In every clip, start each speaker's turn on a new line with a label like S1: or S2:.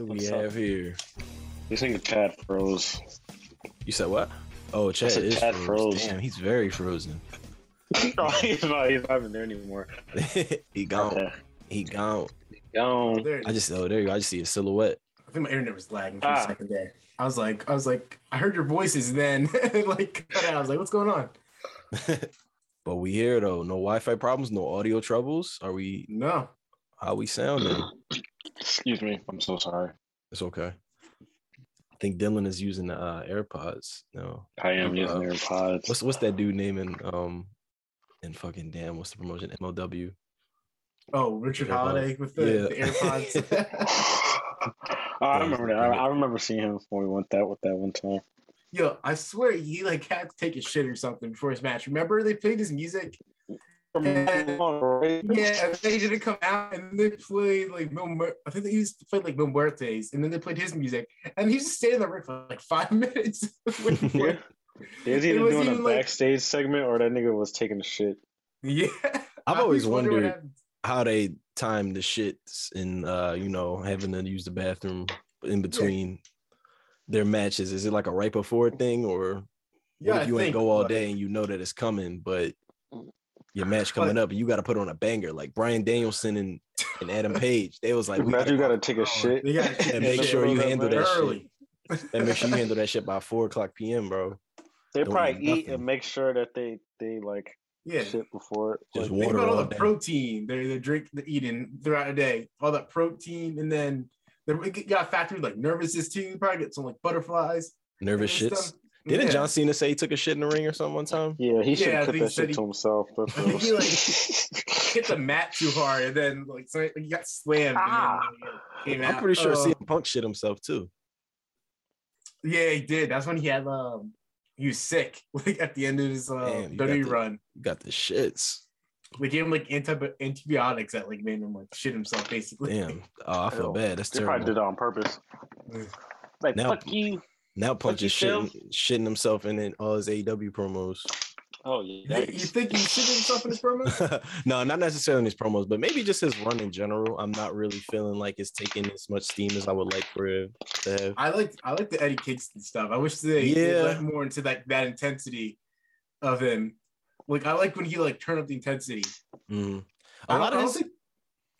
S1: Do we
S2: What's
S1: have
S2: up?
S1: here?
S2: You think Chad froze?
S1: You said what? Oh, Chad is
S2: Chad
S1: frozen.
S2: froze.
S1: Damn, he's very frozen.
S2: no, he's not. He's not even there anymore.
S1: he gone.
S2: Okay.
S1: He gone.
S2: Gone.
S1: I just oh there you go. I just see a silhouette.
S3: I think my internet was lagging for
S2: Ah.
S3: a second there. I was like, I was like, I heard your voices, then like, cut out. I was like, what's going on?
S1: But we here though. No Wi-Fi problems. No audio troubles. Are we?
S3: No,
S1: How we sounding?
S2: Excuse me. I'm so sorry.
S1: It's okay. I think Dylan is using the uh, AirPods. No.
S2: I am
S1: Uh,
S2: using AirPods.
S1: What's what's that dude name in um in fucking damn? What's the promotion? MLW.
S3: oh, Richard
S1: Yeah,
S3: Holliday with the,
S1: yeah.
S3: the AirPods.
S2: Oh, I remember that. I, I remember seeing him when we went that with that one time.
S3: Yo, I swear he like had to take a shit or something before his match. Remember they played his music? Yeah, and they didn't come out, and they played like Mil. Mur- I think they used to play like Mil Muertes, and then they played his music, and he just stayed in the ring for like five minutes.
S2: Yeah.
S3: it.
S2: He was
S3: It
S2: either
S3: was
S2: doing a
S3: like-
S2: backstage segment or that nigga was taking a shit.
S3: yeah.
S1: I've always wondered how they time the shits and uh you know having to use the bathroom in between their matches is it like a right before thing or
S3: Yeah,
S1: what
S3: I
S1: if you ain't
S3: think,
S1: go all day and you know that it's coming but your match coming up and you got to put on a banger like Bryan Danielson and, and Adam Page they was like we
S2: Imagine you
S1: gotta,
S2: gotta take a shit.
S1: And make sure you handle that shit
S3: early.
S1: and make sure you handle that shit by four o'clock p.m bro
S2: They
S1: Don't
S2: probably
S1: eat
S2: eat and make sure that they they like
S3: Yeah.
S2: shit before it.
S1: Just
S2: Like,
S3: Think
S1: water
S3: about all
S1: all
S3: the
S1: day.
S3: protein they're, they're drink they're eating throughout the day. All that protein, and then they got factory like nervousness too. You probably get some like butterflies.
S1: nervous
S3: and
S1: shits
S3: stuff.
S1: Didn't
S3: Yeah.
S1: John Cena say he took a shit in the ring or something one time
S2: yeah, he should
S3: Yeah,
S2: have kept that shit
S3: he-
S2: to himself. That's
S3: I think he,
S2: like
S3: hit the mat too hard, and then like so he got slammed.
S2: Ah.
S3: And then, like,
S1: I'm
S3: out.
S1: pretty sure
S3: Uh,
S1: CM Punk shit himself too
S3: Yeah, he did. That's when he had um he was sick like at the end of his uh
S1: Damn, you got
S3: WWE
S1: the-
S3: run.
S1: you got the shits
S3: They gave him like anti- antibiotics that like made him like shit himself basically.
S1: damn oh I feel
S2: Hell,
S1: bad that's
S2: They probably did
S1: terrible
S2: that on purpose. Like
S1: Now-
S2: fuck you.
S1: Now Punch
S2: you
S1: is shitting, shitting himself in it, all his AEW promos.
S2: Oh
S3: You,
S2: yeah.
S3: you think he shit himself in his promo?
S1: no, not necessarily in his promos, but maybe just his run in general. I'm not really feeling like it's taking as much steam as I would like for it to have.
S3: I like I like the Eddie Kingston stuff. I wish they,
S1: Yeah.
S3: they let more into that that intensity of him. Like I like when he like turned up the intensity.
S1: Mm.
S3: I
S1: A
S3: don't-
S1: lot
S3: I
S1: of his,
S3: think-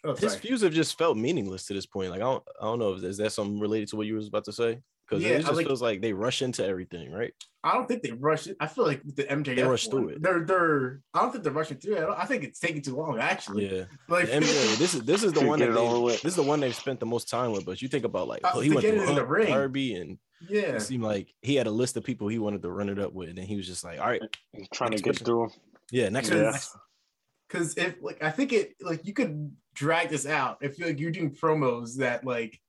S3: Oh,
S1: his
S3: sorry.
S1: feuds have just felt meaningless to this point. Like I don't, I don't know. Is that something related to what you was about to say? Because
S3: Yeah,
S1: it
S3: I
S1: just
S3: like-
S1: feels like they rush into everything, right?
S3: I don't think they rush it. I feel like the MJF
S1: They rushed
S3: one,
S1: through it.
S3: They're they're. I don't think they're rushing through it. I, I think it's taking too long actually.
S1: Yeah.
S3: Like
S1: The MJ, this is this is the one that they, this is the one they've spent the most time with. But you think about like,
S3: Uh,
S1: oh, he
S3: to
S1: went
S3: get
S1: through
S3: in the ring.
S1: Darby, and
S3: yeah.
S1: it seemed like he had a list of people he wanted to run it up with, and he was just like, all right,
S2: He's trying to get
S1: person.
S2: through.
S1: yeah, next
S3: Because-
S2: Yeah.
S3: Because if like I think it like you could drag this out. I feel like you're doing promos that like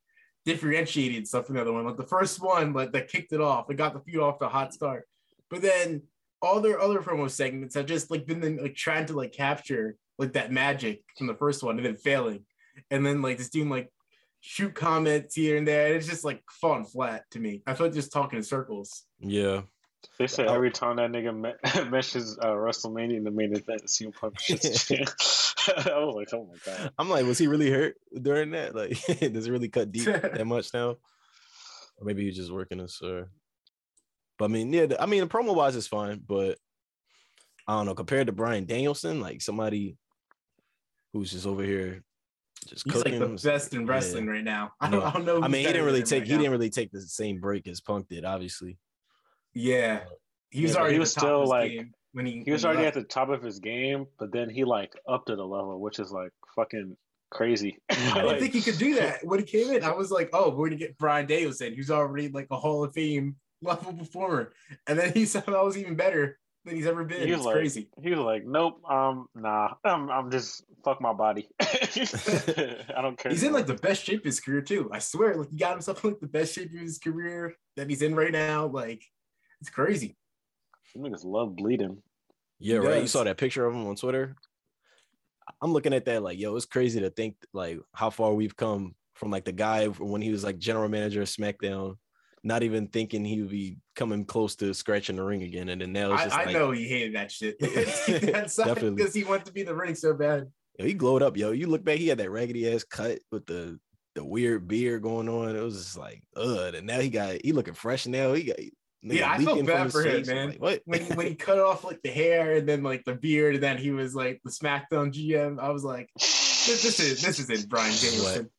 S3: differentiated stuff from the other one. Like the first one, like that kicked it off. It got the feud off to a hot start. But then all their other promo segments have just like been like trying to like capture like that magic from the first one and then failing. And then like just doing like shoot comments here and there. And it's just like falling flat to me. I feel like just talking in circles.
S1: Yeah,
S2: They said
S1: Oh.
S2: every time that nigga me- mentions uh, WrestleMania in the main event, CM Punk shits. I was like, oh my god.
S1: I'm like, was he really hurt during that? Like, does it really cut deep that much now? Or maybe he's just working us, or. But I mean, yeah, the- I mean, the promo wise is fine, but I don't know. Compared to Bryan Danielson, like somebody who's just over here, just
S3: He's like the best in
S1: yeah.
S3: wrestling right now. I don't, I don't know.
S1: I mean, he didn't really take
S3: right
S1: he
S3: now.
S1: didn't really take the same break as Punk did, obviously.
S3: Yeah, he was
S2: Yeah,
S3: already
S2: he
S3: at
S2: was
S3: the top
S2: still,
S3: of his
S2: like-
S3: game when he
S2: He was
S3: when
S2: already
S3: left.
S2: at the top of his game, but then he like upped it a level, which is like fucking crazy.
S3: I didn't think he could do that when he came in. I was like, oh, we're gonna get Bryan Danielson, who's already like a Hall of Fame level performer, and then he said, somehow was even better than he's ever been.
S2: He was
S3: It's
S2: like-
S3: crazy.
S2: he was like, "Nope, um, nah, I'm, I'm just fuck my body. I don't care.
S3: He's in like the best shape of his career too. I swear, like he got himself in like the best shape of his career that he's in right now. Like it's crazy.
S2: Some niggas love bleeding.
S1: Yeah,
S3: He
S1: right. You saw that picture of him on Twitter. I'm looking at that like, yo, it's crazy to think like how far we've come from like the guy when he was like general manager of SmackDown, not even thinking he would be coming close to scratching the ring again, and then now it's
S3: I,
S1: just
S3: I
S1: like,
S3: know he hated that shit. That's
S1: Definitely.
S3: because he wanted to be in the ring so bad.
S1: yo, he glowed up, yo. You look back, he had that raggedy ass cut with the the weird beard going on. It was just like, ugh. And now he got he looking fresh now. He got nigga
S3: Yeah, I felt bad for him, man.
S1: Like, what?
S3: When when he cut off like the hair and then like the beard, and then he was like the SmackDown GM. I was like, this, this is this isn't Bryan Danielson.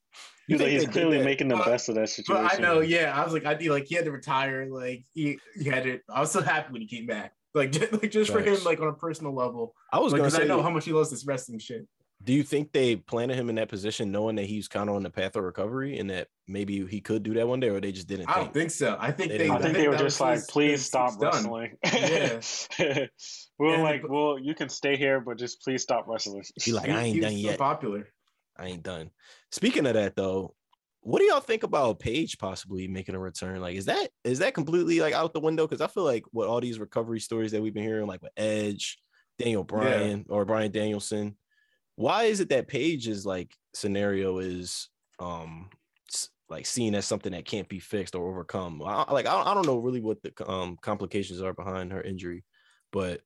S2: He's, like, he's clearly making the
S3: But-
S2: best of that situation.
S3: But I know, yeah. I was like, I would be like he had to retire. Like he, he had to. I was so happy when he came back. Like, just, like just for him, like on a personal level.
S1: I was
S3: Like,
S1: gonna
S3: because
S1: say,
S3: I know how much he loves this wrestling shit.
S1: Do you think they planted him in that position knowing that he's kind of on the path of recovery and that maybe he could do that one day, or they just didn't
S3: I
S1: think?
S3: don't think so. I think
S1: They
S3: they.
S2: I think they were just like,
S3: his-
S2: please
S3: his-
S2: stop
S3: it's done.
S2: wrestling.
S3: Yeah.
S2: we were
S3: And-
S2: like, well, you can stay here, but just please stop wrestling.
S1: He like, I ain't
S3: he
S1: done
S3: was so
S1: yet.
S3: popular.
S1: I ain't done. Speaking of that though, what do y'all think about Paige possibly making a return? Like, is that is that completely like out the window? Because I feel like what all these recovery stories that we've been hearing, like with Edge, Daniel Bryan, or Bryan Danielson, why is it that Paige's like scenario is um like seen as something that can't be fixed or overcome? I, like, I, I don't know really what the um complications are behind her injury, but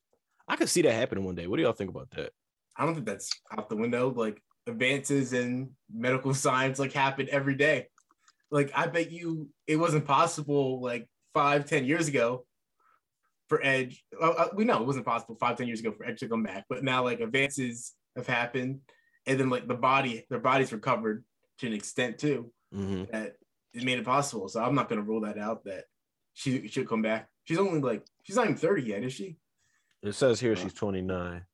S1: I could see that happening one day. What do y'all think about that?
S3: I don't think that's out the window. Like advances in medical science like happen every day. Like I bet you it wasn't possible like five, ten years ago for Edge. Uh, uh, we know it wasn't possible five, ten years ago for Edge to come back, but now like advances have happened, and then like the body, their body's recovered to an extent too
S1: Mhm.
S3: that it made it possible. So I'm not gonna rule that out that she should come back. She's only like she's not even 30 yet, is she?
S1: It says here she's 29.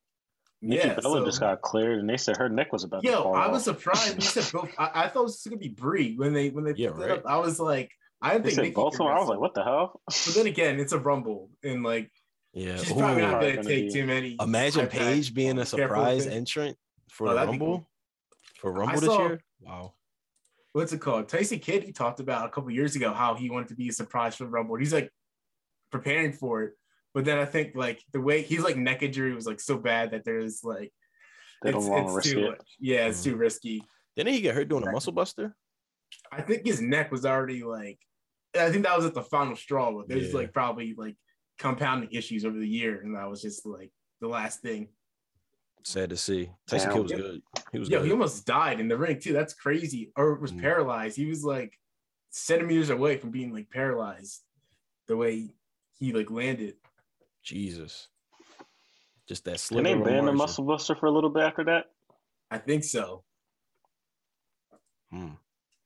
S2: Nikki
S3: yeah.
S2: Bella
S3: so-
S2: just got cleared, and they said her neck was about to
S3: Yo,
S2: fall
S3: I was
S2: off.
S3: surprised. when You said both. I, I thought it was gonna be Brie when they when they
S1: Yeah, right.
S3: up. I was like, I didn't
S2: They
S3: think
S2: said
S3: Nikki
S2: both of
S3: could
S2: them. I was like, what the hell?
S3: But then again, it's a rumble, and like
S1: Yeah.
S3: she's probably
S1: Ooh.
S3: not
S2: Probably
S3: gonna
S2: gonna
S3: take
S2: be-
S3: too many.
S1: Imagine Paige being a surprise
S3: thing.
S1: entrant for
S3: Oh,
S1: the Rumble.
S3: cool.
S1: For
S3: I
S1: Rumble this
S3: saw-
S1: year? Wow.
S3: What's it called? Tyson Kidd. He talked about a couple years ago how he wanted to be a surprise for the rumble. He's like preparing for it, but then I think like the way he's like neck injury was like so bad that there's like
S2: They
S3: it's, it's too
S2: it.
S3: much. Yeah, it's
S1: Mhm.
S3: too risky.
S1: Didn't he get hurt doing a muscle buster?
S3: I think his neck was already like, I think that was at the final straw. But there's
S1: Yeah.
S3: like probably like compounding issues over the year, and that was just like the last thing.
S1: Sad to see. Tyson
S2: Damn.
S1: Kidd was good. He was
S3: Yo,
S1: good.
S3: he almost died in the ring too. That's crazy. Or was
S1: Mm.
S3: paralyzed. He was like centimeters away from being like paralyzed. The way he like landed.
S1: Jesus. Just that
S2: slip.
S1: Can
S2: they
S1: of
S2: ban the muscle buster for a little bit after that?
S3: I think so.
S1: Hmm.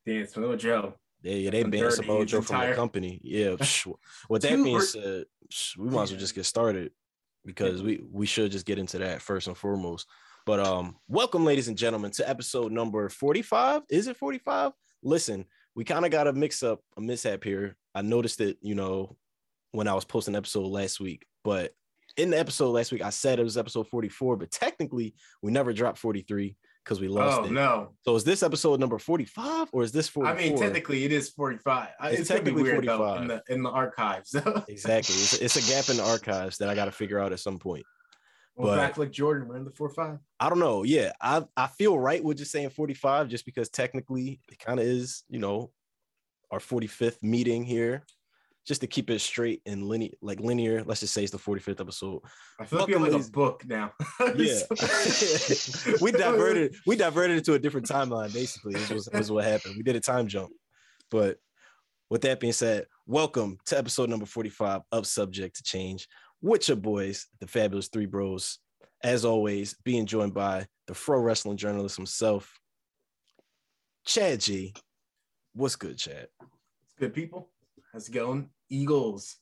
S3: Damn, little Joe.
S1: They
S3: From
S1: banned
S3: 30,
S1: Samoa Joe from the company. Yeah. With that being said, we might as well just get started because we we should just get into that first and foremost. But um, welcome, ladies and gentlemen, to episode number 45. Is it 45? Listen, we kind of got a mix up, a mishap here. I noticed it, you know, when I was posting episode last week, but in the episode last week, I said it was episode 44, but technically we never dropped 43 because we lost
S3: Oh
S1: it.
S3: no.
S1: So is this episode number 45 or is this 44?
S3: I mean, technically it is 45.
S1: It's
S3: It's,
S1: technically
S3: weird though
S1: 45.
S3: in the in the archives.
S1: Exactly. It's, it's a gap in the archives that I got to figure out at some point.
S3: well,
S1: But-
S3: back like Jordan, we're in the four five.
S1: I don't know. Yeah, I I feel right with just saying 45 just because technically it kind of is, you know, our 45th meeting here. Just to keep it straight and linear, like linear. Let's just say it's the 45th episode.
S3: I feel like we have
S1: Welcome,
S3: like a book now.
S1: Yeah, we diverted. We diverted into a different timeline. Basically, this was, was what happened. We did a time jump. But with that being said, welcome to episode number 45 of Subject to Change with your boys, the fabulous three bros. As always, being joined by the pro wrestling journalist himself, Chad G. What's good, Chad?
S3: It's Good people. How's it going? Eagles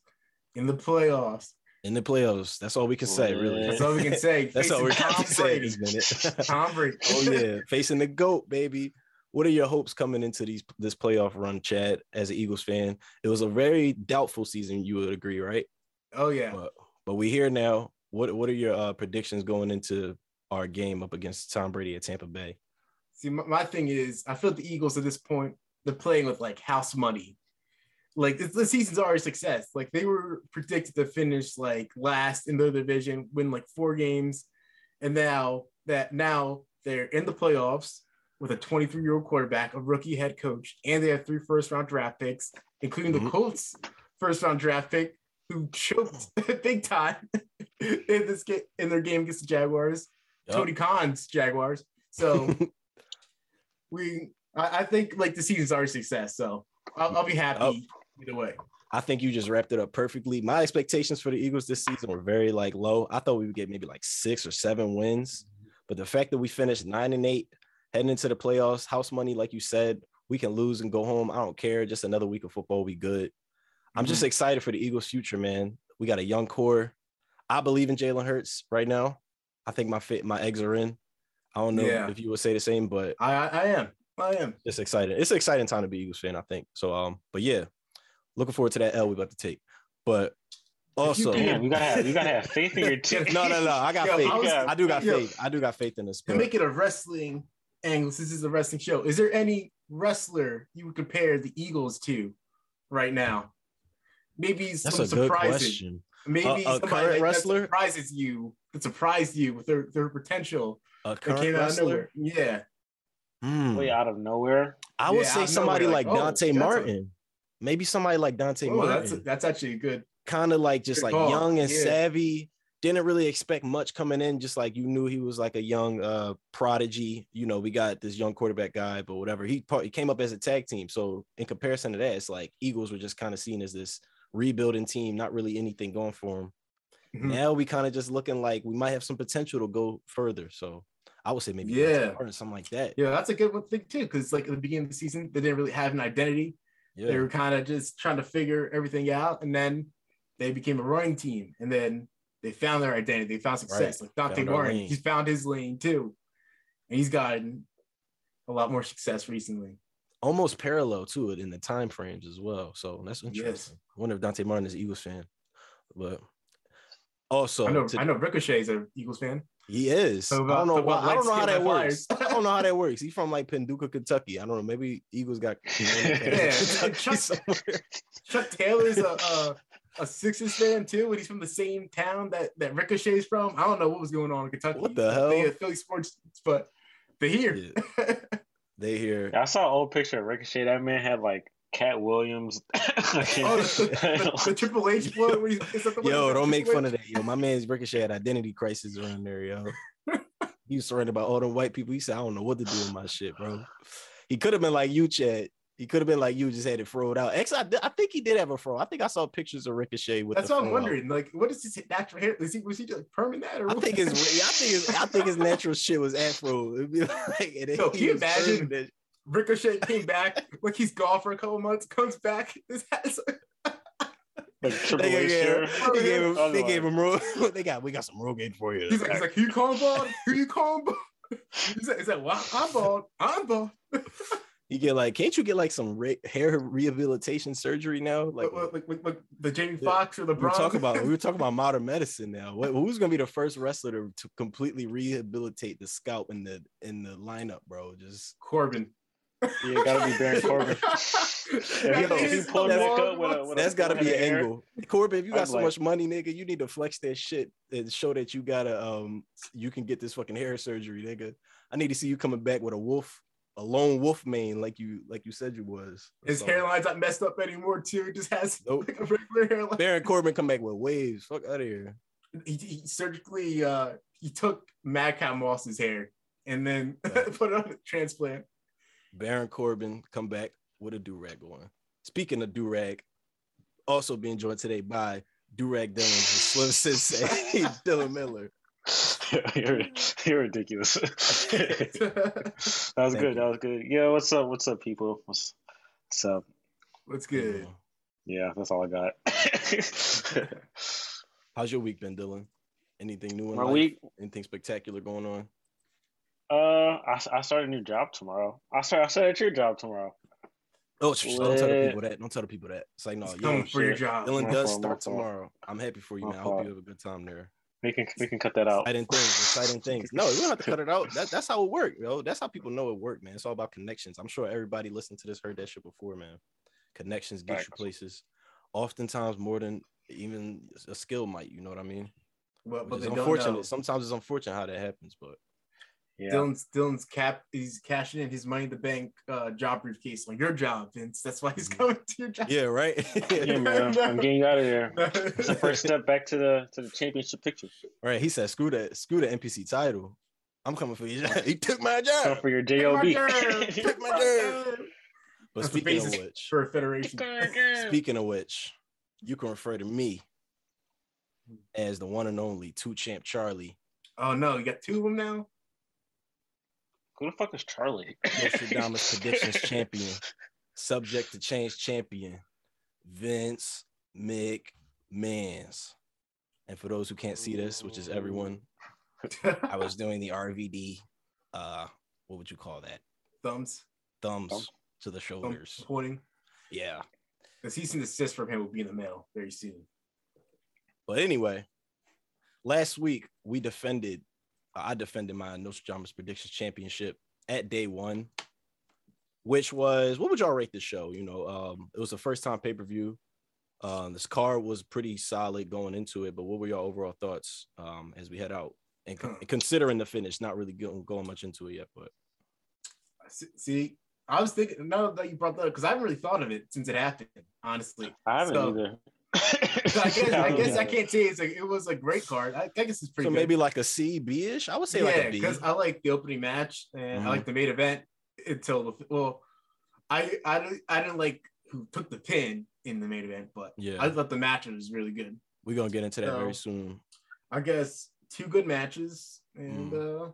S3: in the playoffs.
S1: In the playoffs, that's all we can say, really.
S3: That's all we can say.
S1: That's all we to
S3: Tom
S1: say this minute.
S3: Tom Brady.
S1: oh yeah, facing the goat, baby. What are your hopes coming into these this playoff run, Chad? As an Eagles fan, it was a very doubtful season. You would agree, right?
S3: Oh yeah.
S1: But but we here now. What what are your uh, predictions going into our game up against Tom Brady at Tampa Bay.
S3: See, my, my thing is, I feel the Eagles at this point they're playing with like house money. Like the season's already a success. Like they were predicted to finish like last in their division, win like four games, and now that now they're in the playoffs with a 23 year old quarterback, a rookie head coach, and they have three first round draft picks, including the
S1: Mhm.
S3: Colts first round draft pick, who choked big time in this game in their game against the Jaguars.
S1: Yup.
S3: Tony Khan's Jaguars. So we, I, I think like the season's already a success. So I'll, I'll be happy
S1: Yup.
S3: Either way.
S1: I think you just wrapped it up perfectly. My expectations for the Eagles this season were very like low. I thought we would get maybe like six or seven wins, but the fact that we finished nine and eight, heading into the playoffs, house money, like you said, we can lose and go home. I don't care. Just another week of football, we good. I'm just excited for the Eagles' future, man. We got a young core. I believe in Jalen Hurts right now. I think my fit, my eggs are in. I don't know
S3: Yeah.
S1: if you would say the same, but
S3: I, I, I am. I am.
S1: it's exciting. It's an exciting time to be Eagles fan, I think. So, um, but yeah, looking forward to that L we about to take. But also,
S2: Damn, you gotta have you gotta have faith in your team.
S1: no, no, no. I got
S3: Yo,
S1: faith.
S3: I
S2: was-
S1: I do got
S3: yo.
S1: faith. I do got faith in this.
S3: To make it a wrestling angle, since this is a wrestling show, is there any wrestler you would compare the Eagles to right now? Maybe
S1: that's
S3: some
S1: a good
S3: surprising.
S1: question.
S3: Maybe
S1: A- a
S3: somebody
S1: current
S3: like,
S1: wrestler?
S3: that surprises you, that surprised you with their, their potential
S1: A
S3: that
S1: current
S3: came out of
S1: wrestler.
S3: Yeah.
S1: Hmm.
S2: Way out of nowhere.
S1: I would
S3: Yeah,
S1: say somebody
S3: nowhere,
S1: like,
S3: like, oh,
S1: Dante
S3: that's a-
S1: Martin. Maybe somebody like Dante
S3: Oh, that's
S1: Martin.
S3: that's actually a good.
S1: kind of like just
S3: Good
S1: like
S3: call.
S1: young and
S3: Yeah.
S1: savvy. Didn't really expect much coming in. Just like you knew he was like a young uh prodigy. You know, we got this young quarterback guy, but whatever. He part, he came up as a tag team. So in comparison to that, it's like Eagles were just kind of seen as this rebuilding team, not really anything going for them.
S3: Mhm.
S1: Now we kind of just looking like we might have some potential to go further. So I would say maybe
S3: Yeah.
S1: or something like that.
S3: Yeah, that's a good one thing too, because like at the beginning of the season, they didn't really have an identity.
S1: Yeah.
S3: They were kind of just trying to figure everything out, and then they became a running team, and then they found their identity. They found success. Like Dante
S1: Found
S3: Martin, he's found his lane too, and he's gotten a lot more success recently.
S1: almost parallel to it in the time frames as well. So that's interesting. I wonder if Dante Martin is an Eagles fan, but also
S3: I know,
S1: to-
S3: I know, Ricochet's an Eagles fan.
S1: He is.
S3: So
S1: I don't know
S3: so
S1: why. I don't know how that works. I don't know how that works. He's from like Paducah, Kentucky. I don't know. Maybe Eagles got
S3: Yeah,
S1: Kentucky somewhere.
S3: Chuck Taylor's a, a a Sixers fan too, and he's from the same town that that Ricochet's from. I don't know what was going on in Kentucky.
S1: What the hell?
S3: They had Philly sports, but they're here.
S1: Yeah. They hear
S2: I saw an old picture of Ricochet. That man had like Katt Williams.
S3: Oh, the, the, the Triple H blood. Is that the one
S1: Yo, don't make fun
S3: H?
S1: of that. Yo, my man's Ricochet had identity crisis around there, yo. he was surrounded by all the white people. He said, I don't know what to do with my shit, bro. He could have been like you, Chad. He could have been like you, just had it froed out. X, I, di- I think he did have a fro. I think I saw pictures of Ricochet with
S3: That's
S1: the
S3: what I'm
S1: fro out.
S3: wondering. Like, what is his natural hair? Is he was he like perming that or
S1: I
S3: what?
S1: think his, I think his, I think his natural shit was afro. It'd be like, and
S3: Yo,
S1: he
S3: can you
S1: was
S3: imagine?
S1: Perming that-
S3: Ricochet came back, like he's gone for a couple months, comes back. His hat's
S2: Like Triple
S1: They
S2: H
S1: gave, they gave him,
S2: I
S1: they gave him ro- they got we got some Rogaine for you.
S3: He's like, he's like, who you calling bald? Who you calling bald? He's like, he's like, well, I'm bald. I'm bald.
S1: you get like, can't you get like some re- hair rehabilitation surgery now? Like,
S3: Like, like, like, like the Jamie
S1: Yeah.
S3: Foxx or the
S1: we were talking about we were talking about modern medicine now. What, who's gonna be the first wrestler to, to completely rehabilitate the scalp in the in the lineup, bro? Just
S3: Corbin.
S2: Yeah, gotta be Baron Corbin. If he, if he pulled
S1: That's-
S2: back up with a, with a
S1: that's got to be an
S2: hair,
S1: angle. Corbin, if you got
S2: I'm
S1: so
S2: like-
S1: much money, nigga, you need to flex that shit and show that you gotta um you can get this fucking hair surgery, nigga. I need to see you coming back with a wolf, a lone wolf mane, like you like you said you was.
S3: His
S1: So,
S3: hairline's not messed up anymore too. He just has
S1: Nope.
S3: like a regular hairline.
S1: Baron Corbin come back with waves. Fuck out of here.
S3: He, he surgically uh he took Madcap Moss's hair and then
S1: Yeah.
S3: put it on a transplant.
S1: Baron Corbin come back with a do rag on. Speaking of do rag, also being joined today by do rag Dylan, the Slim Sensei, Dylan Miller.
S2: you're, you're ridiculous. that was
S1: Thank
S2: good.
S1: you.
S2: That was good. Yeah, what's up? What's up, people? What's, what's up?
S3: What's good?
S2: Yeah, that's all I got.
S1: How's your week been, Dylan? Anything new in
S2: My
S1: life?
S2: week,
S1: Anything spectacular going on?
S2: Uh, I, I start a new job tomorrow. I start I start at your job tomorrow.
S1: Oh, sh- sh- don't tell the people that. Don't tell the people that. It's like no,
S3: He's
S1: yo,
S3: coming for your job.
S1: Dylan
S2: My
S1: does
S2: fault, my
S1: start
S2: fault.
S1: tomorrow. I'm happy for you,
S2: My
S1: man. I hope
S2: fault.
S1: you have a good time there.
S2: We can we can cut that out.
S1: Exciting things, exciting things. No, we don't have to cut it out. That, that's how it worked, yo. That's how people know it worked, man. It's all about connections. I'm sure everybody listening to this heard that shit before, man. Connections get you places, oftentimes more than even a skill might. You know what I mean?
S3: But,
S1: Which
S3: but
S1: is unfortunate. Sometimes it's unfortunate how that happens, but
S2: Yeah.
S3: Dylan's Dylan's cap he's cashing in his money in the bank uh job briefcase on your job, Vince. That's why he's
S1: Mhm.
S3: coming to your job.
S1: yeah, right.
S2: Yeah, man. I'm getting out of there. It's the first step back to the to the championship picture.
S1: right. He said, "Screw that, screw the NPC title. I'm coming for you." he took my
S2: Come
S1: job.
S2: for your job.
S3: turn, take my turn.
S1: But
S3: That's
S1: speaking of which,
S3: for a federation.
S1: Speaking of which, you can refer to me as the one and only two champ Charlie,
S3: Oh no, you got two of them now.
S2: Who the fuck is Charlie?
S1: Nostradamus predictions champion, subject to change champion, Vince McMahons. And for those who can't see this, which is everyone, I was doing the RVD. Uh, what would you call that?
S3: thumbs,
S1: Thumbs
S2: Thumb.
S1: to the
S3: thumb
S1: shoulders.
S3: pointing.
S1: Yeah.
S3: The cease and desist from him will be in the mail very soon.
S1: But anyway, last week we defended, I defended my Nostradamus Predictions Championship at day one, which was what would y'all rate the show? You know, um, it was the first time pay per view. Um, this card was pretty solid going into it, but what were your overall thoughts um, as we head out? And con-
S3: Huh.
S1: considering the finish, not really going, going much into it yet, but
S3: See- See, I was thinking now that you brought that up because I haven't really thought of it since it happened. Honestly,
S2: I haven't
S3: So-
S2: either.
S3: So I guess I guess I can't say it's like it was a great card. I, I guess it's pretty
S1: so
S3: good.
S1: maybe like a C, B ish. I would say like
S3: yeah,
S1: a B.
S3: because I like the opening match and
S1: Mhm.
S3: I like the main event until the well, I I didn't I didn't like who took the pin in the main event, but
S1: Yeah.
S3: I thought the match was really good.
S1: We're gonna get into that very soon.
S3: I guess two good matches, and
S1: Mm.
S3: uh,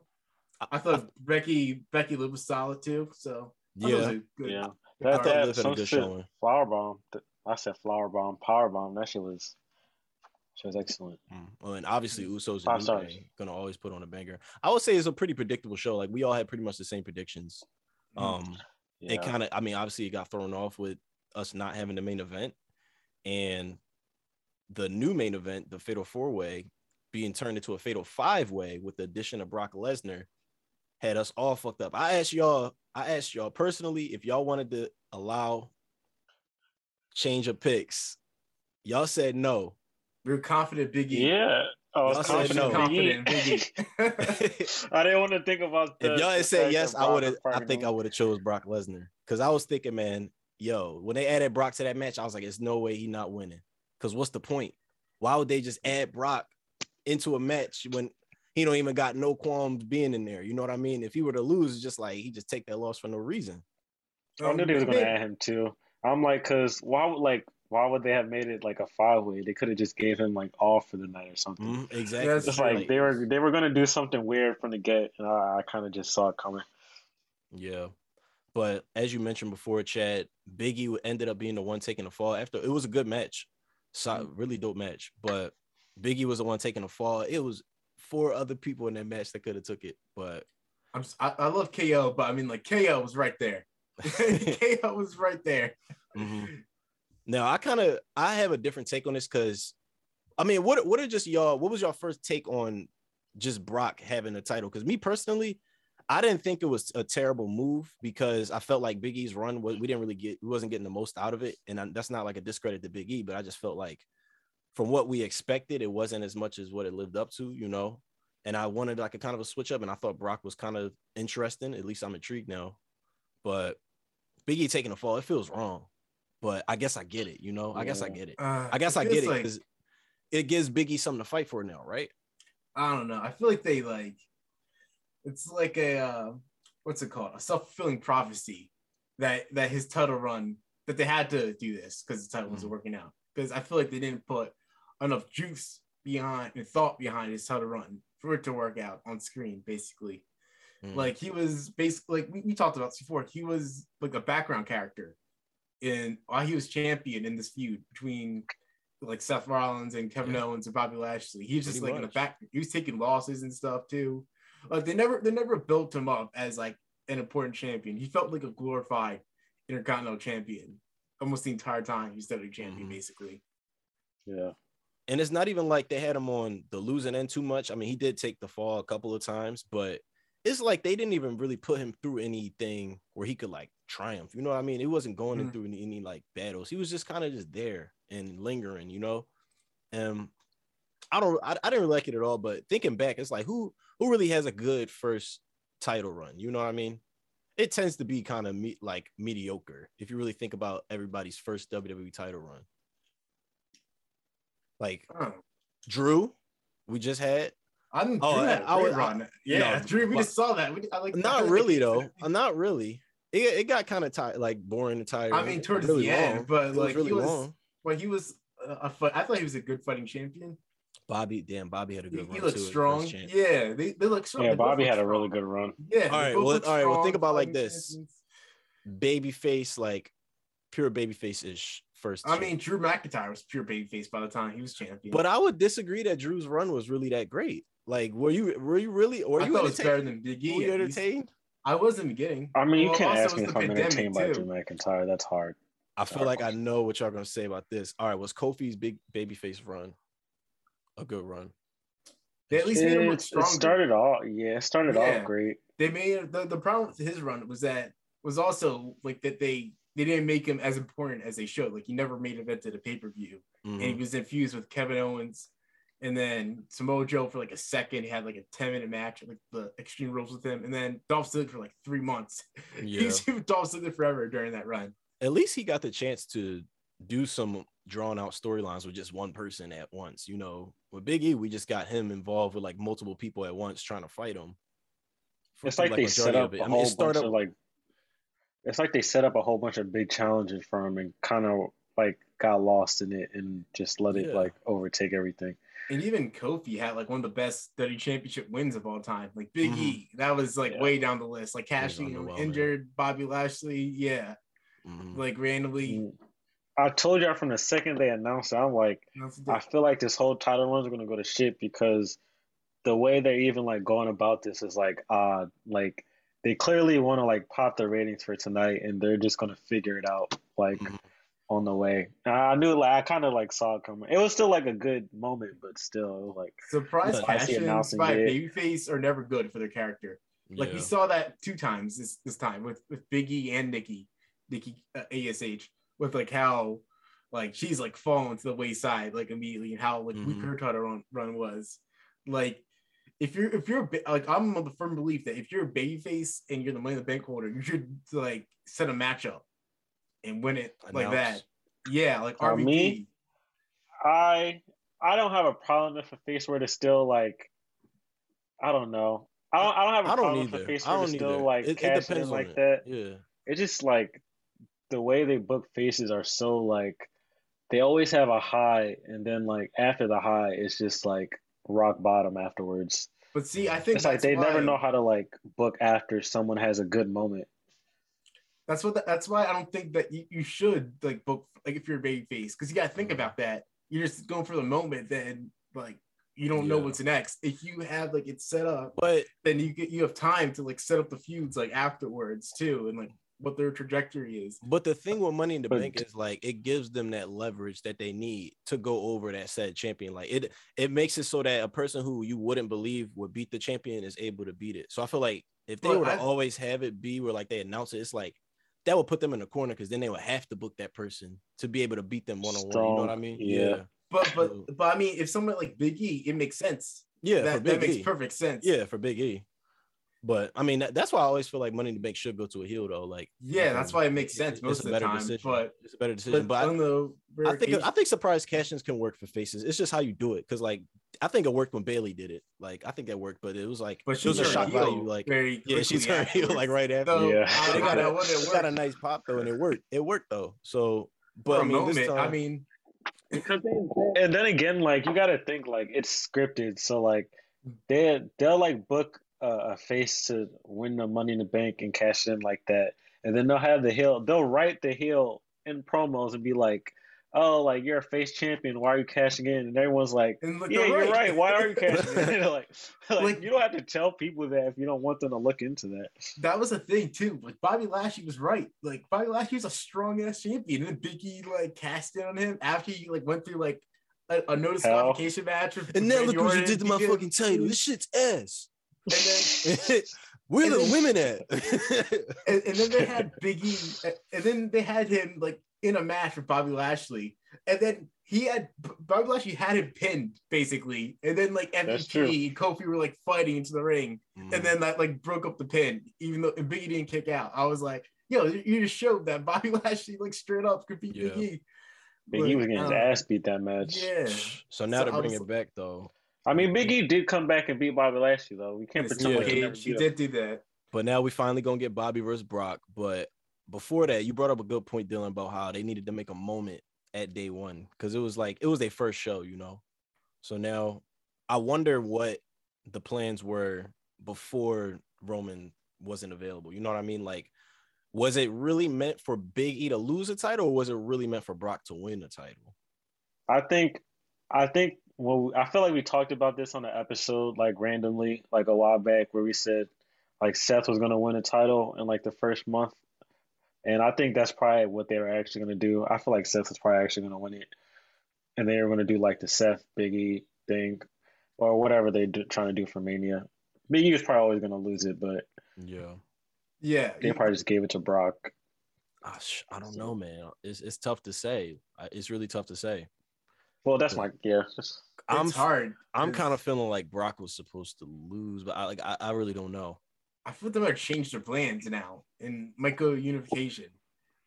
S3: I thought Becky Becky Lou was solid too. So I was
S1: Yeah,
S3: a good,
S2: Yeah.
S3: good
S2: That
S3: card.
S2: that
S1: Liv had a
S2: some
S1: good
S2: shit.
S1: showing.
S2: Flower bomb. th- I said flower bomb, power bomb. That shit was, she was excellent.
S1: Mm. Well, and obviously Usos and New. Day gonna always put on a banger. I would say it's a pretty predictable show. Like we all had pretty much the same predictions.
S3: Mhm.
S1: Um,
S2: Yeah.
S1: it kind of, I mean, obviously it got thrown off with us not having the main event, and the new main event, the Fatal Four Way, being turned into a Fatal Five Way with the addition of Brock Lesnar, had us all fucked up. I asked y'all, I asked y'all personally if y'all wanted to allow change of picks. Y'all said no.
S3: we were confident Big E.
S2: yeah. I was
S1: Y'all
S2: confident.
S1: no.
S3: confident
S2: Big E.
S3: Big E.
S2: I didn't want to think about the,
S1: if y'all had said yes, I would have. I think I would have chose Brock Lesnar because I was thinking, man, yo, when they added Brock to that match, I was like, it's no way he not winning. Because what's the point? Why would they just add Brock into a match when he don't even got no qualms being in there? You know what I mean? If he were to lose, it's just like he just take that loss for no reason.
S2: I knew they was
S3: Um,
S2: gonna add him too. I'm like, cause why would like why would they have made it like a five way? They could have just gave him like off for the night or something.
S1: Mhm, exactly.
S3: That's
S2: It's
S3: true.
S2: like they were they were gonna do something weird from the get, and I, I kind of just saw it coming.
S1: Yeah. But as you mentioned before, Chad, Biggie ended up being the one taking the fall after it was a good match. So really dope match. But Biggie was the one taking the fall. It was four other people in that match that could have took it. But
S3: I'm, s- I, I love KO, but I mean, like KO was right there. KO was right there.
S1: Mhm. now I kind of I have a different take on this because I mean, what what are just y'all? What was your first take on just Brock having a title? Because me personally, I didn't think it was a terrible move because I felt like Big E's run was we didn't really get we wasn't getting the most out of it, and I, that's not like a discredit to Big E, but I just felt like from what we expected, it wasn't as much as what it lived up to, you know. And I wanted like a kind of a switch up, and I thought Brock was kind of interesting. At least I'm intrigued now, but Big E taking a fall, it feels wrong. But I guess I get it, you know. I guess I get it.
S3: Uh,
S1: I guess I get it
S3: like-
S1: because it gives Biggie something to fight for now, right?
S3: I don't know. I feel like they like it's like a uh, what's it called? A self fulfilling prophecy that that his title run that they had to do this because the title wasn't
S1: Mhm.
S3: working out. Because I feel like they didn't put enough juice behind and thought behind his title run for it to work out on screen, basically.
S1: Mm.
S3: Like he was basically like we, we talked about this before. He was like a background character in while he was champion in this feud between like Seth Rollins and Kevin
S1: Yeah.
S3: Owens and Bobby Lashley. He was just
S1: Pretty
S3: like in the back. He was taking losses and stuff too. Like they never they never built him up as like an important champion. He felt like a glorified intercontinental champion almost the entire time he started champion
S1: Mhm.
S3: basically.
S2: Yeah,
S1: and it's not even like they had him on the losing end too much. I mean, he did take the fall a couple of times, but it's like they didn't even really put him through anything where he could like triumph. You know what I mean? He wasn't going
S3: Mhm.
S1: through any, any like battles. He was just kind of just there and lingering, you know. Um, I don't, I, I didn't really like it at all. But thinking back, it's like who who really has a good first title run? You know what I mean? It tends to be kind of me, like mediocre if you really think about everybody's first WWE title run. Like
S3: Oh.
S1: Drew, we just had.
S3: I didn't
S1: Oh,
S3: do that.
S1: I- I was-
S3: run. Yeah,
S1: no,
S3: Drew, we
S1: but-
S3: just saw that. We, I like
S1: Not really though. Uh, Not really. It, it got kind of tired, like boring and tired.
S3: I mean, towards the end, but, like, he was- Well, he was uh, a fight. I thought he was a good fighting champion.
S1: Bobby, damn, Bobby had a
S3: He,
S1: good
S3: he
S1: run
S3: looked
S1: too.
S3: strong. Yeah, they, they look strong.
S2: Yeah,
S3: They
S2: Bobby
S3: look
S2: had a really good run.
S3: Yeah.
S1: All
S3: they
S1: right,
S3: both
S1: well,
S3: look
S1: all right, well, think about like this.
S3: champions.
S1: Babyface, like pure babyface ish first.
S3: I
S1: champ.
S3: mean, Drew McIntyre was pure babyface by the time he was champion.
S1: but I would disagree that Drew's run was really that great. Like, were you were you really or
S3: I
S1: you
S3: thought it was better
S1: entertained?
S3: than Big
S1: Were
S3: E.
S1: you entertained?
S3: I was in the beginning.
S2: I mean, you
S3: Well,
S2: can't ask me
S3: was
S2: if
S3: the
S2: I'm entertained by
S3: pandemic,
S2: Drew. McIntyre. That's hard.
S1: I feel like I know what y'all gonna say about this. All right, was Kofi's big babyface run a good run?
S3: They at least made him
S2: It,
S3: look
S2: it started off, yeah, it started
S3: Yeah.
S2: off great.
S3: they made the, the problem with his run was that was also like that they they didn't make him as important as they should. Like he never made it into the pay per view, and he
S1: Mhm.
S3: was infused with Kevin Owens, and then Samoa Joe for like a second. He had like a ten minute match, like the Extreme Rules with him, and then Dolph Ziggler for like three months.
S1: Yeah.
S3: He's with Dolph Ziggler forever during that run.
S1: At least he got the chance to do some drawn out storylines with just one person at once. You know, with Big E, we just got him involved with like multiple people at once trying to fight him. for
S2: It's like
S1: the
S2: they set
S1: of
S2: up
S1: it.
S2: a
S1: I mean,
S2: whole bunch
S1: started
S2: of like. It's like they set up a whole bunch of big challenges for him and kind of like got lost in it and just let it
S1: Yeah.
S2: like overtake everything.
S3: And even Kofi had like one of the best WWE Championship wins of all time. Like Big
S1: Mhm.
S3: E, that was like
S2: Yeah.
S3: way down the list. Like
S1: was
S3: Cashy injured, Bobby Lashley, yeah,
S1: Mhm.
S3: like randomly.
S2: I told y'all from the second they announced it, I'm like, I feel like this whole title run is gonna go to shit because the way they're even like going about this is like odd. Like they clearly want to like pop the ratings for tonight, and they're just gonna figure it out like
S1: Mhm.
S2: On the way. I knew like I kind of like saw it coming. It was still like a good moment, but still like
S3: surprise
S1: Yeah.
S2: Spicy
S3: cash-ins
S2: announcing
S3: by
S2: it.
S3: babyface are never good for their character. Like
S1: Yeah.
S3: we saw that two times this this time with with Biggie and Nikki, Nikki uh, Ash with like how like she's like falling to the wayside like immediately and how like weak
S1: Mhm.
S3: her title run, run was. Like if you're if you're a ba- like I'm of the firm belief that if you're a babyface and you're the money in the bank holder, you should like set a matchup and win it like that. Yeah, like
S2: Uh,
S3: RVD.
S2: me? I I don't have a problem if a face were to still like I don't know. I don't I don't have a
S1: I don't
S2: problem if a face
S1: I
S2: were to
S1: don't
S2: still
S1: either.
S2: like
S1: It, it
S2: cash in like
S1: it.
S2: that.
S1: Yeah.
S2: It's just like the way they book faces are so like they always have a high and then like after the high it's just like rock bottom afterwards.
S3: But see, I think
S2: It's like
S3: that's
S2: they never know how to like book after someone has a good moment.
S3: That's what. The, that's why I don't think that you, you should like book like if you're a baby face because you got to think mm-hmm. about that. You're just going for the moment, then like you don't know what's next. If you have like it set up,
S1: But
S3: then you get you have time to like set up the feuds like afterwards too, and like what their trajectory is.
S1: But the thing with Money in the
S2: But-
S1: Bank is like it gives them that leverage that they need to go over that said champion. Like it, it makes it so that a person who you wouldn't believe would beat the champion is able to beat it. So I feel like if they
S3: But
S1: were to
S3: I-
S1: always have it be where like they announce it, it's like that would put them in the corner because then they would have to book that person to be able to beat them one on one. You know what I mean?
S2: yeah.
S3: But but but I mean, if someone like Big E, it makes sense.
S1: yeah, for
S3: that,
S1: Big
S3: that makes
S1: E.
S3: perfect sense.
S1: Yeah, for Big E. But I mean, that, that's why I always feel like Money to make Bank should go to a heel though. Like,
S3: yeah, that's um, why it makes sense most of the time.
S1: decision.
S3: But
S1: it's a better decision.
S3: but,
S1: But, I-
S3: on the rare
S1: I think
S3: occasion-
S1: I think surprise cash-ins can work for faces. It's just how you do it. Cause like I think it worked when Bayley did it. Like I think that worked, but it was like
S3: but
S1: it
S3: she
S1: was a
S3: turned
S1: shock
S3: heel
S1: value. Like
S3: very
S1: yeah, she
S3: quickly
S1: turned heel like right after.
S3: So,
S2: Yeah.
S3: I
S1: It got,
S3: got
S1: a,
S3: a,
S1: it
S3: it
S1: got a nice pop though, and it worked. It worked though. So,
S3: for
S1: but
S3: a
S1: I mean, this
S3: moment.
S1: time,
S3: I mean,
S2: Because they, and then again, like you got to think like it's scripted, so like they they'll like book a, a face to win the Money in the Bank and cash in like that, and then they'll have the heel. They'll write the heel in promos and be like, "Oh, like you're a face champion. Why are you cashing in?" And everyone's like,
S3: and look,
S2: "Yeah,
S3: they're
S2: you're right. Why are you cashing in?" like, like,
S3: Like-
S2: you don't have to tell people that if you don't want them to look into that.
S3: that was a thing too. Like Bobby Lashley was right. Like Bobby Lashley was a strong ass champion, and then Biggie like cast in on him after he like went through like a, a no
S2: Hell.
S3: disqualification match.
S1: And now look what you did to my
S3: because-
S1: fucking title. This shit's ass.
S3: And then,
S1: Where
S3: and
S1: the
S3: then-
S1: women at?
S3: and, and then they had Biggie, and then they had him like in a match with Bobby Lashley, and then he had Bobby Lashley had him pinned basically, and then like
S2: That's.
S3: MVP and Kofi were like fighting into the ring,
S1: Mm.
S3: and then that like broke up the pin, even though and Biggie didn't kick out. I was like, yo, you just showed that Bobby Lashley like straight up could beat
S1: Yeah.
S3: Biggie.
S2: Big E was getting his
S3: uh,
S2: ass beat that match.
S3: Yeah.
S1: so now
S3: So
S1: to bring
S3: was-
S1: it back though,
S2: I mean, Big E did come back and beat Bobby Lashley though. We can't
S3: Yes,
S2: pretend like he
S1: Yeah.
S2: never
S3: he did do that.
S1: but now we finally gonna get Bobby versus Brock. But before that, you brought up a good point, Dylan, about how they needed to make a moment at day one because it was like it was their first show, you know. So now I wonder what the plans were before Roman wasn't available. You know what I mean? Like, was it really meant for Big E to lose a title, or was it really meant for Brock to win a title?
S2: I think, I think. Well, I feel like we talked about this on the episode, like randomly, like a while back, where we said like Seth was gonna win a title in like the first month, and I think that's probably what they were actually gonna do. I feel like Seth was probably actually gonna win it, and they were gonna do like the Seth Big E thing, or whatever they do, trying to do for Mania. Biggie was probably always gonna lose it, but
S1: Yeah.
S3: Yeah,
S2: they probably just gave it to Brock.
S1: Ah, I don't know, man. It's it's tough to say. It's really tough to say.
S2: Well, that's my yeah.
S1: I'm
S3: it's hard.
S1: I'm
S3: It's-
S1: kind of feeling like Brock was supposed to lose, but I like I, I really don't know.
S3: I feel like they might change their plans now and might go unification.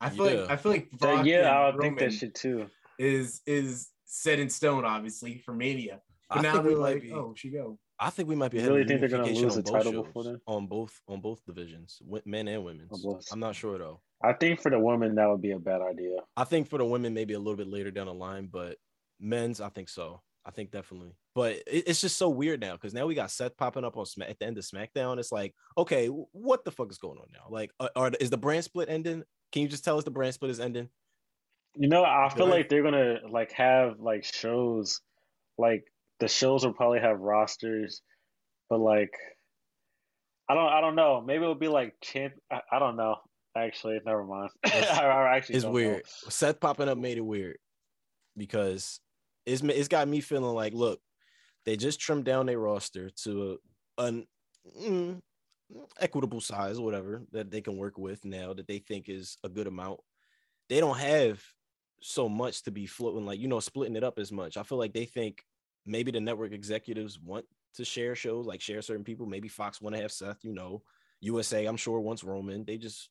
S3: I feel
S1: Yeah.
S3: like I feel like uh, Brock
S2: yeah, I
S3: and
S2: think
S3: Roman
S2: that shit too.
S3: is is set in stone, obviously for Mania. But
S1: I
S3: now
S1: think we
S3: they're
S1: might
S3: like,
S1: be-
S3: oh, she go.
S1: I think we might be
S2: You really think they're gonna lose
S1: on
S2: the
S1: both
S2: title
S1: shows,
S2: before then?
S1: on both on both divisions, men and
S2: women.
S1: I'm not sure though.
S2: I think for the women that would be a bad idea.
S1: I think for the women maybe a little bit later down the line, but men's I think so. I think definitely. But it, it's just so weird now because now we got Seth popping up on Smack at the end of SmackDown. It's like, okay, what the fuck is going on now? Like, are, are is the brand split ending? Can you just tell us the brand split is ending?
S2: You know, I feel like they're gonna like have like shows, like the shows will probably have rosters, but like I don't, I don't know. Maybe it'll be like champ. I, I don't know. Actually, never mind.
S1: It's-
S2: I, I actually
S1: It's weird.
S2: know.
S1: Seth popping up made it weird because it's it's got me feeling like, look, they just trimmed down their roster to a, an mm, equitable size, whatever that they can work with now that they think is a good amount. They don't have so much to be floating, like you know, splitting it up as much. I feel like they think maybe the network executives want to share shows, like share certain people. Maybe Fox want to have Seth, you know, USA. I'm sure wants Roman. They just,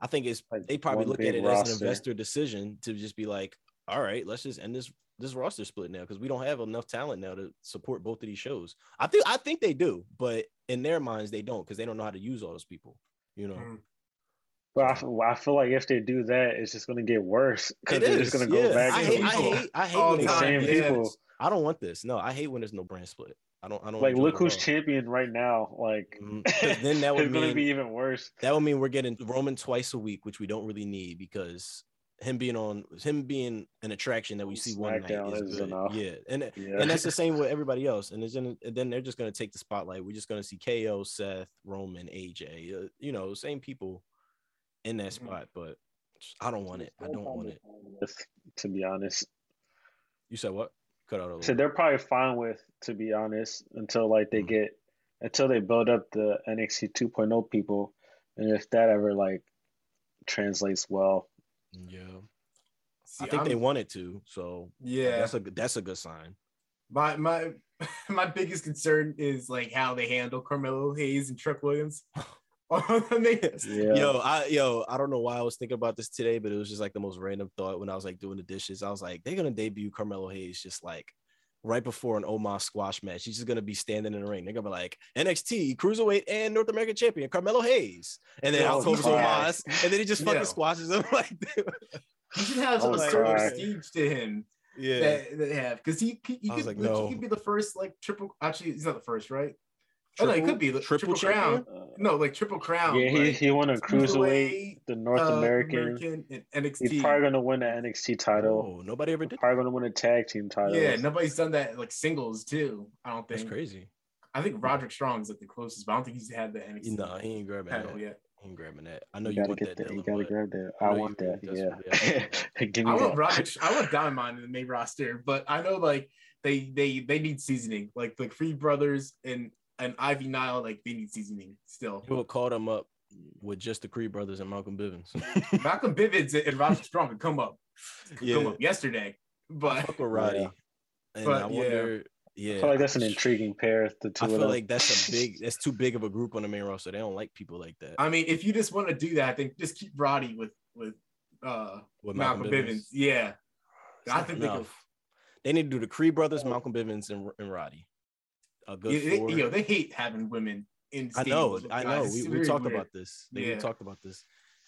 S1: I think it's they probably
S2: one
S1: look at it as an investor decision to just be like, all right, let's just end this this roster split now because we don't have enough talent now to support both of these shows. I think I think they do, but in their minds they don't because they don't know how to use all those people. You know,
S3: Mm.
S2: But I, feel- I feel like if they do that, it's just gonna get worse because they're
S1: is,
S2: just gonna go
S1: yeah.
S2: back.
S1: I
S2: to
S1: hate, I hate, I hate
S3: All
S1: when
S2: the same
S1: not
S3: yeah.
S2: people.
S1: I don't want this. No, I hate when there's no brand split. I don't. I don't
S2: Like, look who's
S1: at
S2: champion right now. Like,
S1: Mhm. 'Cause then that would
S2: it's gonna
S1: mean-
S2: be even worse.
S1: That would mean we're getting Roman twice a week, which we don't really need because him being on him being an attraction that we see one night is good.
S2: enough.
S1: Yeah, and
S2: Yeah.
S1: and that's the same with everybody else. And, it's in, and then they're just gonna take the spotlight. We're just gonna see KO, Seth, Roman, AJ. Uh, you know, same people in that
S3: Mhm.
S1: spot. But I don't want it. I don't want it.
S2: To be honest,
S1: You said what? Cut out
S2: so they're probably fine with, to be honest, until like they
S1: Mhm.
S2: get until they build up the NXT 2.0 people, and if that ever like translates well,
S1: yeah,
S3: See,
S1: I think they
S3: I'm-
S1: want it to. So
S3: Yeah,
S1: that's a good- that's a good sign.
S3: my my my biggest concern is like how they handle Carmelo Hayes and Trick Williams.
S2: Yeah.
S1: Yo, I yo, I don't know why I was thinking about this today, but it was just like the most random thought when I was like doing the dishes. I was like, they're gonna debut Carmelo Hayes just like right before an Omos squash match. He's just gonna be standing in the ring. They're gonna be like NXT Cruiserweight and North American Champion Carmelo Hayes, and then
S3: Yo,
S1: out comes. Omos, and then he just fucking
S3: Yo.
S1: squashes him like,
S3: you should have
S2: I
S3: some
S2: was
S3: sort of prestige to him
S1: yeah,
S3: that they have because he he, he could
S1: like,
S3: like,
S1: no.
S3: he could be the first like triple. Actually, he's not the first, right? Oh no, he
S1: Triple-
S3: could be the
S1: triple
S3: triple, crown.
S2: Uh,
S3: No, like triple crown.
S2: yeah, he,
S3: like,
S2: he won a cruiserweight,
S3: cruiserweight,
S2: the North
S3: uh,
S2: American.
S3: American and NXT.
S2: He's probably gonna win the NXT title.
S1: Oh, nobody ever did.
S2: Probably gonna win a tag team title.
S3: yeah, nobody's done that like singles too. I don't
S1: That's
S3: think.
S1: crazy.
S3: I think Roderick Strong is like the closest, but I don't think he's had the NXT
S1: No, he ain't grabbing
S3: title
S1: that.
S3: yet.
S1: He ain't grabbing that. I know
S2: You
S1: you,
S2: gotta
S1: want
S2: get
S1: that.
S2: that. You gotta grab that.
S1: I
S2: I want that.
S1: really
S2: Yeah. Give me
S3: I want. Roderick. I want Diamond in the main roster, but I know like they they they need seasoning. Like like Creed Brothers and and Ivy Nile, like they need seasoning still.
S1: You would call them up with just the Creed brothers and Malcolm Bivens.
S3: Malcolm Bivens and Roderick Strong could come up,
S1: Yeah.
S3: come up yesterday, but
S1: Fuck with Roddy.
S2: Yeah.
S1: And
S3: But,
S1: I
S3: yeah.
S1: wonder, yeah.
S2: I feel like that's an intriguing pair. The two
S1: I
S2: of
S1: feel
S2: them.
S1: like that's a big, that's too big of a group on the main roster. They don't like people like that.
S3: I mean, if you just want to do that, then just keep Roddy with with uh
S1: with
S3: Malcolm, Bivens. Yeah,
S1: It's
S3: I
S1: not
S3: think they could.
S1: They need to do the Creed brothers, Malcolm Bivens, and, and Roddy. A good
S3: Yeah, they,
S1: four.
S3: you know, they hate having women in.
S1: I know, I know. We, we talked
S3: weird.
S1: about this. They,
S3: Yeah.
S1: We talked about this,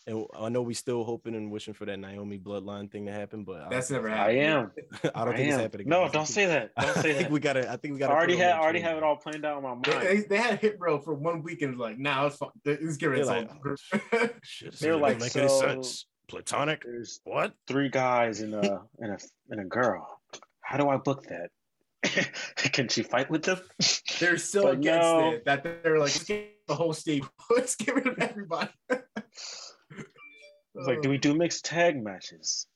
S1: and I know we still hoping and wishing for that Naomi bloodline thing to happen, but
S3: That's
S1: don't
S3: never
S1: think
S2: I am.
S1: I don't
S2: I
S1: think it's
S2: am.
S1: happening.
S2: No, don't say that. Don't
S1: I
S2: say
S1: think
S2: that.
S1: we gotta. I think we gotta.
S2: already
S1: put
S2: had already have it all planned out in my mind.
S3: they, they had Hit bro for one weekend. Like, nah, let's fuck. Let's get
S1: They're
S3: this
S1: like,
S3: whole
S1: oh. Shit,
S2: They were
S1: doesn't
S2: like,
S1: make any
S2: so-
S1: sense. Platonic.
S2: There's
S1: What?
S2: three guys and a and a and a girl. How do I book that? Can she fight with them?
S3: They're so
S2: But
S3: against
S2: no.
S3: it that they're like, let's get the whole stable. Let's get rid of everybody.
S2: It's like, do we do mixed tag matches?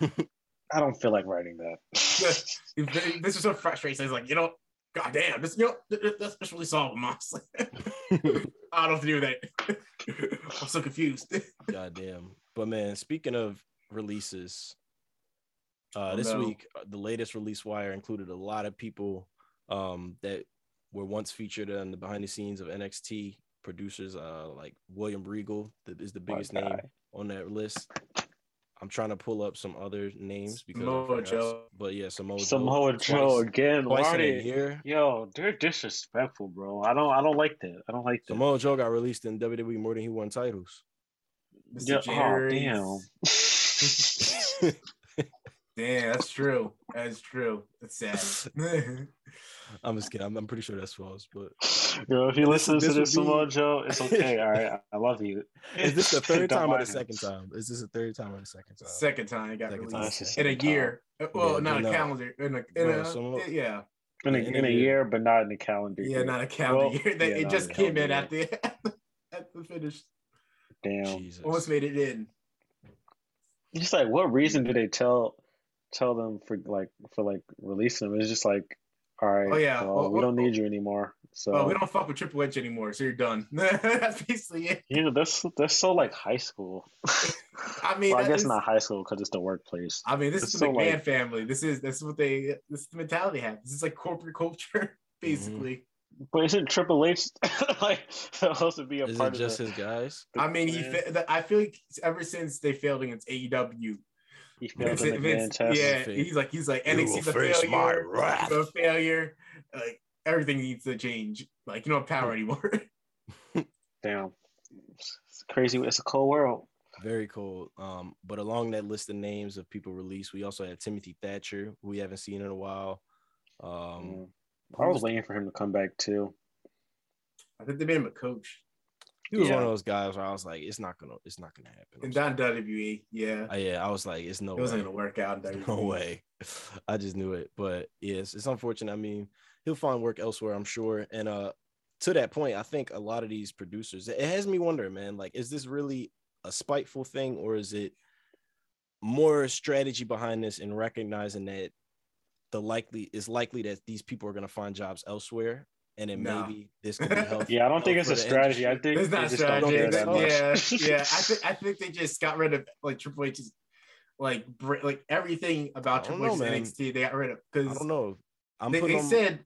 S2: I don't feel like writing that.
S3: this is so frustrating. It's like, you know, goddamn, this, you know, th- th- just really solve them. honestly. I don't know what to do that. I'm so confused.
S1: Goddamn. But man, speaking of releases, uh,
S3: Oh,
S1: this
S3: no.
S1: week uh, the latest release wire included a lot of people um, that were once featured on the behind the scenes of NXT producers, uh, like William Regal that is the biggest name on that list. I'm trying to pull up some other names because I
S3: Samoa
S1: forgot
S3: Joe.
S1: but yeah, Samoa,
S2: Samoa
S1: Joe,
S2: Joe
S1: twice,
S2: again.
S1: twice
S2: Why
S1: in a
S2: did- Yo, they're disrespectful, bro. I don't I don't like that. I don't like that.
S1: Samoa Joe got released in WWE more than he won titles.
S3: Mr.
S2: Yeah, oh, damn.
S3: Damn, that's true. That's true. That's sad.
S1: I'm just kidding. I'm, I'm pretty sure that's false, but
S2: Yo, if he
S1: This-
S2: listens
S1: this
S2: to
S1: would
S2: this, Samoa
S1: be-
S2: Joe, it's okay. All right, I- I love you.
S1: is this the third
S2: Don't
S1: time or the second time? Is this the third time or the second time?
S3: Second time it got
S1: Second
S2: time.
S3: released
S2: That's the
S3: in a year. Well,
S1: Yeah,
S3: not a
S1: no.
S3: calendar. In a, in
S1: Bro,
S3: a
S1: Samoa-
S3: yeah,
S2: In a,
S1: In a
S2: in a
S1: year.
S2: year, but not in the calendar.
S3: yeah,
S2: year.
S3: not a calendar
S2: Well,
S3: year. They,
S2: yeah,
S3: it just came in
S2: calendar
S3: at the, at the at the finish.
S2: Damn.
S1: Jesus.
S3: Almost made it in.
S2: Just like, what reason do they tell tell them for like for like releasing them? It's just like, all right,
S3: Oh, yeah.
S2: well,
S3: Well,
S2: we oh, don't
S3: well,
S2: need you anymore. So
S3: Well, we don't fuck with Triple H anymore, so you're done. That's basically it.
S2: yeah, that's that's so like high school.
S3: I mean,
S2: well, I guess
S3: is-
S2: not high school because it's the workplace.
S3: I mean, this
S2: It's
S3: is the
S2: so,
S3: McMahon
S2: like-
S3: family. This is this is what they this is the mentality they have. This is like corporate culture, mm-hmm. basically.
S2: But isn't Triple H like supposed to be a
S1: Is
S2: part
S1: it
S2: of
S1: just
S2: the,
S1: his guys?
S2: the
S3: I mean, he
S2: plan?
S3: fa- I feel like ever since they failed against AEW,
S2: he failed
S3: Vince,
S2: the McMahon
S3: Vince- yeah, he's like he's like
S1: You will
S3: NXT's a
S1: face my
S3: failure,
S1: wrath.
S3: a failure. Like everything needs to change. Like you don't have power anymore.
S2: Damn, it's crazy. It's a cold world.
S1: Very cool. Um, but along that list of names of people released, we also had Timothy Thatcher, who we haven't seen in a while. Um,
S2: Mm. I was waiting for him to come back too.
S3: I think they made him a coach.
S1: He was one of those guys where I was like, it's not gonna, it's not gonna happen. I'm
S3: And not WWE, yeah,
S1: Uh, yeah, I was like, it's no
S3: it wasn't
S1: way.
S3: gonna work out.
S1: No way. I just knew it. But yes, it's unfortunate. I mean, he'll find work elsewhere, I'm sure. And uh to that point, I think a lot of these producers, it has me wondering, man, like, is this really a spiteful thing or is it more strategy behind this and recognizing that the likely is likely that these people are gonna find jobs elsewhere and then
S3: No.
S1: maybe this could be healthy.
S2: Yeah, I don't think it's a
S1: the
S2: strategy. I think
S3: It's
S2: they
S3: not
S2: just don't
S3: strategy.
S2: care that much.
S3: Yeah, yeah. I think I think they just got rid of like Triple H's like br- like everything about
S1: I don't
S3: Triple H's
S1: know, man.
S3: NXT. They got rid of because
S1: I
S3: because
S1: don't know. I'm
S3: they, they
S1: on-
S3: said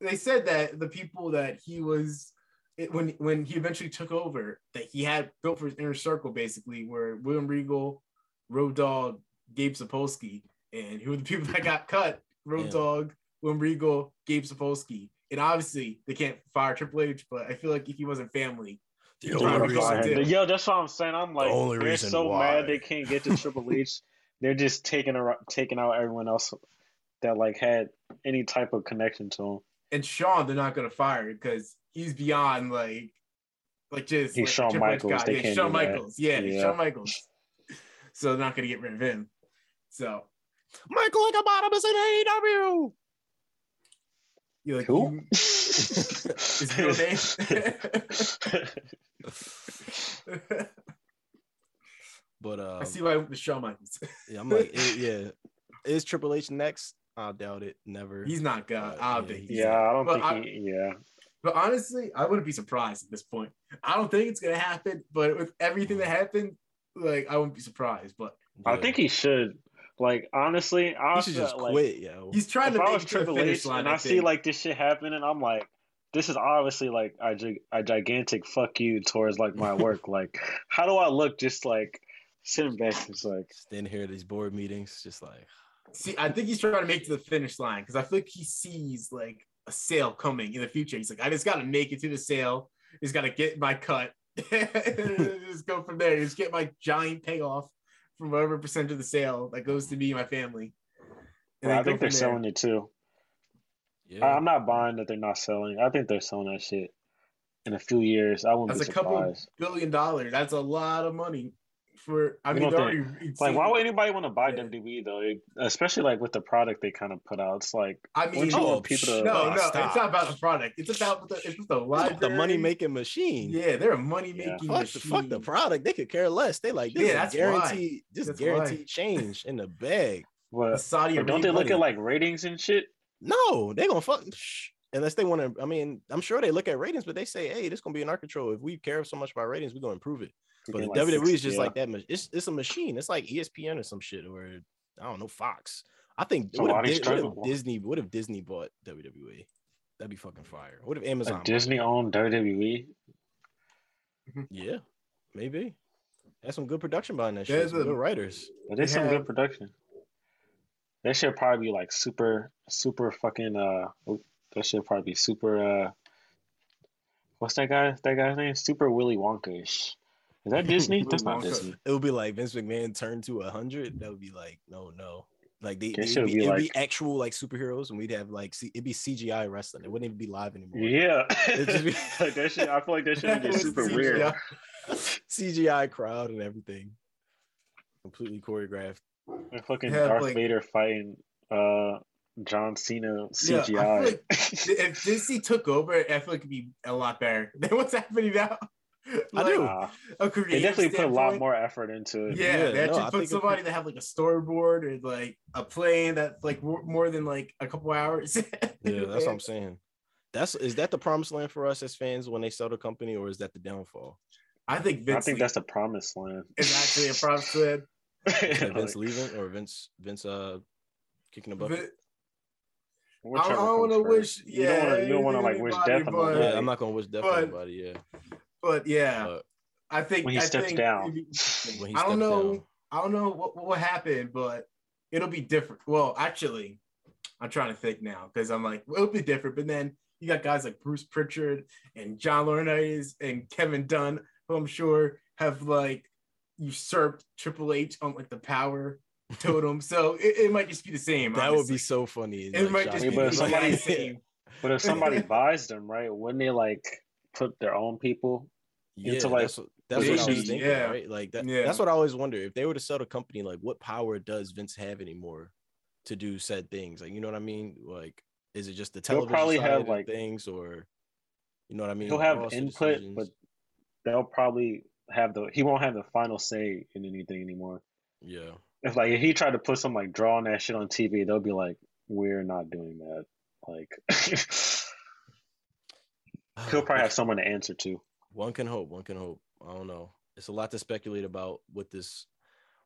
S3: they said that the people that he was it, when when he eventually took over that he had built for his inner circle basically were William Regal, Road Dog, Gabe Sapolsky, and who were the people that got cut? Road
S1: Yeah.
S3: Dog, William Regal, Gabe Sapolsky. And obviously they can't fire Triple H, but I feel like if he wasn't family,
S1: the only reason
S3: find
S2: Yo, that's what I'm saying. I'm like,
S1: only
S2: they're
S1: reason
S2: so
S1: why.
S2: mad they can't get to Triple H. They're just taking a, taking out everyone else that like had any type of connection to him.
S3: and Sean, they're not gonna fire because he's beyond like, like just
S2: He's
S3: like,
S2: Shawn
S3: Triple
S2: Michaels. They
S3: yeah,
S2: can't
S3: Shawn
S2: do that.
S3: Michaels. Yeah,
S2: Yeah.
S3: Shawn Michaels. So they're not gonna get rid of him. So
S1: Michael Ichabod is in AEW.
S3: You like
S2: Who?
S3: you- His real name.
S1: But um,
S3: I see why with Shawn Michaels.
S1: yeah, I'm like, it- yeah, is Triple H next? I doubt it. Never.
S3: He's not God.
S1: Uh,
S3: I don't
S1: yeah,
S3: think. He's
S2: yeah, I don't
S3: But
S2: think
S3: I-
S2: he. Yeah,
S3: But honestly, I wouldn't be surprised at this point. I don't think it's gonna happen, but with everything that happened, like I wouldn't be surprised. But
S2: I think he should. Like honestly, I
S1: he should just
S2: like,
S1: quit, yo.
S3: he's trying
S2: If
S3: to
S2: I
S3: make
S2: was
S3: it to the
S2: Triple
S3: finish
S2: H
S3: line.
S2: and
S3: I,
S2: I see like this shit happening, I'm like, this is obviously like a, gi- a gigantic fuck you towards like my work. like, how do I look? Just like sitting back, just like
S1: Standing here at these board meetings, just like
S3: see, I think he's trying to make it to the finish line because I feel like he sees like a sale coming in the future. He's like, I just got to make it to the sale. He's got to get my cut. just go from there. Just get my giant payoff from whatever percent of the sale that goes to me and my family. And
S2: Well, I think they're
S3: there.
S2: selling it too.
S1: yeah.
S2: I- I'm not buying that they're not selling. I think they're selling that shit in a few years. I wouldn't
S3: That's
S2: be
S3: a couple
S2: surprised.
S3: billion dollars. That's a lot of money for. I
S2: You
S3: mean,
S2: think-
S3: already
S2: Like, why would anybody want to buy
S3: Yeah.
S2: WWE though? It- especially like with the product they kind of put out. It's like,
S3: I mean,
S2: wouldn't you
S1: oh,
S2: want people to?
S3: no,
S1: Oh,
S3: no,
S1: stop.
S3: it's not about the product. It's about the it's with the library.
S1: the money making machine.
S3: Yeah, they're a money making
S1: Fuck the, fuck the product. They could care less. They like this
S3: Yeah,
S1: is
S3: that's why.
S1: guaranteed, just
S3: That's why.
S1: guaranteed change in the bag.
S3: The
S2: What?
S3: Saudi
S2: But don't they
S3: Arabia
S2: look at like ratings and shit?
S1: No, they gonna fuck shh. unless they want to. I mean, I'm sure they look at ratings, but they say, "Hey, this gonna be in our control. If we care so much about ratings, we're gonna improve it." But the
S2: Like
S1: WWE is just
S2: yeah.
S1: like that. It's it's a machine. It's like ESPN or some shit, or I don't know, Fox. I think
S2: So
S1: what if, what if? Disney what if Disney bought WWE? That'd be fucking fire. What if Amazon? bought
S2: Disney owned WWE.
S1: Yeah, maybe. That's some good production behind that
S3: There's
S1: shit. Some
S3: a-
S1: good writers.
S2: It is
S3: They
S2: some
S3: have-
S2: good production. That should probably be like super, super fucking. Uh, oop, that should probably be super. Uh, what's that guy? That guy's name? Super Willy Wonka-ish. Is that Disney? That's not Disney.
S1: It would be like Vince McMahon turned to a hundred. That would be like no, no. Like they,
S2: It
S1: it'd
S2: should
S1: be,
S2: be
S1: it'd be actual like superheroes, and we'd have like C- it'd be CGI wrestling. It wouldn't even be live anymore.
S2: Yeah,
S1: It'd just be-
S2: like that shit. I feel like that should be super
S3: CGI.
S2: weird.
S1: CGI crowd and everything, completely choreographed.
S2: Like fucking
S3: Have,
S2: Darth
S3: like-
S2: Vader fighting uh John Cena
S3: Yeah,
S2: CGI.
S3: like if Disney took over, I feel like it'd be a lot better than what's happening now.
S1: I do.
S2: Nah,
S3: A
S2: they
S3: creative
S2: definitely put a lot more effort into it.
S3: Yeah,
S1: Yeah,
S3: they actually
S1: I
S3: put somebody that have like a storyboard or like a plane that's like more, more than like a couple hours.
S1: Yeah, that's what I'm saying. That's is that the promised land for us as fans when they sell the company, or is that the downfall?
S3: I think Vince
S2: I think that's the promised land.
S3: is actually a promised land.
S1: Is that Vince leaving or Vince Vince uh kicking the bucket?
S3: Vin-
S2: Whichever
S3: I don't wanna wish-
S2: You don't want
S3: yeah,
S2: to. You don't want to like wish death on
S3: but-
S2: nobody.
S1: Yeah, I'm not gonna wish death on anybody. Yeah,
S3: But yeah,
S1: but
S3: I think
S2: When he
S3: I
S2: steps
S3: think
S2: down.
S3: it'd
S1: when he
S3: I don't know.
S1: down.
S3: I don't know what, what happened, but it'll be different. Well, actually, I'm trying to think now because I'm like, well, it'll be different. But then you got guys like Bruce Pritchard and John Laurinaitis and Kevin Dunn, who I'm sure have like usurped Triple H on like the power totem. so it, it might just be the same.
S1: that would be so funny.
S3: It might just be
S2: but
S3: the
S2: if somebody-
S3: same.
S2: But if somebody buys them, right, wouldn't they like put their own people?
S1: yeah,
S2: into, like,
S1: that's what, that's what I was thinking,
S3: Yeah.
S1: right? Like that.
S3: Yeah.
S1: That's what I always wonder. If they were to sell the company, like what power does Vince have anymore to do said things? Like you know what I mean? Like is it just the
S2: He'll
S1: television
S2: probably
S1: side
S2: have,
S1: of
S2: like-
S1: things, or you know what I mean?
S2: He'll have input,
S1: decisions?
S2: but they'll probably have the. He won't have the final say in anything anymore.
S1: yeah,
S2: If like if he tried to put some like drawing that shit on TV, they'll be like, "We're not doing that." Like he'll probably have someone to answer to.
S1: One can hope. One can hope. I don't know. It's a lot to speculate about with this,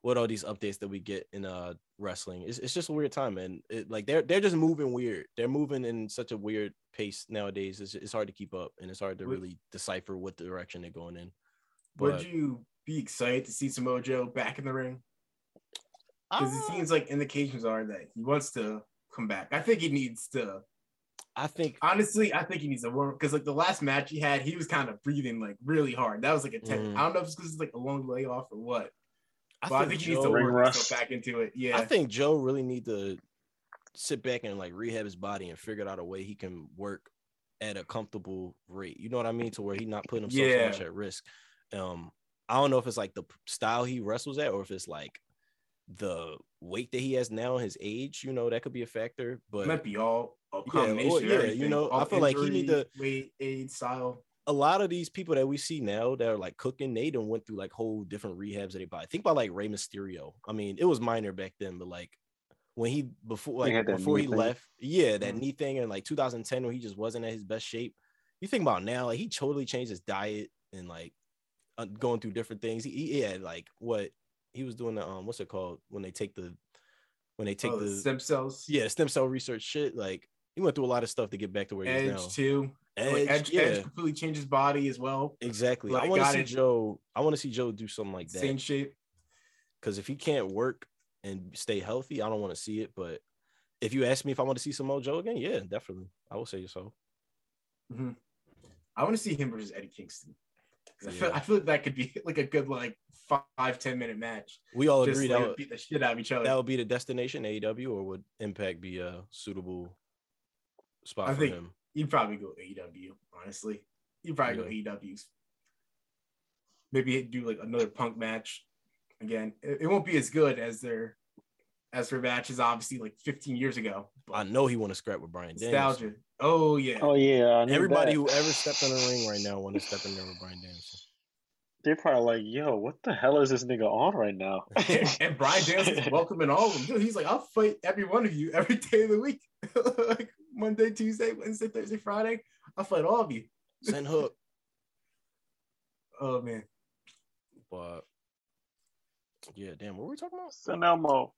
S1: what all these updates that we get in uh wrestling. It's, it's just a weird time, man. It, like they're they're just moving weird. They're moving in such a weird pace nowadays. It's, it's hard to keep up, and it's hard to
S3: Would-
S1: really decipher what direction they're going in.
S3: Would you be excited to see Samoa Joe back in the ring? Because it
S1: uh,
S3: seems like indications are that he wants to come back. I think he needs to.
S1: I think
S3: Honestly, I think he needs a warm because like the last match he had, he was kind of breathing like really hard. That was like a 10.
S1: Mm.
S3: I don't know if it's because it's like a long layoff or what.
S1: I
S3: But I
S1: think,
S3: think he needs to
S2: Ring
S3: work himself back into it. Yeah.
S1: I think Joe really need to sit back and like rehab his body and figure out a way he can work at a comfortable rate. You know what I mean? To where he not putting himself so much at risk. Um, I don't know if it's like the style he wrestles at or if it's like the weight that he has now, his age. You know, that could be a factor.
S3: it
S1: But
S3: might be all a
S1: Yeah, or- yeah, you
S3: everything.
S1: know, I
S3: All
S1: feel like he need to-
S3: weight, aid style.
S1: a lot of these people that we see now that are like cooking, they done went through like whole different rehabs that they buy. Think about like Rey Mysterio. I mean, it was minor back then, but like when he before
S2: He
S1: like
S2: had that
S1: before he
S2: thing.
S1: left, yeah, that
S3: Mhm.
S1: knee thing in like 2010 when he just wasn't at his best shape. You think about now, like he totally changed his diet and like uh, going through different things. He, he had like what he was doing the um what's it called when they take the when they take
S3: oh, the
S1: the
S3: stem cells.
S1: yeah stem cell research shit. Like he went through a lot of stuff to get back to where he is now.
S3: Edge too. Like, Edge,
S1: yeah.
S3: Edge completely changed his body as well.
S1: Exactly. I want to see
S3: it.
S1: Joe. I want to see Joe do something like that.
S3: Same shape.
S1: Because if he can't work and stay healthy, I don't want to see it. But if you ask me if I want to see Samoa Joe again, yeah, definitely. I will say so. Hmm.
S3: I want to see him versus Eddie Kingston. 'Cause I feel I feel like that could be like a good like five ten minute match.
S1: We all
S3: Just
S1: agree
S3: like,
S1: that would,
S3: beat the shit out of each other.
S1: that would be the destination AEW, or would Impact be a suitable spot
S3: I
S1: for
S3: think-
S1: him?
S3: You'd probably go AEW, honestly. You'd probably go AEWs. Maybe do like another punk match. Again, it, it won't be as good as their as their matches, obviously, like 15 years ago. But
S1: I know he want to scrap with Bryan Danielson.
S3: nostalgia. Oh yeah.
S2: Oh yeah,
S1: Everybody
S2: that.
S1: who ever stepped in the ring right now want to step in there with Bryan Danielson.
S2: they're probably like, "Yo, what the hell is this nigga on right now?"
S3: and Bryan Danielson's welcoming all of them. Dude, he's like, I'll fight every one of you every day of the week. like Monday, Tuesday, Wednesday, Thursday, Friday. I'll fight all of you.
S1: Send hook,
S3: Oh man.
S1: but yeah, damn. What were we talking about?
S2: San Elmo.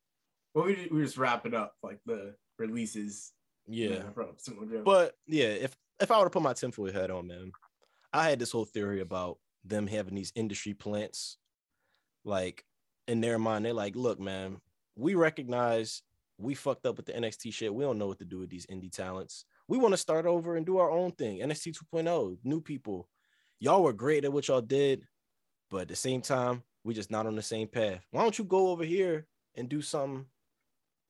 S3: Well, we we were just wrapping up like the releases.
S1: Yeah,
S3: From Samoa Joe.
S1: But yeah, if if I were to put my tinfoil hat on, man, I had this whole theory about them having these industry plants, like in their mind, they're like, look, man, we recognize we fucked up with the NXT shit. We don't know what to do with these indie talents. We want to start over and do our own thing. NXT 2.0, new people. Y'all were great at what y'all did, but at the same time, we just not on the same path. Why don't you go over here and do something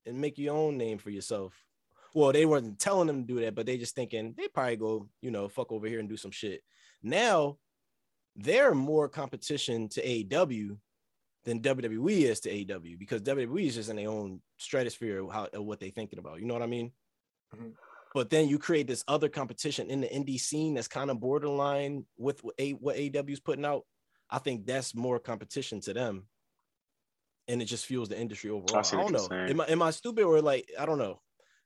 S1: and make your own name for yourself? well, they weren't telling them to do that, but they just thinking they probably go, you know, fuck over here and do some shit. Now they're more competition to AEW than WWE is to AEW because WWE is just in their own stratosphere how what they thinking about. You know what I mean?
S3: Mhm.
S1: But then you create this other competition in the indie scene that's kind of borderline with what, A, what AEW is putting out. I think that's more competition to them, and it just fuels the industry overall. I,
S2: see what
S1: don't know. Am I, am I stupid or like I don't know?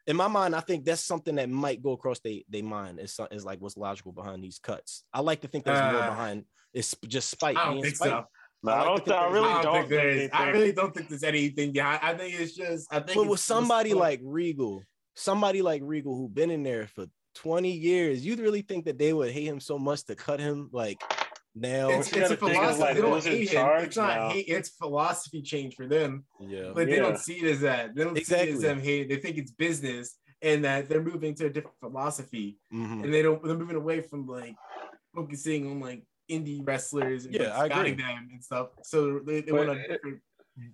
S1: in my mind, I think that's something that might go across they they mind. Is is like what's logical behind these cuts. I like to think there's more
S3: Uh,
S1: behind. It's just spite.
S3: I don't think
S1: spite.
S3: so.
S2: No,
S1: I
S2: I,
S1: like to
S2: don't.
S1: think
S2: I
S1: there's-
S2: really
S3: I don't,
S2: don't
S3: think there is. I
S2: anything.
S3: really don't think there's anything behind. I think it's just. I think.
S1: But with somebody
S3: just-
S1: like Regal, somebody like Regal who been in there for 20 years, you'd really think that they would hate him so much to cut him like now?
S3: it's, it's a
S2: gotta think of,
S3: philosophy.
S2: like,
S3: they don't hate him. It's not
S2: now.
S3: hate. It's philosophy change for them.
S1: yeah.
S3: But they
S2: Yeah.
S3: don't see it as that. They don't see it as them hate. They think it's business and that they're moving to a different philosophy.
S1: Mhm.
S3: And they don't. They're moving away from like focusing on like indie wrestlers and
S1: Yeah,
S3: like,
S1: I agree.
S3: scouting them and stuff. So they, they
S2: But
S3: want
S2: it-
S3: to.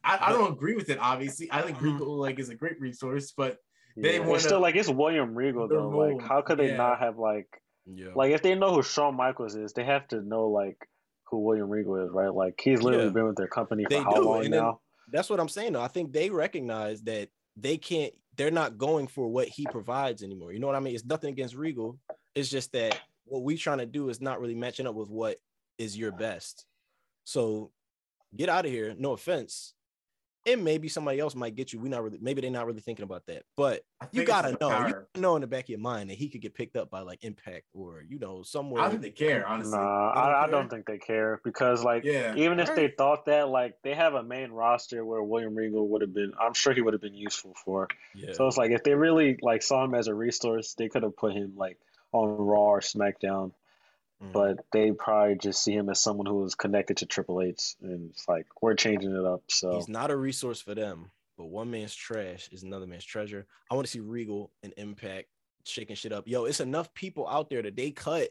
S3: I, I don't agree with it. Obviously, I think
S1: Mhm.
S3: Regal like is a great resource, but They
S2: Yeah,
S3: wanna-
S2: still like it's William Regal
S3: Their
S2: though. Like, how could they
S3: yeah.
S2: not have like
S1: Yeah.
S2: like if they know who Shawn Michaels is, they have to know like who William Regal is, right? Like he's literally
S1: Yeah.
S2: been with their company for
S1: They
S2: how
S1: do,
S2: long
S1: and
S2: now?
S1: That's what I'm saying though. I think they recognize that they can't, they're not going for what he provides anymore. You know what I mean? It's nothing against Regal. It's just that what we're trying to do is not really matching up with what is your best. So get out of here. No offense. And maybe somebody else might get you. We not really, maybe they're not really thinking about that. But you gotta
S3: the
S1: know, you gotta know in the back of your mind that he could get picked up by like Impact or you know somewhere.
S3: I don't think they care, honestly.
S2: Nah,
S1: They don't
S2: I, I don't think they care because like
S3: Yeah.
S2: even if they thought that, like they have a main roster where William Regal would have been, I'm sure he would have been useful for.
S1: yeah.
S2: So it's like if they really like saw him as a resource, they could have put him like on Raw or SmackDown.
S1: Mhm.
S2: But they probably just see him as someone who is connected to Triple H, and it's like we're changing it up. So
S1: He's not a resource for them, but one man's trash is another man's treasure. I want to see Regal and Impact shaking shit up. Yo, it's enough people out there that they cut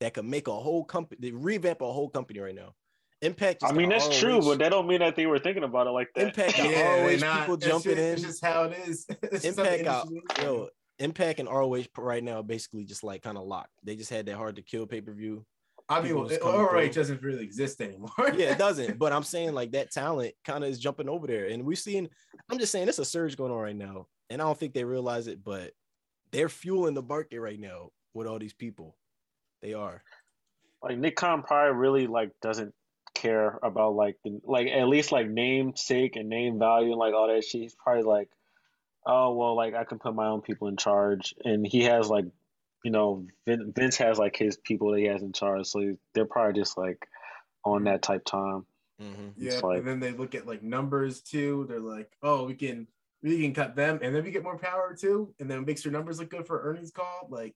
S1: that could make a whole company, they revamp a whole company right now. Impact.
S2: I mean
S1: got
S2: that's true, but that don't mean that they were thinking about it like that.
S1: Impact got
S3: Yeah,
S1: ROH
S3: they're not-
S1: people
S3: it's
S1: jumping
S3: just-
S1: in.
S3: It's just how it is. It's just how the
S1: Impact got
S3: industry is.
S1: yo, Impact and ROH right now basically just like kind of locked. They just had that hard to kill pay per view.
S3: I mean,
S1: people
S3: well, ROH
S1: through.
S3: doesn't really exist anymore.
S1: Yeah, it doesn't. But I'm saying like that talent kind of is jumping over there, and we're seeing. I'm just saying it's a surge going on right now, and I don't think they realize it, but they're fueling the market right now with all these people. They are.
S2: Like Nick Khan probably really like doesn't care about like the like at least like name sake and name value and like all that shit. He's probably like, oh well, like I can put my own people in charge, and he has like, you know, Vin- Vince has like his people that he has in charge, so they're probably just like on that type time.
S1: Mm-hmm.
S3: Yeah,
S2: like-
S3: and then they look at like numbers too. They're like, oh, we can we can cut them, and then we get more power too, and then it makes your numbers look good for earnings call. Like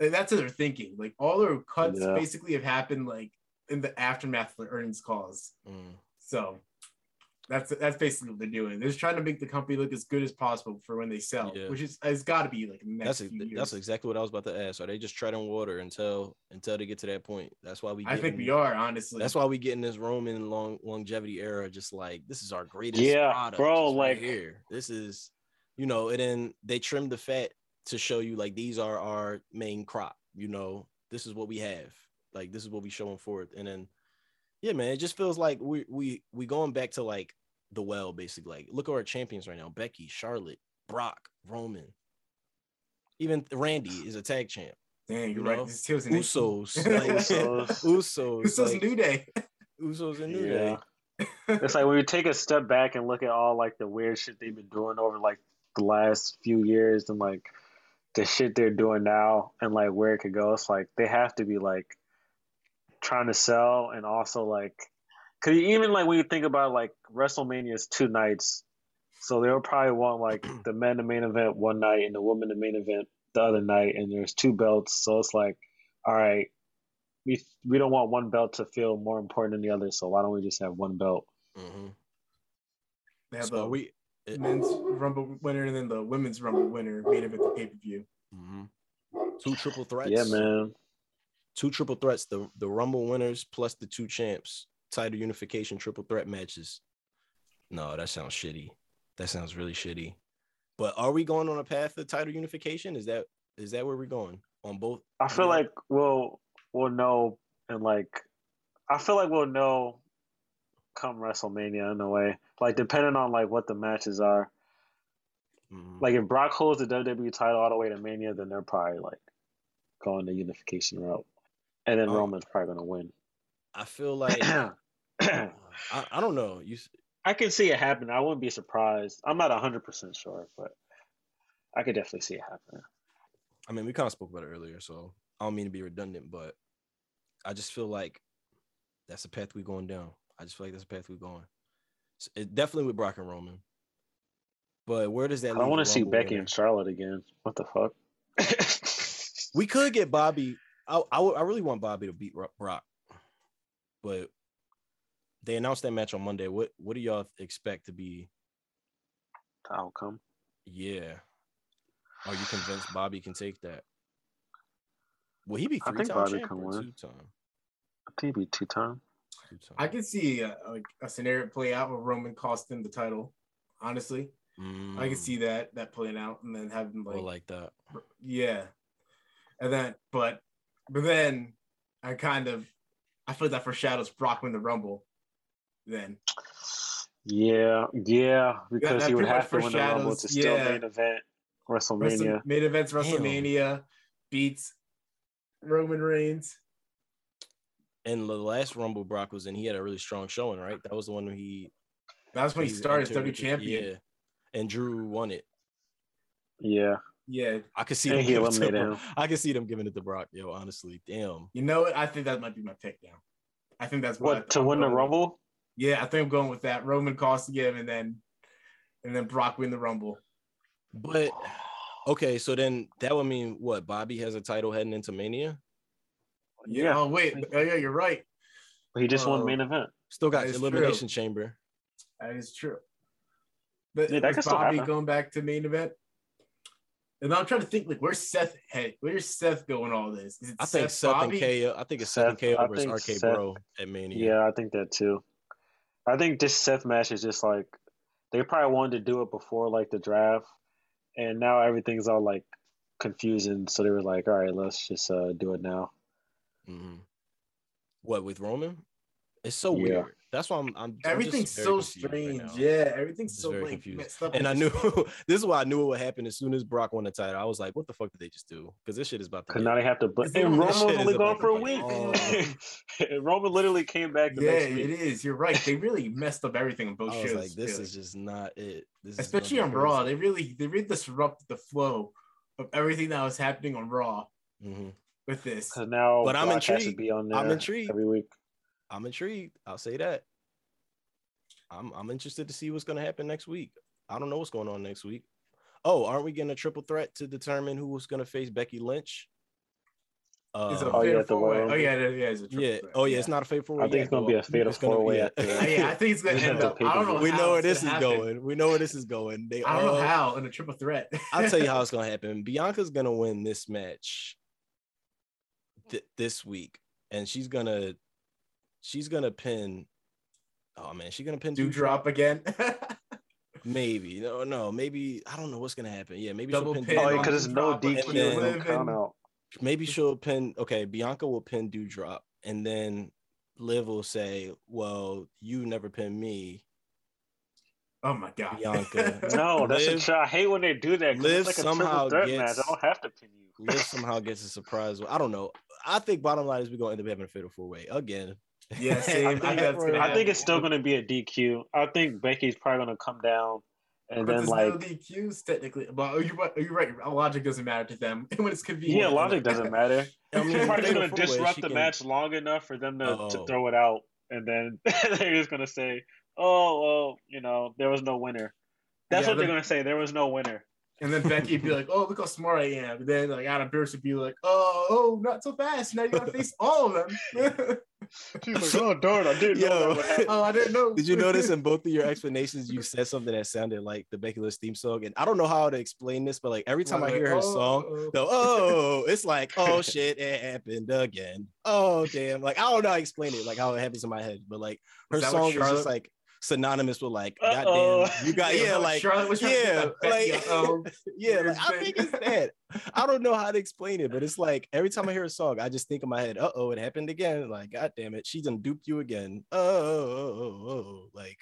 S3: like, that's what they're thinking. Like all their cuts
S2: Yeah.
S3: basically have happened like in the aftermath of the earnings calls.
S1: Mm.
S3: So that's that's basically what they're doing. They're just trying to make the company look as good as possible for when they sell,
S1: Yeah.
S3: which is has got to be like next
S1: That's
S3: few years.
S1: that's exactly what I was about to ask. Are they just treading water until until they get to that point? That's why we.
S3: I think
S1: getting-
S3: we are honestly.
S1: That's why we get in this Roman long longevity era. Just like this is our greatest.
S2: Yeah,
S1: product,
S2: bro,
S1: just right
S2: like-
S1: here, this is, you know, and then they trim the fat to show you like these are our main crop. You know, this is what we have. Like this is what we showing forth, and then, yeah, man, it just feels like we we we going back to like the well, basically. Like look at our champions right now: Becky, Charlotte, Brock, Roman. Even Randy is a tag champ.
S3: Dang, you're
S1: you
S3: right.
S1: know,
S3: This
S1: Usos, like,
S2: Usos.
S1: Usos,
S3: Usos
S1: like,
S3: New Day.
S1: Usos and New
S2: Yeah.
S1: Day.
S2: it's like when you take a step back and look at all like the weird shit they've been doing over like the last few years and like the shit they're doing now and like where it could go it's like they have to be like trying to sell and also like because even like when you think about like wrestlemania is two nights so they'll probably want like the men the main event one night and the women the main event the other night and there's two belts so it's like all right we we don't want one belt to feel more important than the other so why don't we just have one belt
S1: Mhm.
S3: They have
S1: So
S3: the
S1: we. it-
S3: men's rumble winner and then the women's rumble winner made event the pay per view.
S1: Mhm. Two triple threats.
S2: yeah man
S1: Two triple threats. The the Rumble winners plus the two champs. Title unification triple threat matches. No, that sounds shitty. That sounds really shitty. But are we going on a path of title unification? Is that is that where we're going on both?
S2: I feel like we'll we'll know and like I feel like we'll know come WrestleMania in a way. Like depending on like what the matches are.
S1: Mhm.
S2: Like if Brock holds the WWE title all the way to Mania, then they're probably like going the unification route. And then
S1: Oh.
S2: Roman's probably gonna win.
S1: I feel like
S2: I uh,
S1: I, I don't know. You s-
S2: can see it happen. I wouldn't be surprised. I'm not hundred percent sure, but I could definitely see it happening.
S1: I mean, we kind of spoke about it earlier, so I don't mean to be redundant, but I just feel like that's the path we're going down. I just feel like that's the path we're going. S- It, definitely with Brock and Roman. But where does that?
S2: I want to see Becky
S1: winner?
S2: and Charlotte again. What the fuck?
S1: We could get Bobby. I, I, I really want Bobby to beat Ro- Brock, but they announced that match on Monday. What what do y'all expect to be?
S2: the outcome.
S1: Yeah, are you convinced Bobby can take that? Will he be
S2: I
S1: three
S2: think
S1: time
S2: Bobby
S1: champ
S2: can
S1: or
S2: win.
S1: two time?
S2: I think it'd be two time.
S1: Two time.
S3: I could see uh, like a scenario play out where Roman cost him the title. Honestly, I could
S1: Mm,
S3: see that that playing out and then having
S1: or
S3: like,
S1: like that.
S3: yeah, and then but but then I kind of I feel like that foreshadows Brock win the Rumble. Then
S2: Yeah, yeah, because
S3: that
S2: he would have to win the Rumble
S3: foreshadows-
S2: to still
S3: yeah.
S2: main event
S3: Wrestle-
S2: WrestleMania.
S3: main events WrestleMania beats Roman Reigns.
S1: And the last Rumble Brock was in, he had a really strong showing, right? That was the one where he
S3: That's when he started as
S1: entered
S3: W champion.
S1: Yeah, and Drew won it.
S2: Yeah,
S3: Yeah,
S1: I could see them
S2: he
S1: giving it to
S2: eliminated
S1: Brock. I could see them giving it to Brock. Yo, honestly, damn.
S3: you know what? I think that might be my pick now. I think that's
S2: what
S3: I-
S2: to
S3: I'm
S2: win the
S3: going with.
S2: Rumble?
S3: Yeah, I think I'm going with that. Roman cost him, and then and then Brock win the Rumble.
S1: But okay, so then that would mean what? Bobby has a title heading into Mania.
S2: Yeah,
S3: Oh wait, oh, yeah, you're right.
S2: but he just won
S3: Oh.
S2: main event.
S1: Still got
S3: That is
S1: elimination chamber.
S3: That is true. But
S2: Yeah, that
S3: is
S2: could still
S3: Bobby going back to main event? And I'm trying to think like where's Seth head? Where's Seth going all this? Is it
S1: I think
S3: Seth,
S1: Seth
S3: Bobby?
S1: and KO. I think it's Seth, and
S2: Seth,
S1: KO versus RK
S2: Seth-
S1: Bro at Mania.
S2: Yeah, I think that too. I think this Seth match is just like they probably wanted to do it before like the draft, and now everything's all like confusing. So they were like, "All right, let's just uh, do it now."
S1: Mhm. What with Roman? It's so
S2: Yeah.
S1: weird. That's why I'm. I'm I'm
S3: Everything's so
S1: confused right
S3: strange. yeah, everything's
S1: Just
S3: so
S1: very
S3: like
S1: confused.
S3: messed up.
S1: And I knew
S3: this
S1: is why I knew it would happen as soon as Brock won the title. I was like, what the fuck did they just do? Because this shit is about to.
S2: Because now they have to. But
S3: Is it
S2: and
S3: on-
S2: Roman
S3: this
S2: was
S1: shit
S2: only gone for a week.
S3: Oh.
S2: Roman literally came back the
S3: yeah,
S2: next
S3: it
S2: week.
S3: is. You're right. They really messed up everything on both
S1: I was
S3: shows.
S1: like, this
S3: really.
S1: is just not it. This
S3: especially
S1: gonna
S3: on Raw. They really they really disrupted the flow of everything that was happening on Raw
S1: Mhm.
S3: with this.
S2: Because now,
S1: But I'm
S2: Brock has to be on there
S1: I'm intrigued.
S2: every week.
S1: I'm intrigued. I'll say that. I'm I'm interested to see what's gonna happen next week. I don't know what's going on next week. Oh, aren't we getting a triple threat to determine who was gonna face Becky Lynch?
S3: It's a
S1: Uh,
S2: Oh, yeah,
S3: fatal four-way. Oh yeah, yeah, it's a triple
S1: yeah.
S3: threat.
S1: Oh yeah, it's not a fatal.
S2: I think it's gonna be a fatal four-way after
S3: yeah, I think it's gonna end up. I don't know.
S1: we
S3: how
S1: know where this is
S3: gonna happen.
S1: going. We know where this is going. They
S3: I don't know
S1: all-
S3: how in a triple threat.
S1: I'll tell you how it's gonna happen. Bianca's gonna win this match th- this week, and she's gonna she's gonna pin. Oh man, she's gonna pin Doudrop
S3: again.
S1: Maybe no, no, maybe I don't know what's gonna happen. Yeah, maybe
S3: Double
S1: she'll
S3: pin
S1: pin.
S2: Oh, because it's no
S3: Doudrop and
S2: DQ,
S1: then-
S2: no count out.
S1: Maybe she'll pin. Okay, Bianca will pin Doudrop, and then Liv will say, "Well, you never pin me."
S3: Oh my god.
S1: Bianca.
S2: No, that's
S1: Liv-
S2: a try. I hate when they do that. 'cause
S1: Liv
S2: it's like a
S1: somehow
S2: triple threat
S1: gets-
S2: match. I don't have to pin you.
S1: Liv somehow gets a surprise. I don't know. I think bottom line is we're gonna end up having a fatal four way again.
S3: Yeah, same. I think that's gonna
S2: I think it's still going to be a DQ. I think Becky's probably going to come down, and
S3: but
S2: then like
S3: no DQs technically. But are you? Are you right? Logic doesn't matter to them when it's convenient.
S2: yeah, logic doesn't matter.
S1: I mean,
S2: She's probably going to disrupt the
S1: can-
S2: match long enough for them to, to
S1: Oh.
S2: throw it out, and then they're just going to say, "Oh, well, you know, there was no winner." That's
S3: Yeah,
S2: what they're
S3: the-
S2: going to say. There was no winner.
S3: And then Becky would be like, "Oh, look how smart I am." And then like Adam Pearce would be like, "Oh, oh, not so fast. Now you gotta face all of them."
S2: She's like, "Oh, darn, I didn't know
S1: Yo.
S2: that
S3: oh, I didn't know.
S1: Did you notice in both of your explanations you said something that sounded like the Becky Lynch theme song? And I don't know how to explain this, but like every time I hear her
S3: oh,
S1: song,
S3: oh. oh.
S1: the oh, it's like oh shit, it happened again. Oh damn, like I don't know how to explain it, like how it happens in my head, but like her
S3: Is that what
S1: song is just like synonymous with like
S2: Uh-oh.
S1: goddamn, you got
S3: Yeah,
S1: yeah,
S3: like
S1: like
S3: Charlotte was
S1: yeah,
S3: get that Becky,
S1: like yeah, like, I think it's that. I don't know how to explain it, but it's like every time I hear a song, I just think in my head, uh oh, it happened again. Like, god damn it, she done duped you again. Oh, oh, oh, oh. like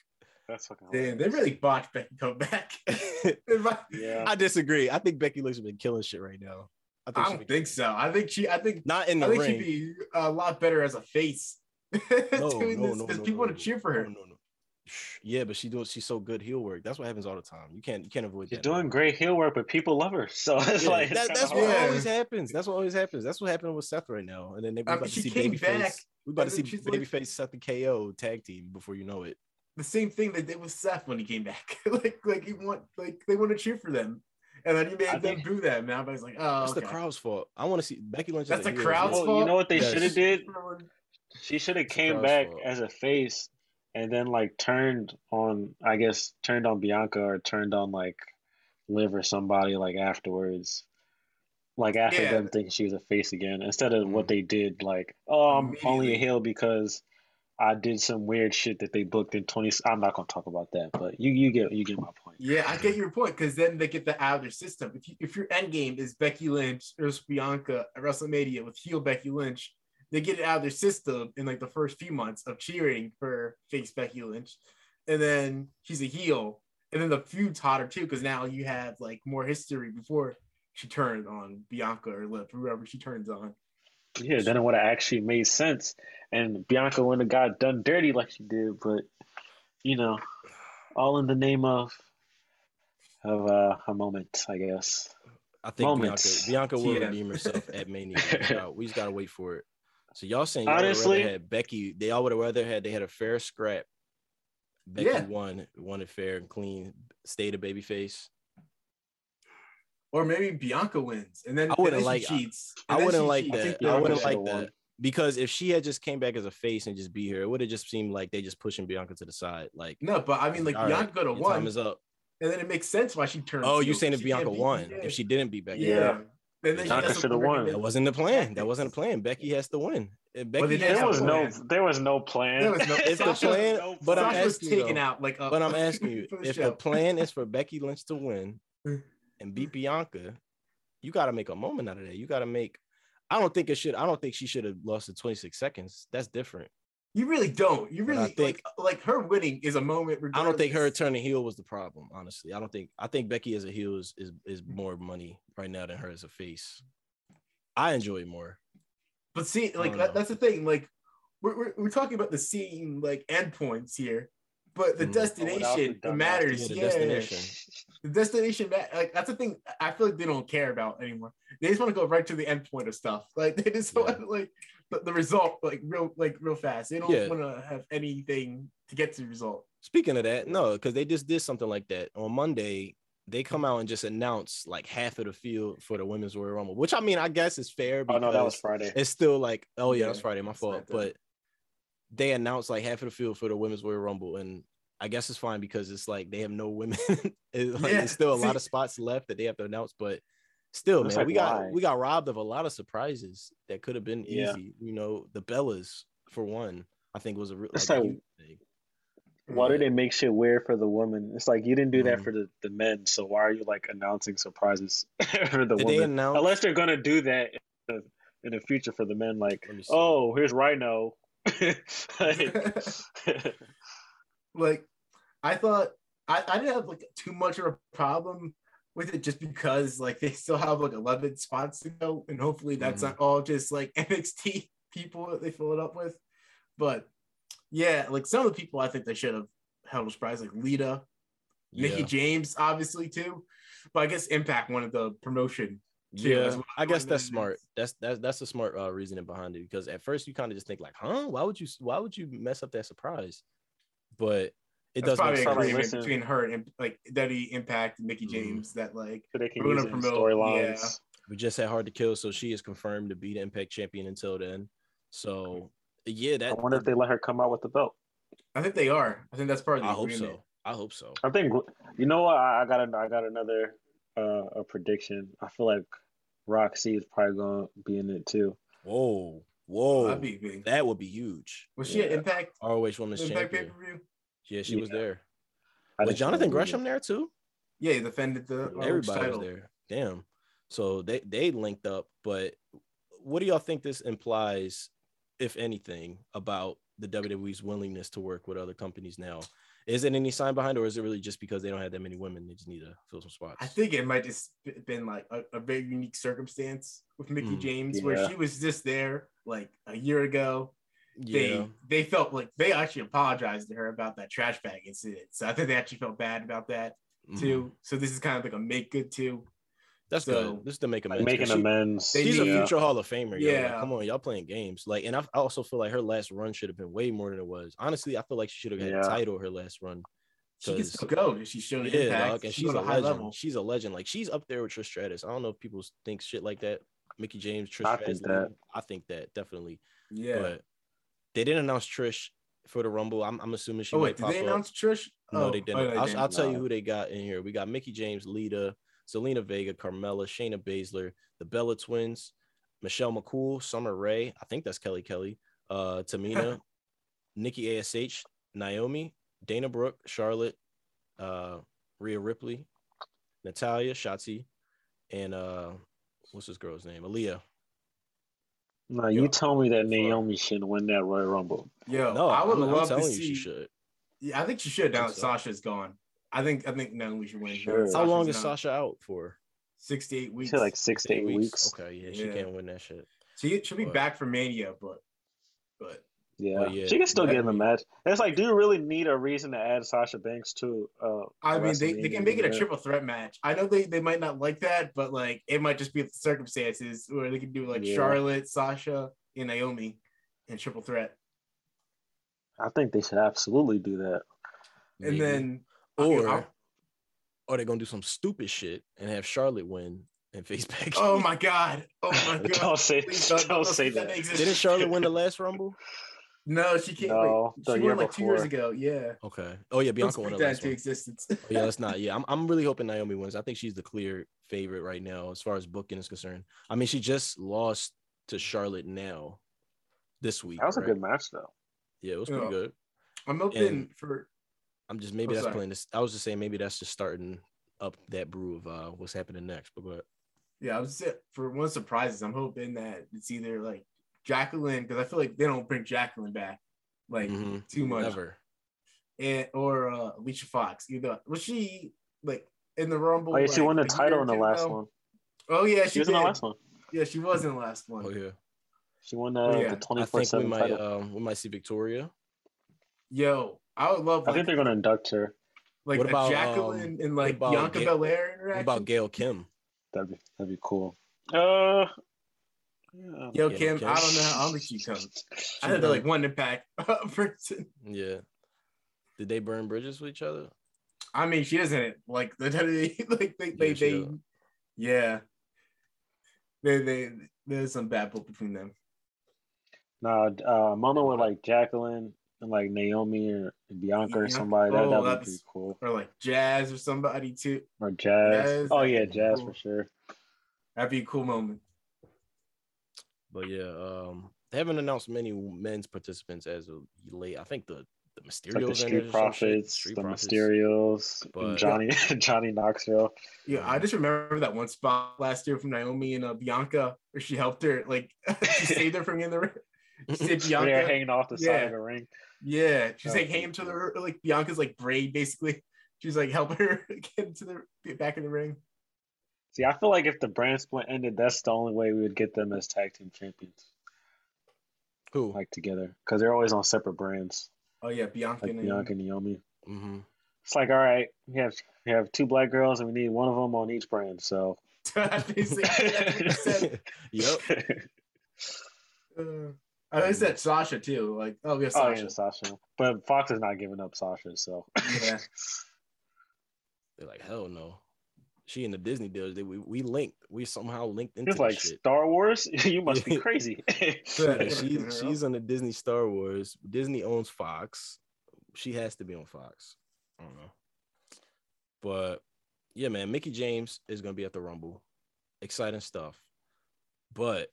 S2: That's fucking.
S3: Damn, they really botched Becky come back.
S2: Yeah.
S1: I disagree. I think Becky Lynch has been killing shit right now. I think
S3: I
S1: she
S3: don't think so. I think she. I think.
S1: not in the
S3: I think
S1: ring.
S3: she'd be a lot better as a face.
S1: no,
S3: doing
S1: no,
S3: this
S1: no,
S3: because
S1: no,
S3: people
S1: no,
S3: want to cheer for her.
S1: No, no, no. Shh, Yeah, but she does. She's so good heel work. That's what happens all the time. You can't. You can't avoid
S2: She's
S1: that.
S2: doing great heel work, but people love her. So it's
S1: Yeah,
S2: like
S1: that,
S2: kinda
S1: that's what
S3: Yeah.
S1: always happens. That's what always happens. That's what happened with Seth right now. And then they, we
S3: I
S1: about
S3: mean,
S1: to see
S3: came
S1: babyface.
S3: back,
S1: We about to see
S3: she's like-
S1: babyface Seth and KO tag team before you know it.
S3: The same thing they did with Seth when he came back. like, like you want, like they want to cheer for them, and then you made
S2: I
S3: them
S2: think-
S3: boo them. Now everybody's like, oh,
S1: That's
S3: okay.
S1: the crowd's fault. I want to see Becky Lynch. is
S3: That's the
S1: heel.
S3: crowd's fault?
S2: you know what they
S1: Yes.
S2: should have did? She should have came back
S1: fault.
S2: as a face and then like turned on I guess turned on Bianca or turned on like Liv or somebody like afterwards. Like after
S3: Yeah.
S2: them thinking she was a face again. Instead of
S1: Mm-hmm.
S2: what they did, like, oh I'm only a heel because I did some weird shit that they booked in twenty I'm not gonna talk about that, but you you get you get my point.
S3: Yeah, I get your point because then they get that out of their system. If you, if your end game is Becky Lynch versus Bianca at WrestleMania with heel Becky Lynch, they get it out of their system in like the first few months of cheering for fake Becky Lynch, and then she's a heel, and then the feud's hotter too because now you have like more history before she turned on Bianca or Liv, whoever she turns on.
S2: Yeah, then it would have actually made sense, and Bianca wouldn't have got done dirty like she did. But you know, all in the name of of uh, a moment, I guess.
S1: I think
S2: Moments.
S1: Bianca, Bianca will
S3: Yeah.
S1: redeem herself at Mania. We, we just gotta wait for it. So y'all saying y'all
S2: Honestly-
S1: had Becky? They all would have rather had they had a fair scrap. Becky
S3: Yeah.
S1: won, won it fair and clean. Stayed a babyface.
S3: Or maybe Bianca wins, and then
S1: I wouldn't like-
S3: cheats.
S1: I
S3: and then
S1: wouldn't like
S3: cheats.
S1: that.
S2: think
S1: I wouldn't like
S2: won.
S1: that because if she had just came back as a face and just be here, it would have just seemed like they just pushing Bianca to the side. Like,
S3: No, but I mean, like
S1: all right,
S3: Bianca could have
S1: your time is up.
S3: and then it makes sense why she turned.
S1: Oh,
S3: heel,
S1: you saying if Bianca won? If she didn't beat Becky,
S3: Yeah. And then she
S2: Bianca should've won.
S1: that wasn't the plan. That wasn't the plan. Becky has to win. Becky
S3: Well,
S1: has
S2: There was no
S1: win-
S2: there was no plan.
S3: There was no-
S1: If the
S3: Sasha-
S1: plan, but I'm asking
S3: taken
S1: though,
S3: out like. up
S1: But I'm asking you,
S3: for the
S1: if the plan is for Becky Lynch to win and beat Bianca, you got to make a moment out of that. You got to make. I don't think it should. I don't think she should have lost the 26 seconds. That's different.
S3: You really don't. You
S1: But I
S3: really
S1: think-
S3: like, like her winning is a moment.
S1: I don't think her turning heel was the problem. Honestly, I don't think. I think Becky as a heel is is, is more money right now than her as a face. I enjoy it more.
S3: But see, like that, that's the thing. Like we're, we're we're talking about the scene like endpoints here, but the
S1: Mm.
S3: destination
S2: done that.
S3: matters.
S1: Yeah, the
S3: Yeah,
S1: destination.
S3: The destination, ma- like that's the thing. I feel like they don't care about anymore. They just want to go right to the end point of stuff. Like they just
S1: Yeah.
S3: want like the, the result, like real, like real fast. They don't
S1: Yeah.
S3: want to have anything to get to the result.
S1: Speaking of that, no, because they just did something like that on Monday. They come out and just announce like half of the field for the women's Royal Rumble, which I mean, I guess is fair
S2: Oh no, that was Friday.
S1: it's still like, oh yeah, that's Friday, my fault. But they announced like half of the field for the women's Royal Rumble, and I guess it's fine because it's like they have no women. it's like
S3: Yeah,
S1: there's still a lot of spots left that they have to announce, but still,
S2: It's
S1: man,
S2: like,
S1: we got
S2: why?
S1: we got robbed of a lot of surprises that could have been
S2: Yeah.
S1: easy. You know, the Bellas for one, I think was a real like,
S2: like-
S1: thing.
S2: Why do they make shit weird for the women? It's like you didn't do that
S1: Mhm.
S2: for the, the men, so why are you like announcing surprises for the
S1: Did they
S2: women?
S1: announce?
S2: Unless they're gonna do that in the, in the future for the men, like,
S1: Let me see.
S2: oh, here's Rhino. like,
S3: like I thought I, I didn't have like too much of a problem with it just because like they still have like 11 spots to go and hopefully that's
S1: Mhm.
S3: not all just like NXT people that they fill it up with but yeah like some of the people I think they should have held a surprise like Lita
S1: Yeah.
S3: James obviously too but I guess Impact wanted the promotion too,
S1: Yeah,
S3: well.
S1: I guess that's smart. That's that's that's a smart uh, reasoning behind it because at first you kind of just think like, huh, why would you why would you mess up that surprise? But it
S3: that's
S1: does make
S3: probably an agreement
S2: Listen.
S3: between her and like Daddy Impact and Mickie
S1: Mhm.
S3: James that like
S2: so they can
S3: We're
S2: use
S3: gonna promote-
S2: storylines.
S1: We just had hard to kill, so she is confirmed to be the Impact champion until then. So yeah,
S2: I
S1: that
S2: wonder if they let her come out with the belt.
S3: I think they are I think that's part of the
S1: I hope so. I hope so.
S2: I think you know what I, I got. A, I got another uh, a prediction. I feel like Roxy is probably gonna be in it too.
S1: Whoa, whoa,
S3: That'd be big.
S1: that would be huge.
S3: Was she at
S2: Yeah.
S3: Impact?
S1: ROH Women's
S3: Impact pay
S1: Champion.
S3: per view?
S1: Yeah, she was there.
S2: I
S1: Was Jonathan Gresham there too?
S3: Yeah, he defended the ROH
S1: Everybody
S3: title.
S1: was there. Damn. So they they linked up, but what do y'all think this implies, if anything, about the WWE's willingness to work with other companies now? Is it any sign behind, or is it really just because they don't have that many women? They just need to fill some spots.
S3: I think it might just been like a, a very unique circumstance with Mickie
S1: Mm,
S3: James, where she was just there like a year ago.
S1: Yeah,
S3: They they felt like they actually apologized to her about that trash bag incident. So I think they actually felt bad about that
S1: Mhm.
S3: too. So this is kind of like a make good too.
S1: That's
S3: so-
S1: good. This is to make
S2: Like
S1: amends.
S2: making
S1: She-
S2: amends.
S3: they
S1: She's a
S3: need-
S1: future Hall of Famer. Yeah,
S3: Yeah.
S1: come on, y'all playing games. Like, and I I also feel like her last run should have been way more than it was. Honestly, I feel like she should have had
S2: Yeah.
S1: a title her last run.
S3: She can
S1: 'Cause-
S3: still go. She's shown
S1: Yeah,
S3: impact.
S1: dog, and
S3: She's
S1: she's a
S3: a high
S1: legend.
S3: level.
S1: She's a legend. Like she's up there with Trish Stratus. I don't know if people think shit like that. Mickie James, Trish
S2: I
S1: Stratus.
S2: think that.
S1: I think that definitely.
S3: Yeah.
S1: But they didn't announce Trish for the Rumble. I'm, I'm assuming she
S3: oh wait, did they
S1: up.
S3: announce Trish?
S1: No,
S3: oh,
S1: they
S3: oh,
S1: didn't.
S3: they
S1: I'll,
S3: didn't.
S1: I'll tell you who they got in here. We got Mickie James, Lita, Zelina Vega, Carmella, Shayna Baszler, the Bella Twins, Michelle McCool, Summer Rae. I think that's Kelly Kelly. Uh, Tamina, Nikki Ash, Naomi, Dana Brooke, Charlotte, uh, Rhea Ripley, Natalya, Shotzi, and uh, what's this girl's name? Aliyah.
S2: No, you
S3: Yo,
S2: told me that
S3: fuck.
S2: Naomi shouldn't win that Royal Rumble.
S3: Yeah,
S1: No,
S3: I would
S1: I'm, I'm
S3: love to
S1: you,
S3: see.
S1: she should.
S3: Yeah, I think she should. Now that
S1: so.
S3: Sasha's gone, I think I think Naomi should win.
S2: Sure.
S3: that
S1: How long is
S3: gone.
S1: Sasha out for?
S3: Six to eight weeks.
S2: said like six to eight weeks.
S1: Okay, yeah, she
S3: Yeah.
S1: can't win that shit.
S3: she she'll be
S1: But-
S3: back for Mania, but but
S2: Yeah.
S1: Yeah.
S2: she can still get in the match. And it's like, do you really need a reason to add Sasha Banks to? Uh,
S3: I mean they, they can make it a triple threat match. I know they, they might not like that, but like it might just be the circumstances where they can do like
S2: Yeah.
S3: Charlotte, Sasha, and Naomi in triple threat,
S2: I think they should absolutely do that.
S3: and
S1: Maybe.
S3: then
S1: or
S3: I'll-
S1: or they're gonna do some stupid shit and have Charlotte win and face Becky.
S3: oh my god, oh my god,
S2: Don't say,
S3: Please
S2: don't, say
S3: that
S2: that.
S1: Didn't Charlotte win the last Rumble?
S3: No, she can't.
S2: No,
S3: wait, she
S2: year
S3: won like two years ago. Yeah,
S1: Okay. Oh yeah, Bianca won
S3: speak
S1: the
S3: that
S1: last
S3: into
S1: one.
S3: existence.
S1: Oh, yeah, that's not. Yeah, I'm I'm really hoping Naomi wins. I think she's the clear favorite right now as far as booking is concerned. I mean, she just lost to Charlotte now this week.
S2: That was a good match, though.
S1: Yeah, it was pretty
S3: Yeah.
S1: good.
S3: I'm hoping
S1: And-
S3: for
S1: I'm just maybe
S3: Oh,
S1: that's
S3: sorry.
S1: playing this. I was just saying maybe that's just starting up that brew of uh what's happening next. But go ahead.
S3: Yeah, I was just, for one surprises. I'm hoping that it's either like Jacqueline because I feel like they don't bring Jacqueline back. like
S1: Mhm.
S3: too much.
S1: Never.
S3: And or uh, Alicia Fox. Either was she like in the Rumble?
S2: Oh yeah, she
S3: like,
S2: won the title in the last
S3: ago?
S2: one.
S3: Oh yeah,
S2: She
S3: she,
S2: was
S3: did.
S2: in the last one.
S3: Yeah, she was in the last one.
S1: Oh yeah.
S2: She won the,
S3: Oh, yeah.
S2: the twenty four
S1: we
S2: seven
S1: might
S2: title.
S1: um we might see Victoria.
S3: Yo, I would love
S2: I think they're gonna induct her.
S3: like
S1: What about,
S3: Jacqueline
S1: um,
S3: and like Bianca
S1: Ga-
S3: Belair
S1: What about Gail Kim?
S2: That'd be that'd be cool. Uh, yeah.
S3: Yo, Kim,
S1: Kim?
S3: I don't know. I don't think she comes. I
S1: She
S3: think they're like one impact person.
S1: Yeah. Did they burn bridges with each other?
S3: I mean, she doesn't like the WWE. Like they, they,
S1: Yeah, she
S3: they,
S1: don't.
S3: yeah. They, they, there's some bad blood between them.
S2: Nah, uh, a moment with like Jacqueline and like Naomi or Bianca or somebody that
S3: Oh,
S2: that'd be pretty cool.
S3: Or like Jazz or somebody too.
S2: Or Jazz.
S3: Jazz,
S2: oh yeah, Jazz
S3: cool.
S2: for sure.
S3: That'd be a cool moment.
S1: But yeah, um, they haven't announced many men's participants as of late. I think the the
S2: It's like the Street
S1: there or some shit.
S2: Profits,
S1: Street
S2: the
S1: Profits.
S2: Mysterios,
S1: But-
S2: Johnny Johnny Knoxville.
S3: Yeah, I just remember that one spot last year from Naomi and uh, Bianca where she helped her, like she saved her from in the ring. She saved
S2: Where
S3: Bianca.
S2: they're hanging off the side
S3: Yeah.
S2: of the ring.
S3: Yeah, she's
S2: That
S3: like hanging to the like Bianca's like braid basically. She's like helping her get into the get back in the ring.
S2: See, I feel like if the brand split ended, that's the only way we would get them as tag team champions,
S1: Who?
S2: like together, because they're always on separate brands,
S3: Oh yeah, Bianca
S2: like
S3: and
S2: Bianca and Naomi.
S1: hmm
S2: It's like, all right, we have we have two black girls, and we need one of them on each brand. So,
S3: Basically, that's what I said.
S1: yep.
S3: Uh, I think said Sasha too. Like, oh yeah,
S2: oh
S3: Sasha.
S2: yeah, Sasha. But Fox is not giving up Sasha, so
S3: yeah.
S1: They're like, hell no. She in the Disney deals. They, we, we linked. We somehow linked into
S2: it's like
S1: shit.
S2: Star Wars. you must be crazy.
S1: Yeah, she's she's on the Disney Star Wars. Disney owns Fox. She has to be on Fox. I don't know. But yeah, man, Mickie James is gonna be at the Rumble. Exciting stuff. But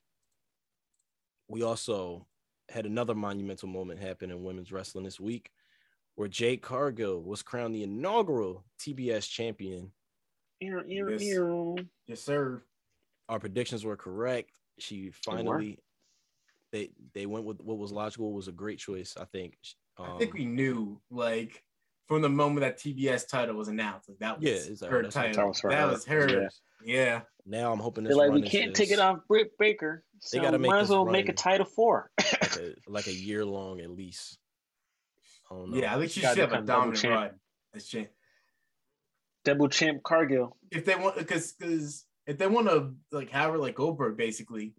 S1: we also had another monumental moment happen in women's wrestling this week where Jade Cargill was crowned the inaugural TBS champion.
S2: Ew, ew,
S3: Yes. Yes, sir.
S1: Our predictions were correct. She finally they they went with what was logical was a great choice, I think.
S3: I think
S1: Um,
S3: we knew like from the moment that TBS title was announced, like that was
S1: Yeah, it's like,
S3: her
S1: that's
S3: title.
S2: That was
S3: that
S2: her.
S3: was her.
S2: Yeah.
S3: Yeah.
S1: Now I'm hoping this
S2: They're like, we
S1: run is
S2: can't take
S1: just
S2: it off Britt Baker. So
S1: gotta make
S2: might as well make a title four.
S1: like a, like a year long at least. I don't know.
S3: Yeah, I think she
S2: Gotta
S3: should have a
S2: become double
S3: dominant
S2: champ.
S3: run. as champ.
S2: Double champ Cargill.
S3: If they want, because because if they want to like have her like Goldberg, basically,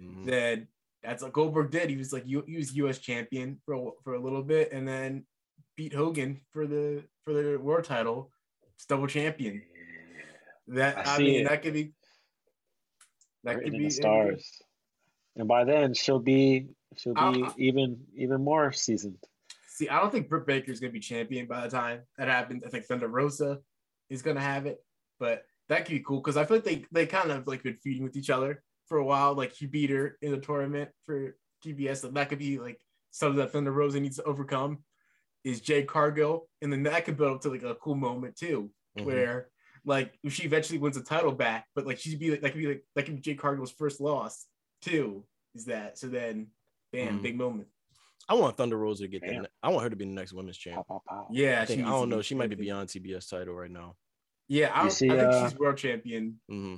S1: Mhm.
S3: then that's what Goldberg did. He was like you he was U.S. champion for a, for a little bit, and then beat Hogan for the for the world title, It's double champion. That
S2: I
S3: I,
S2: see
S3: mean,
S2: it.
S3: that could be that
S2: Written
S3: could
S2: in
S3: be
S2: the stars. And by then she'll be she'll be
S3: I'll- I'll-
S2: even even more seasoned.
S3: See, I don't think Britt Baker's gonna be champion by the time that happens. I think Thunder Rosa is gonna have it, but that could be cool because I feel like they they kind of like been feuding with each other for a while. Like he beat her in the tournament for TBS, so that could be like something that Thunder Rosa needs to overcome. Is Jade Cargill, and then that could build up to like a cool moment too,
S1: Mhm.
S3: where like if she eventually wins the title back, but like she'd be like that could be like that could be Jade Cargill's first loss too. Is that so? Then, bam,
S1: Mhm.
S3: big moment.
S1: I want Thunder Rosa to get
S2: Damn.
S1: that. I want her to be the next women's
S2: Pow,
S1: champ.
S2: pow, pow.
S3: Yeah,
S1: I think I don't know. She might be beyond TBS title right now.
S3: Yeah, I,
S2: see,
S3: I think
S2: uh,
S3: she's world champion.
S1: hmm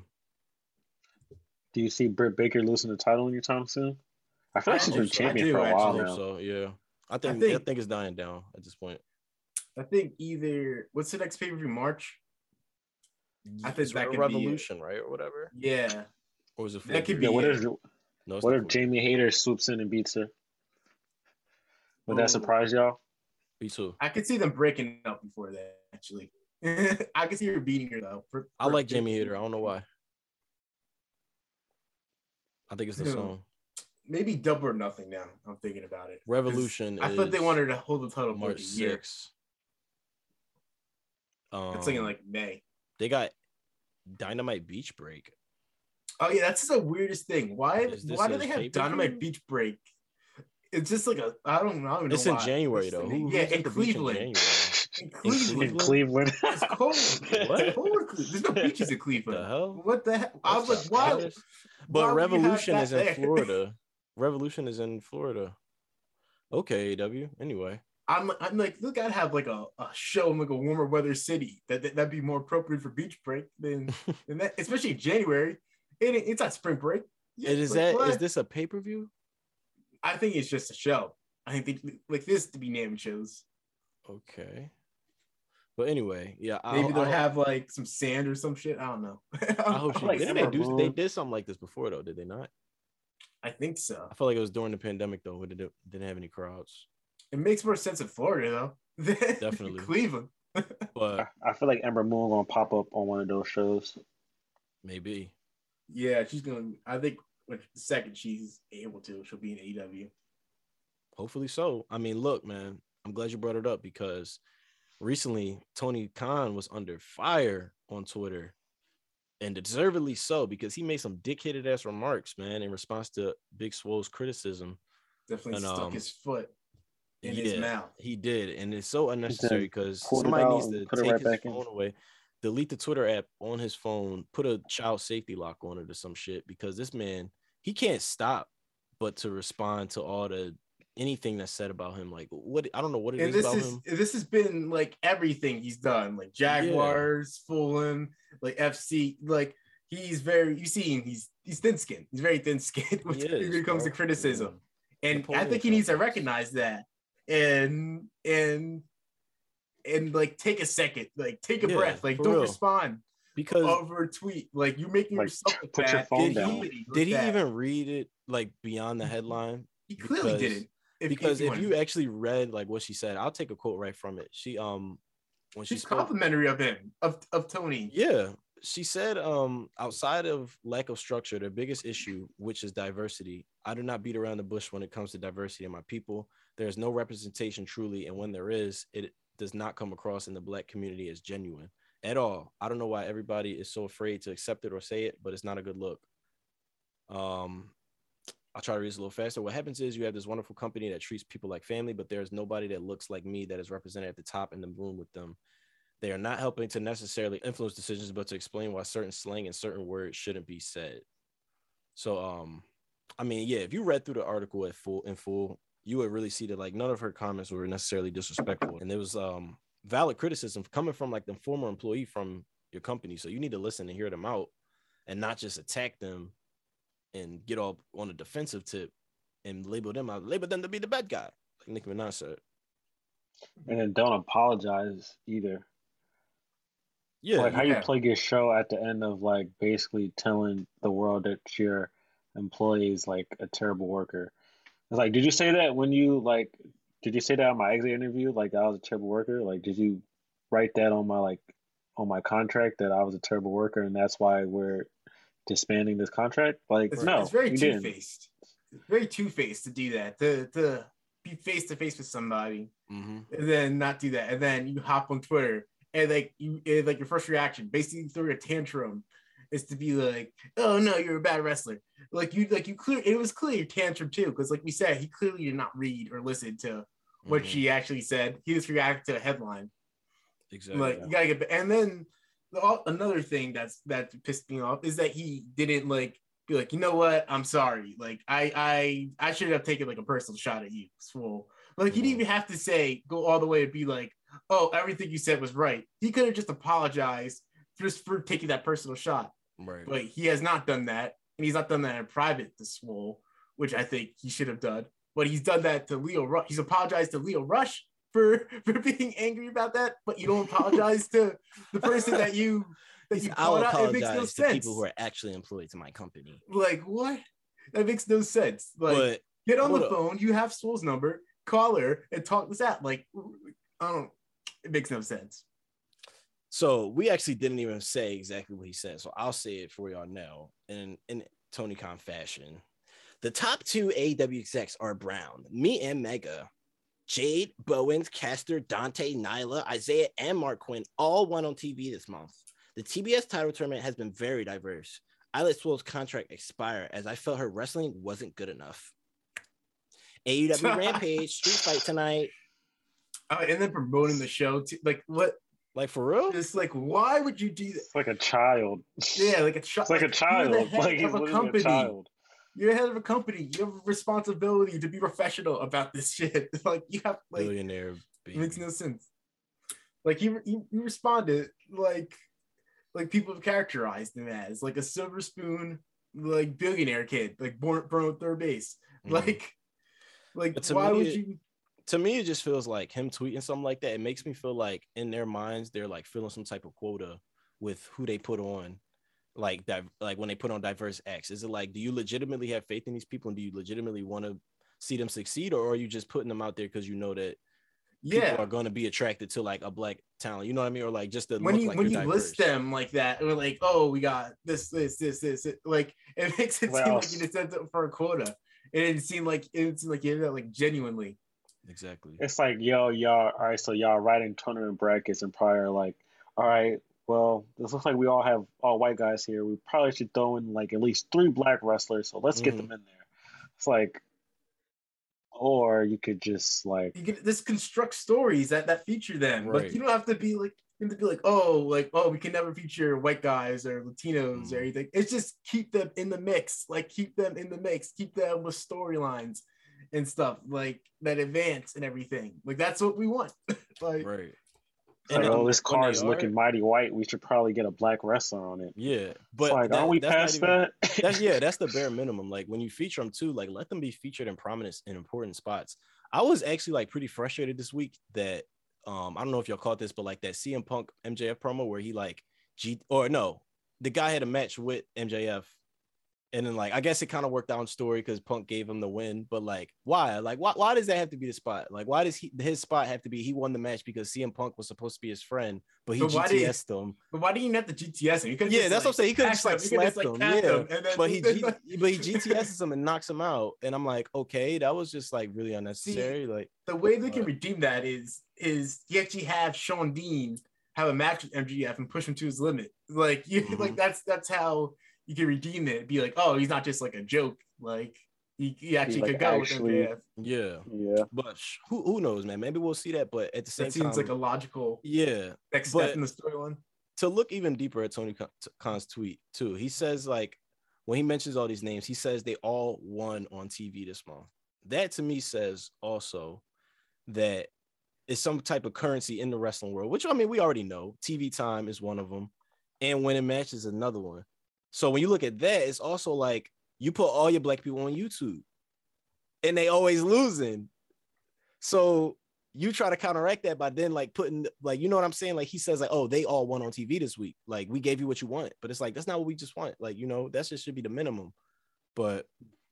S2: Do you see Britt Baker losing the title anytime soon? I feel like she's been
S3: so.
S2: Champion
S3: do,
S2: for a while
S1: hope
S2: now.
S1: so. Yeah, I think I
S3: think-
S1: think, it's dying down at this point.
S3: I think either what's the next pay per view March? I think
S1: It's
S3: that
S1: a
S3: could be
S1: revolution, right, or whatever.
S3: Yeah,
S1: Or is it?
S3: That could be
S2: Yeah, what if
S1: No,
S2: what if Jamie Hayter swoops in and beats her? Would that surprise y'all?
S1: Me too.
S3: I could see them breaking up before that. Actually, I could see her beating her though. For-
S1: I like Jamie Hayter. I don't know why. I think it's the song.
S3: Maybe double or nothing. Now I'm thinking about it.
S1: Revolution.
S3: I thought they wanted to hold the title for
S1: March
S3: like a year.
S1: sixth. Um,
S3: It's like in like May.
S1: they got Dynamite Beach Break.
S3: Oh yeah, that's the weirdest thing. Why? Why do they have? Dynamite Beach Break? It's just like a I don't know. I don't even
S1: It's
S3: know
S1: in
S3: why.
S1: January
S3: It's
S1: though. Who,
S3: yeah, in
S1: the beach in
S3: Cleveland. In Cleveland.
S2: In Cleveland.
S3: It's cold.
S1: What?
S3: Cold There's no beaches in Cleveland.
S1: What The hell?
S3: What the hell? I was like,
S1: the
S3: why?
S1: But
S3: why would you have
S1: Revolution is in
S3: there?
S1: Florida. Revolution is in Florida. Okay, AW. Anyway,
S3: I'm I'm like, look, I'd have like a, a show in like a warmer weather city that, that would be more appropriate for beach break than, than that, especially in January. It, it's not spring break. Yeah,
S1: is
S3: like,
S1: that
S3: what?
S1: is this a pay per view?
S3: I think it's just a show. I think they like this to be named shows.
S1: Okay. But anyway, yeah. I,
S3: Maybe they'll
S1: I,
S3: have like some sand or some shit. I don't know.
S1: I hope she
S2: like
S1: didn't they do they did something like this before though, did they not?
S3: I think so.
S1: I feel like it was during the pandemic though, when it didn't didn't have any crowds.
S3: It makes more sense in Florida though. than
S1: Definitely.
S3: Cleveland.
S1: But
S2: I feel like Ember Moon gonna pop up on one of those shows.
S1: maybe.
S3: Yeah, she's gonna. I think when the second she's able to, she'll be in AEW.
S1: Hopefully so. I mean, look, man, I'm glad you brought it up because recently Tony Khan was under fire on Twitter and deservedly so because he made some dick-headed ass remarks, man, in response to Big Swole's criticism.
S3: Definitely
S1: And,
S3: stuck
S1: um,
S3: his foot in his
S1: Yeah,
S3: mouth.
S1: He did, and it's so unnecessary because somebody needs to take
S2: right
S1: his
S2: back in.
S1: phone away, delete the Twitter app on his phone, put a child safety lock on it or some shit because this man he can't stop but to respond to all the anything that's said about him. Like what I don't know what it
S3: and
S1: is
S3: this
S1: about
S3: is
S1: him.
S3: this has been like everything he's done, like Jaguars, Fulham, like FC, like he's very you see him, he's he's thin skinned. He's very thin skinned when it comes to
S1: bro.
S3: criticism. And I think he needs to recognize that and and and like take a second, like take a
S1: Yeah,
S3: breath, like don't
S1: real.
S3: respond
S1: Because
S3: over a tweet. Like you're making
S2: Like,
S3: yourself look
S2: put your phone
S3: Did
S2: down.
S3: he-
S1: did he
S3: that.
S1: even read it like beyond the headline?
S3: He clearly
S1: because-
S3: didn't. If,
S1: because if
S3: wanted
S1: you actually read like what she said, I'll take a quote right from it. She um when she
S3: she's
S1: spoke,
S3: complimentary of him, of of Tony.
S1: Yeah, she said, um, outside of lack of structure, the biggest issue, which is diversity, I do not beat around the bush when it comes to diversity in my people. There is no representation truly, and when there is, it does not come across in the black community as genuine at all. I don't know why everybody is so afraid to accept it or say it, but it's not a good look. Um, I'll try to read this a little faster. What happens is you have this wonderful company that treats people like family, but there's nobody that looks like me that is represented at the top in the room with them. They are not helping to necessarily influence decisions, but to explain why certain slang and certain words shouldn't be said. So, um, I mean, yeah, if you read through the article at full in full, you would really see that like none of her comments were necessarily disrespectful, and it was um valid criticism coming from like the former employee from your company. So you need to listen and hear them out, and not just attack them and get all on a defensive tip and label them out, label them to be the bad guy, like Nicki Minaj said.
S2: And then don't apologize either.
S1: Yeah,
S2: like how
S3: yeah.
S2: you plug your show at the end of like basically telling the world that your employee is like a terrible worker. It's like, did you say that when you like? Did you say that on my exit interview? Like I was a terrible worker. Like, did you write that on my like on my contract that I was a terrible worker and that's why we're disbanding this contract? Like,
S3: It's,
S2: no,
S3: it's very
S2: you
S3: two
S2: didn't.
S3: faced. Very two faced to do that. To to be face to face with somebody
S1: hmm
S3: and then not do that, and then you hop on Twitter and like you and, like your first reaction, basically throw a tantrum, is to be like, "Oh no, you're a bad wrestler." Like you like you clear. It was clear tantrum too, because like we said, he clearly did not read or listen to what
S1: Mhm.
S3: she actually said. He just reacted to a headline.
S1: exactly.
S3: like you gotta get and then the, all, another thing that's that pissed me off is that he didn't like be like you know what i'm sorry like i i i should have taken like a personal shot at you swole like he didn't even have to say go all the way and be like oh everything you said was right he could have just apologized just for taking that personal shot
S1: right.
S3: but he has not done that. And he's not done that in private to swole which i think he should have done. But he's done that to Lio Rush he's apologized to Lio Rush for for being angry about that but you don't apologize to the person that you that
S1: He's-
S3: you called out. It makes no
S1: to
S3: sense.
S1: people who are actually employed to my company.
S3: like what? That makes no sense. Like
S1: but
S3: get on the
S1: up.
S3: phone. You have swole's number. Call her and talk this out. Like i don't it makes no sense
S1: so we actually didn't even say exactly what he said. So I'll say it for y'all now in in Tony Khan fashion. The top two AEW execs are Brown, me and Megha. Jade, Bowens, Caster, Dante, Nyla, Isaiah, and Marq Quen all won on TV this month. The TBS title tournament has been very diverse. I let Swole's contract expire as I felt her wrestling wasn't good enough. AEW Rampage, Street Fight tonight.
S3: uh, and then promoting the show too. like what
S1: Like for real?
S3: It's like why would you do that
S2: It's like a child.
S3: yeah like a, child.
S2: It's like a child.
S3: you're the
S2: child.
S3: head
S2: Like he's
S3: of a company
S2: a child.
S3: you're head of a company. You have a responsibility to be professional about this shit. like you have like
S1: Billionaire.
S3: it
S1: Baby.
S3: makes no sense. Like he, he, he responded like like people have characterized him as like a silver spoon like billionaire kid, like born born third base.
S1: Mhm.
S3: Like like why
S1: me,
S3: would you
S1: to me, it just feels like him tweeting something like that. It makes me feel like in their minds, they're like feeling some type of quota with who they put on, like that, like when they put on diverse acts. Is it like, do you legitimately have faith in these people, and do you legitimately want to see them succeed, or are you just putting them out there because you know that people
S3: yeah
S1: are going to be attracted to like a black talent? You know what I mean, or like just to
S3: when
S1: look
S3: you
S1: like
S3: when you list them like that, or like, oh, we got this, this, this, this, like it makes it seem like you just sent it for a quota. It seemed like it didn't seem like it's like you did that like genuinely.
S1: Exactly.
S2: It's like, yo, y'all, all right, so y'all writing tournament brackets and probably are like, all right, well, this looks like we all have all white guys here. We probably should throw in like at least three black wrestlers, so let's get
S1: Mhm.
S2: them in there. It's like, or you could just like,
S3: You can just construct stories that that feature them. Like
S1: Right.
S3: you don't have to be like you have to be like, oh, like oh, we can never feature white guys or Latinos
S1: Mm.
S3: or anything. It's just keep them in the mix. Like keep them in the mix. Keep them with storylines and stuff like that advance and everything. Like that's what we want. like
S1: Right.
S2: it's like,
S1: And,
S2: oh,
S1: um,
S2: this car is looking mighty white. We should probably get a black wrestler on it.
S1: Yeah,
S2: It's
S1: but
S2: like,
S1: that-
S2: aren't we
S1: that's
S2: past
S1: even-
S2: that?
S1: that's yeah, that's the bare minimum. Like when you feature them too, like let them be featured in prominence in important spots. I was actually like pretty frustrated this week that um I don't know if y'all caught this, but like that CM Punk MJF promo where he like G or no, the guy had a match with MJF. And then like I guess it kind of worked out in story because Punk gave him the win, but like why? Like why, why does that have to be the spot? Like why does he his spot have to be he won the match because CM Punk was supposed to be his friend, but he
S3: But why did-
S1: GTS'd him.
S3: But why do you have the GTS? him?
S1: Yeah,
S3: just,
S1: that's what I'm saying. He could have just like
S3: catch them. You
S1: slapped him.
S3: tap
S1: Yeah,
S3: then-
S1: but he G- but he GTS's him and knocks him out, and I'm like, okay, that was just like really unnecessary. like,
S3: the way they can redeem that is is you actually have Shawn Dean have a match with MJF and push him to his limit. Like you
S1: Mhm.
S3: like that's that's how you can redeem it. Be like, oh, he's not just like a joke. Like he, he actually
S2: like,
S3: could go
S2: actually-
S3: with MJF.
S1: yeah,
S2: Yeah.
S1: but who who knows, man? Maybe we'll see that, but at the same
S3: That seems
S1: time,
S3: like a logical
S1: yeah.
S3: next
S1: but-
S3: step in the storyline.
S1: To look even deeper at Tony Khan's tweet too, he says like when he mentions all these names, he says they all won on TV this month. That to me says also that it's some type of currency in the wrestling world, which I mean we already know. TV time is one of them, and winning matches is another one. So when you look at that, it's also like you put all your black people on YouTube, and they always losing. So you try to counteract that by then like putting like you know what I'm saying? Like he says like, oh, they all won on TV this week. Like we gave you what you want, but it's like that's not what we just want. Like you know that just should be the minimum. But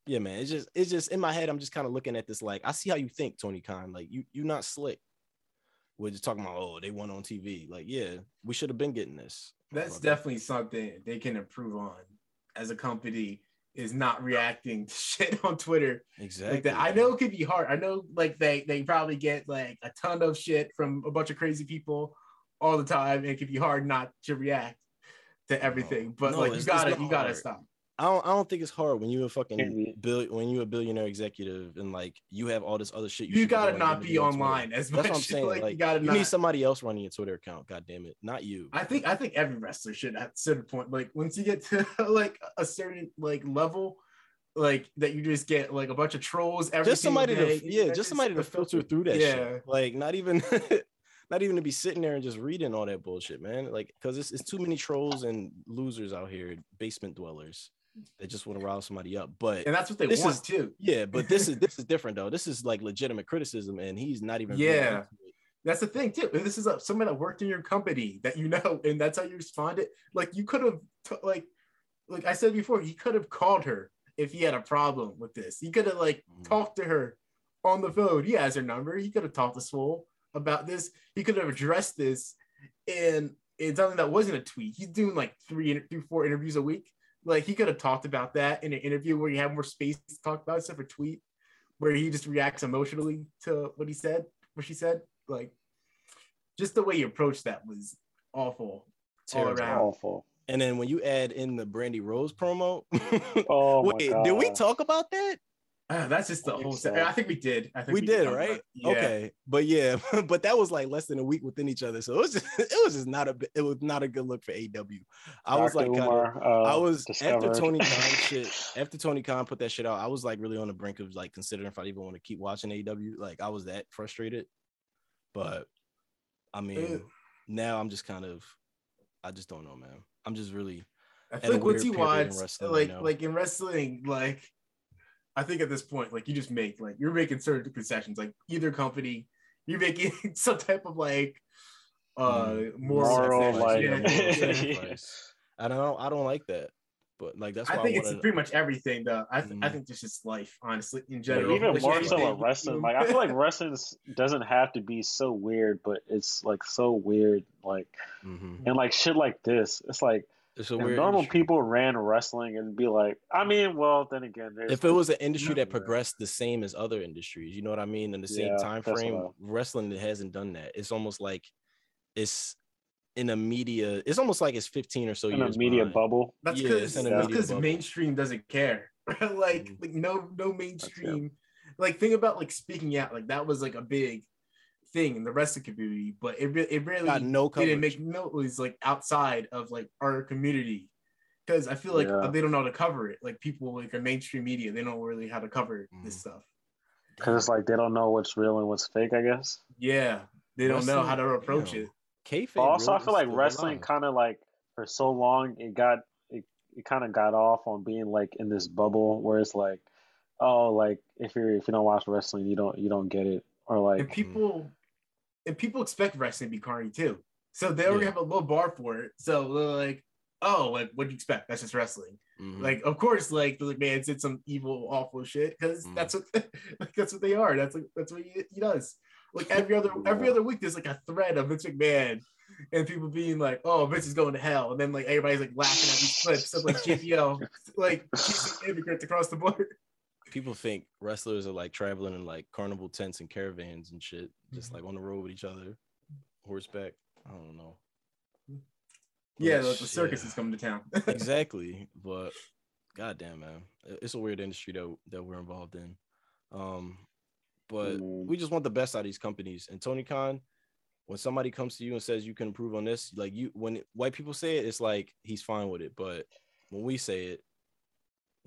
S1: yeah, man, it's just it's just in my head. I'm just kind of looking at this like I see how you think, Tony Khan. Like you you're not slick. We're just talking about oh they won on TV. Like yeah, we should have been getting this.
S3: That's definitely something they can improve on as a company is not reacting to shit on Twitter
S1: exactly.
S3: like that. I know it could be hard. I know like they they probably get like a ton of shit from a bunch of crazy people all the time. And it could be hard not to react to everything. But
S1: No,
S3: like you gotta you gotta
S1: hard.
S3: stop.
S1: I don't, I don't think it's hard when you're a fucking bill when you're a billionaire executive and like you have all this other shit.
S3: You,
S1: should be
S3: gotta
S1: doing,
S3: not be
S1: doing on Twitter.
S3: online as much.
S1: That's what I'm saying.
S3: Like,
S1: Like,
S3: you gotta
S1: you
S3: not.
S1: need somebody else running your Twitter account. God damn it, not you.
S3: I think I think every wrestler should at a certain point, like once you get to like a certain like level, like that you just get like a bunch of trolls every
S1: just somebody
S3: day.
S1: to yeah,
S3: That's
S1: just somebody to filter through that
S3: Yeah.
S1: shit. Like not even not even to be sitting there and just reading all that bullshit, man. Like because it's, it's too many trolls and losers out here, basement dwellers that just want to rile somebody up. But
S3: and that's what they
S1: This
S3: want
S1: is-
S3: too.
S1: yeah, but this is this is different though. This is like legitimate criticism, and he's not even
S3: Yeah. That's the thing too. If this is a, someone that worked in your company that you know, and that's how you responded. Like you could have, t- like, like I said before, he could have called her if he had a problem with this. He could have like
S1: Mhm.
S3: talked to her on the phone. He has her number. He could have talked to Swole about this. He could have addressed this in in something that wasn't a tweet. He's doing like three, three, four interviews a week. Like he could have talked about that in an interview where you have more space to talk about instead of a tweet where he just reacts emotionally to what he said, what she said. Like just the way you approached that was awful all
S1: Terrible.
S3: around.
S2: Awful.
S1: And then when you add in the Brandy Rose promo,
S2: Oh my
S1: wait,
S2: god.
S1: did we talk about that?
S3: Uh, that's just the
S2: I think
S3: whole.
S2: so.
S3: I think we did. I think
S1: we did,
S3: talk about-
S1: right?
S3: yeah.
S1: Okay, but yeah, but that was like less than a week within each other, so it was just it was just not a it was not a good look for AW. I was
S2: Dr.
S1: like, kinda,
S2: uh,
S1: I was after. Tony Khan shit. After Tony Khan put that shit out, I was like really on the brink of like considering if I even want to keep watching AW. Like I was that frustrated, but I mean,
S3: Ugh.
S1: now I'm just kind of, I just don't know, man. I'm just really
S3: I
S1: at
S3: feel like once you watch, like,
S1: right
S3: like in wrestling, like, I think at this point, like, you just make like you're making certain concessions. Like either company, you're making some type of like, uh,
S1: Mm.
S3: moral,
S2: Moral, like-
S3: Yeah, yeah.
S1: I don't, I don't like that, but like that's why
S3: I
S1: I,
S3: think it's pretty much everything, though. I, th- I
S1: Mhm.
S3: think this is life, honestly, in
S2: Yeah,
S3: general.
S2: even
S3: Like,
S2: more so with wrestling. Like? I feel like wrestling doesn't have to be so weird, but it's like so weird. Like
S1: Mhm.
S2: and like shit like this. It's like
S1: It's a
S2: if
S1: weird.
S2: normal
S1: industry.
S2: people ran wrestling and be like, I mean, well, then again, there's
S1: if it was an industry that progressed the same as other industries, you know what I mean, in the same
S2: Yeah,
S1: time
S2: that's
S1: frame,
S2: what
S1: wrestling hasn't done that. It's almost like it's in a media. It's almost like it's 15 or so
S2: in a
S1: years.
S2: media
S1: behind.
S2: bubble.
S3: That's because
S1: it's in
S2: a
S3: that's because mainstream doesn't care. like
S1: Mhm.
S3: like no no mainstream. Like think about like speaking out. Like that was like a big thing in the rest wrestling community, but it re- it really
S1: Got no coverage.
S3: didn't make noise like outside of like our community. Because I feel like
S2: Yeah.
S3: they don't know how to cover it. Like people like a mainstream media, they don't really how to cover this
S1: Mhm.
S3: stuff.
S2: Because it's like they don't know what's real and what's fake, I guess.
S3: Yeah, they don't know how to
S1: Wrestling,
S3: approach
S1: damn.
S3: it.
S1: Kayfabe
S2: But also, I feel like wrestling kind of like for so long it got it, it kind of got off on being like in this bubble where it's like, oh, like if you're if you don't watch wrestling, you don't you don't get it, or
S3: And
S2: like
S3: people and people expect wrestling to be corny too. So they already
S1: Yeah.
S3: have a low bar for it. So they're like, oh, like what do you expect? That's just wrestling.
S1: Mhm.
S3: Like, of course, like the man did some evil, awful shit because
S1: Mm.
S3: that's what like that's what they are. That's like that's what he, he does. Like every other every other week, there's like a thread of Vince McMahon and people being like, "Oh, Vince is going to hell," and then like everybody's like laughing at these clips of like JBL like immigrants across the border.
S1: People think wrestlers are like traveling in like carnival tents and caravans and shit, just
S3: Mm-hmm.
S1: like on the road with each other, horseback. I don't know.
S3: Yeah,
S1: But
S3: the circus
S1: yeah.
S3: is coming to town.
S1: exactly. But goddamn, man, it's a weird industry that that we're involved in. Um, but
S2: Mm.
S1: we just want the best out of these companies. And Tony Khan, when somebody comes to you and says you can improve on this, like you, when white people say it, it's like he's fine with it. But when we say it,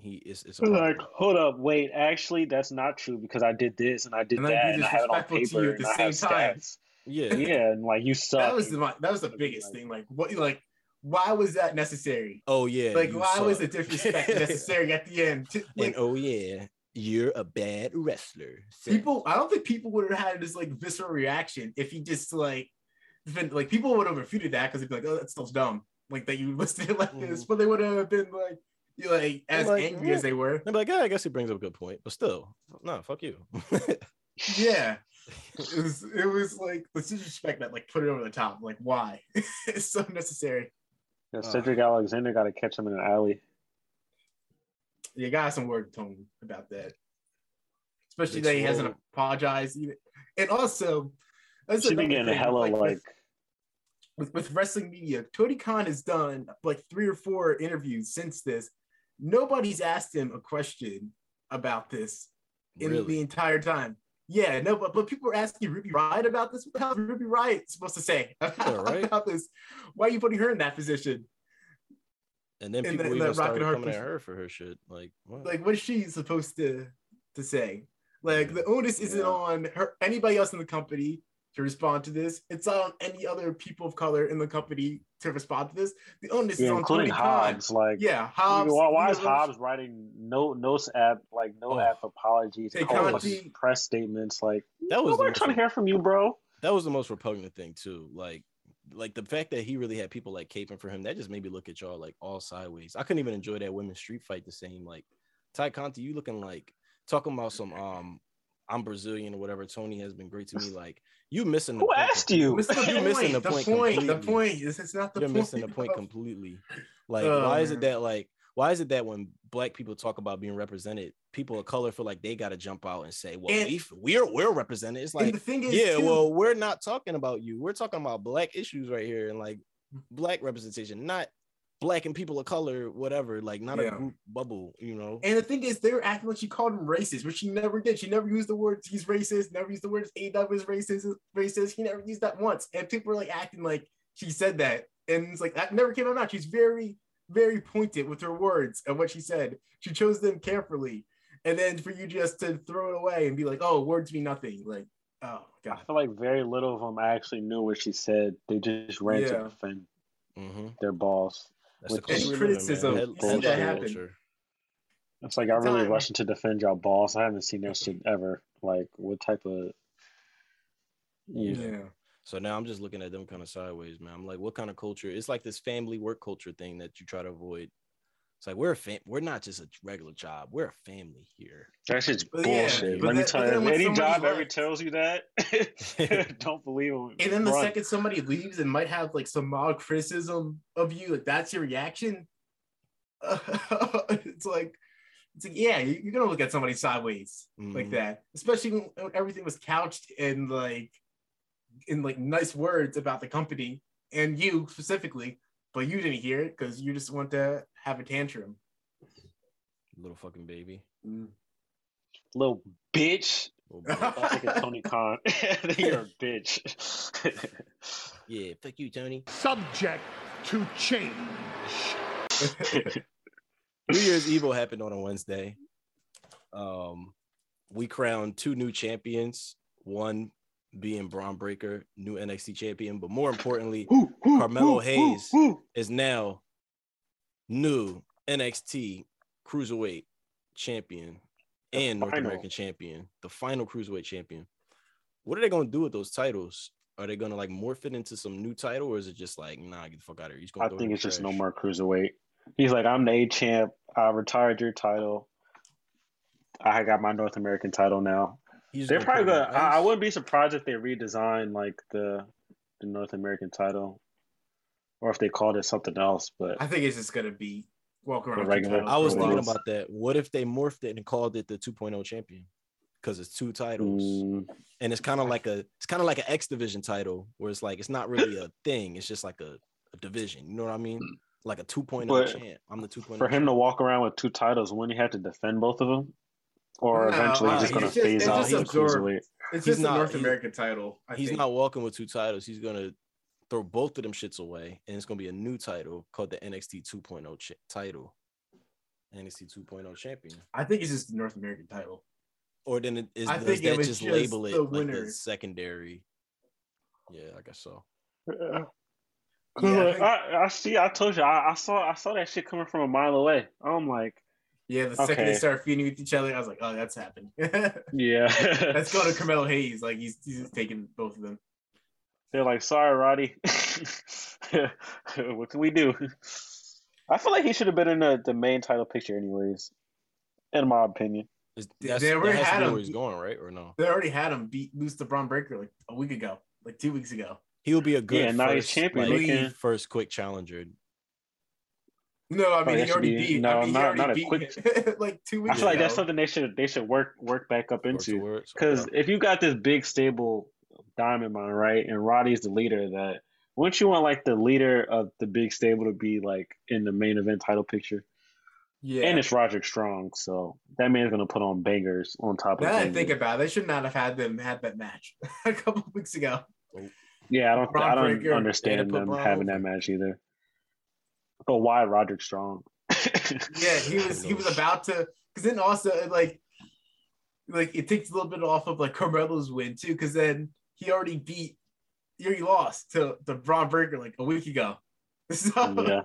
S1: he it's it's a
S2: like
S1: problem.
S2: hold up, wait, actually that's not true because I did this and I did
S3: And
S2: that
S3: be
S2: and I have it on
S3: disrespectful to
S2: paper
S3: you at
S2: and
S3: the
S2: I have
S3: same time.
S2: stats.
S1: yeah.
S2: Yeah, and like you suck.
S3: that was the that was the biggest thing. Like, what? Like, why was that necessary?
S1: Oh yeah.
S3: Like,
S1: you
S3: why was the
S1: suck.
S3: disrespect necessary at the end? To-
S1: and
S3: like,
S1: oh yeah, you're a bad wrestler. So-
S3: people, I don't think people would have had this like visceral reaction if he just like, been, like people would have refuted that because they'd be like, oh, that stuff's dumb. Like that you listed it like this,
S1: Mhm.
S3: but they would have been like, you know, like as
S1: Like,
S3: angry
S1: yeah.
S3: as they were.
S1: They'd be like, yeah, I guess he brings up a good point, but still, no, fuck you.
S3: Yeah. It was it was like the disrespect that like put it over the top. Like why? it's so necessary.
S2: Yeah, Cedric Alexander got to catch him in an alley.
S3: You got some word to Tony about that. Especially
S1: Big
S3: that he hasn't
S1: swole.
S3: apologized either. And also, that's
S2: She been getting
S3: thing,
S2: hella
S3: like,
S2: like,
S3: with, with, with wrestling media. Tony Khan has done like three or four interviews since this. Nobody's asked him a question about this in the entire time. Yeah, no, but, but people were asking Ruby Riott about this. What the Ruby Riott supposed to say about,
S1: right.
S3: about this? Why are you putting her in that position?
S1: And then people
S3: in
S1: even
S3: Rock
S1: started coming at her for her shit. Like, what?
S3: Like, what is she supposed to to say? Like,
S1: Yeah.
S3: the onus isn't
S2: Yeah.
S3: on her anybody else in the company to respond to this. It's on any other people of color in the company to respond to this. The onus
S2: yeah,
S3: is on
S2: including
S3: Tony Khan.
S2: Hobbs. Like,
S3: Yeah, Hobbs.
S2: why, why is
S3: you know,
S2: Hobbs writing no no app like no
S1: Oh.
S2: app apologies,
S3: Hey, Conti-
S2: press statements? Like,
S1: That was the
S2: nobody
S1: most-
S2: trying to hear from you, bro.
S1: that was the most repugnant thing too. Like, like the fact that he really had people like caping for him, that just made me look at y'all like all sideways. I couldn't even enjoy that women's street fight the same. Like, Tay Conti, you looking like talking about some um I'm Brazilian or whatever. Tony has been great to me. Like, you missing the
S2: Who
S1: point
S2: asked you?
S3: What's the
S1: You're missing the
S3: the
S1: point
S3: point. The
S1: completely.
S3: point is it's not the
S1: You're
S3: point.
S1: missing the point
S3: of-
S1: completely. Like,
S3: Oh,
S1: why is it that like why is it that when black people talk about being represented, people of color feel like they gotta jump out and say, Well,
S3: And-
S1: we we're we're represented. It's like
S3: the thing is,
S1: yeah,
S3: too,
S1: well, we're not talking about you. We're talking about black issues right here and like mm. black representation, not black and people of color, whatever. Like not a group bubble, you know.
S3: And the thing is, they were acting like she called him racist, which she never did. She never used the words he's racist, never used the words AW is racist, racist. He never used that once. And people were like acting like she said that. And it's like that never came out. She's very, very pointed with her words and what she said. She chose them carefully. And then for you just to throw it away and be like, oh, words mean nothing. Like, oh god.
S2: I feel like very little of them actually knew what she said. They just ran
S3: Yeah.
S2: to defend
S1: Mm-hmm.
S2: their balls.
S1: That's the
S2: With
S1: culture
S3: any
S1: we live in, man.
S3: criticism,
S1: Head-
S2: you that
S3: happen.
S1: culture.
S2: It's like I really
S3: Time.
S2: rushing to defend y'all balls. I haven't seen that shit ever. Like what type of
S1: Yeah.
S3: Yeah.
S1: So now I'm just looking at them kind of sideways, man. I'm like, what kind of culture? It's like this family work culture thing that you try to avoid. It's like we're a fam- we're not just a regular job. We're a family here.
S2: that shit's
S3: But
S2: bullshit.
S3: but
S2: Let me
S3: then-
S2: tell you,
S3: then
S2: if
S3: when
S2: any
S3: somebody
S2: job ever tells you that, don't believe them.
S3: And then the
S2: Run.
S3: second somebody leaves and might have like some mild criticism of you, like that's your reaction. it's like, it's like, yeah, you- you're gonna look at somebody sideways like
S1: Mhm.
S3: that, especially when when everything was couched in like, in like nice words about the company and you specifically, but you didn't hear it because you just want to have a tantrum.
S1: Little fucking baby.
S2: little bitch.
S1: Little baby.
S2: I'm Tony Khan. You're a bitch.
S1: yeah, fuck you, Tony.
S4: Subject to change.
S1: New Year's Evil happened on a Wednesday. Um, we crowned two new champions. One being Bron Breakker, new NXT champion, but more importantly, Carmelo Hayes is now new NXT Cruiserweight champion and North. American champion, the final Cruiserweight champion. What are they going to do with those titles? Are they going to like morph it into some new title, or is it just like, nah, get the fuck out of here? He's going
S2: I think it's just no more cruiserweight. He's like, I'm the A champ. I retired your title. I got my North American title now.
S1: He's
S2: They're probably
S1: put it
S2: gonna. I, I wouldn't be surprised if they redesign like the the North American title, or if they called it something else. But
S3: I think it's just gonna be walk around.
S2: The regular-
S1: I was thinking about that. What if they morphed it and called it the 2.0 champion? Because it's two titles,
S2: mm,
S1: and it's kind of like a it's kind of like an X division title, where it's like it's not really a thing. It's just like a, a division. You know what I mean? Like a 2.0
S2: But
S1: champ. I'm the 2.0.
S2: for him to walk around with two titles, wouldn't he had to defend both of them? Or
S3: No,
S2: eventually
S3: uh,
S2: he's just gonna
S3: he's just-
S2: phase out
S3: just
S2: the
S3: absorbed.
S2: cruiserweight.
S3: It's
S1: He's
S3: just
S1: not-
S3: a North American title. I
S1: he's
S3: think.
S1: not walking with two titles. He's gonna throw both of them shits away, and it's gonna be a new title called the NXT 2.0 ch- title. NXT 2.0 champion.
S3: I think it's just the North American title.
S1: Or then it is
S3: I
S1: does
S3: think
S1: that
S3: was
S1: just
S3: just
S1: label it
S3: the
S1: like the secondary? Yeah, I guess so.
S2: Yeah.
S3: Yeah, I think-
S2: I, I see. I told you. I, I saw. I saw that shit coming from a mile away. I'm like,
S3: Yeah, the second they start feuding with each other, I was like, oh, that's happened.
S2: yeah.
S3: Let's go to Carmelo Hayes. Like he's he's taking both of them.
S2: They're like, sorry, Roddy. what can we do? I feel like he should have been in the, the main title picture, anyways. In my opinion.
S1: Is,
S3: They-
S1: that's,
S3: they
S1: that
S3: already
S1: has
S3: had
S1: be
S3: him.
S1: where he's going, right? Or no?
S3: They already had him beat lose to Bron Breakker like a week ago, like two weeks ago.
S1: He'll be a good
S2: Yeah, now he's
S1: first,
S2: champion.
S1: like,
S3: can-
S1: first quick challenger.
S3: No, I
S2: Oh,
S3: mean
S2: that
S3: he already
S2: be-
S3: beat.
S2: no,
S3: I mean,
S2: not-
S3: he
S2: not a
S3: beat him, like two weeks.
S2: I
S3: weeks
S2: feel like that's something they should they should work work back up into.
S1: word.
S2: Because if you got this big stable diamond mine, right, and Roddy's the leader that, wouldn't you want like the leader of the big stable to be like in the main event title picture?
S3: yeah.
S2: And it's Roderick Strong, so that man's gonna put on bangers on top of
S3: now I think about it, they should not have had them had that match a couple of weeks ago.
S2: Yeah, I don't.
S3: Bron
S2: I don't
S3: Breakker,
S2: understand them
S1: Bron
S2: having that match either. But why Roderick Strong?
S3: Yeah, he was he was about to because then also like like it takes a little bit off of like Carmelo's win too because then he already beat he already lost to the Bron Breakker like a week ago. So,
S2: yeah,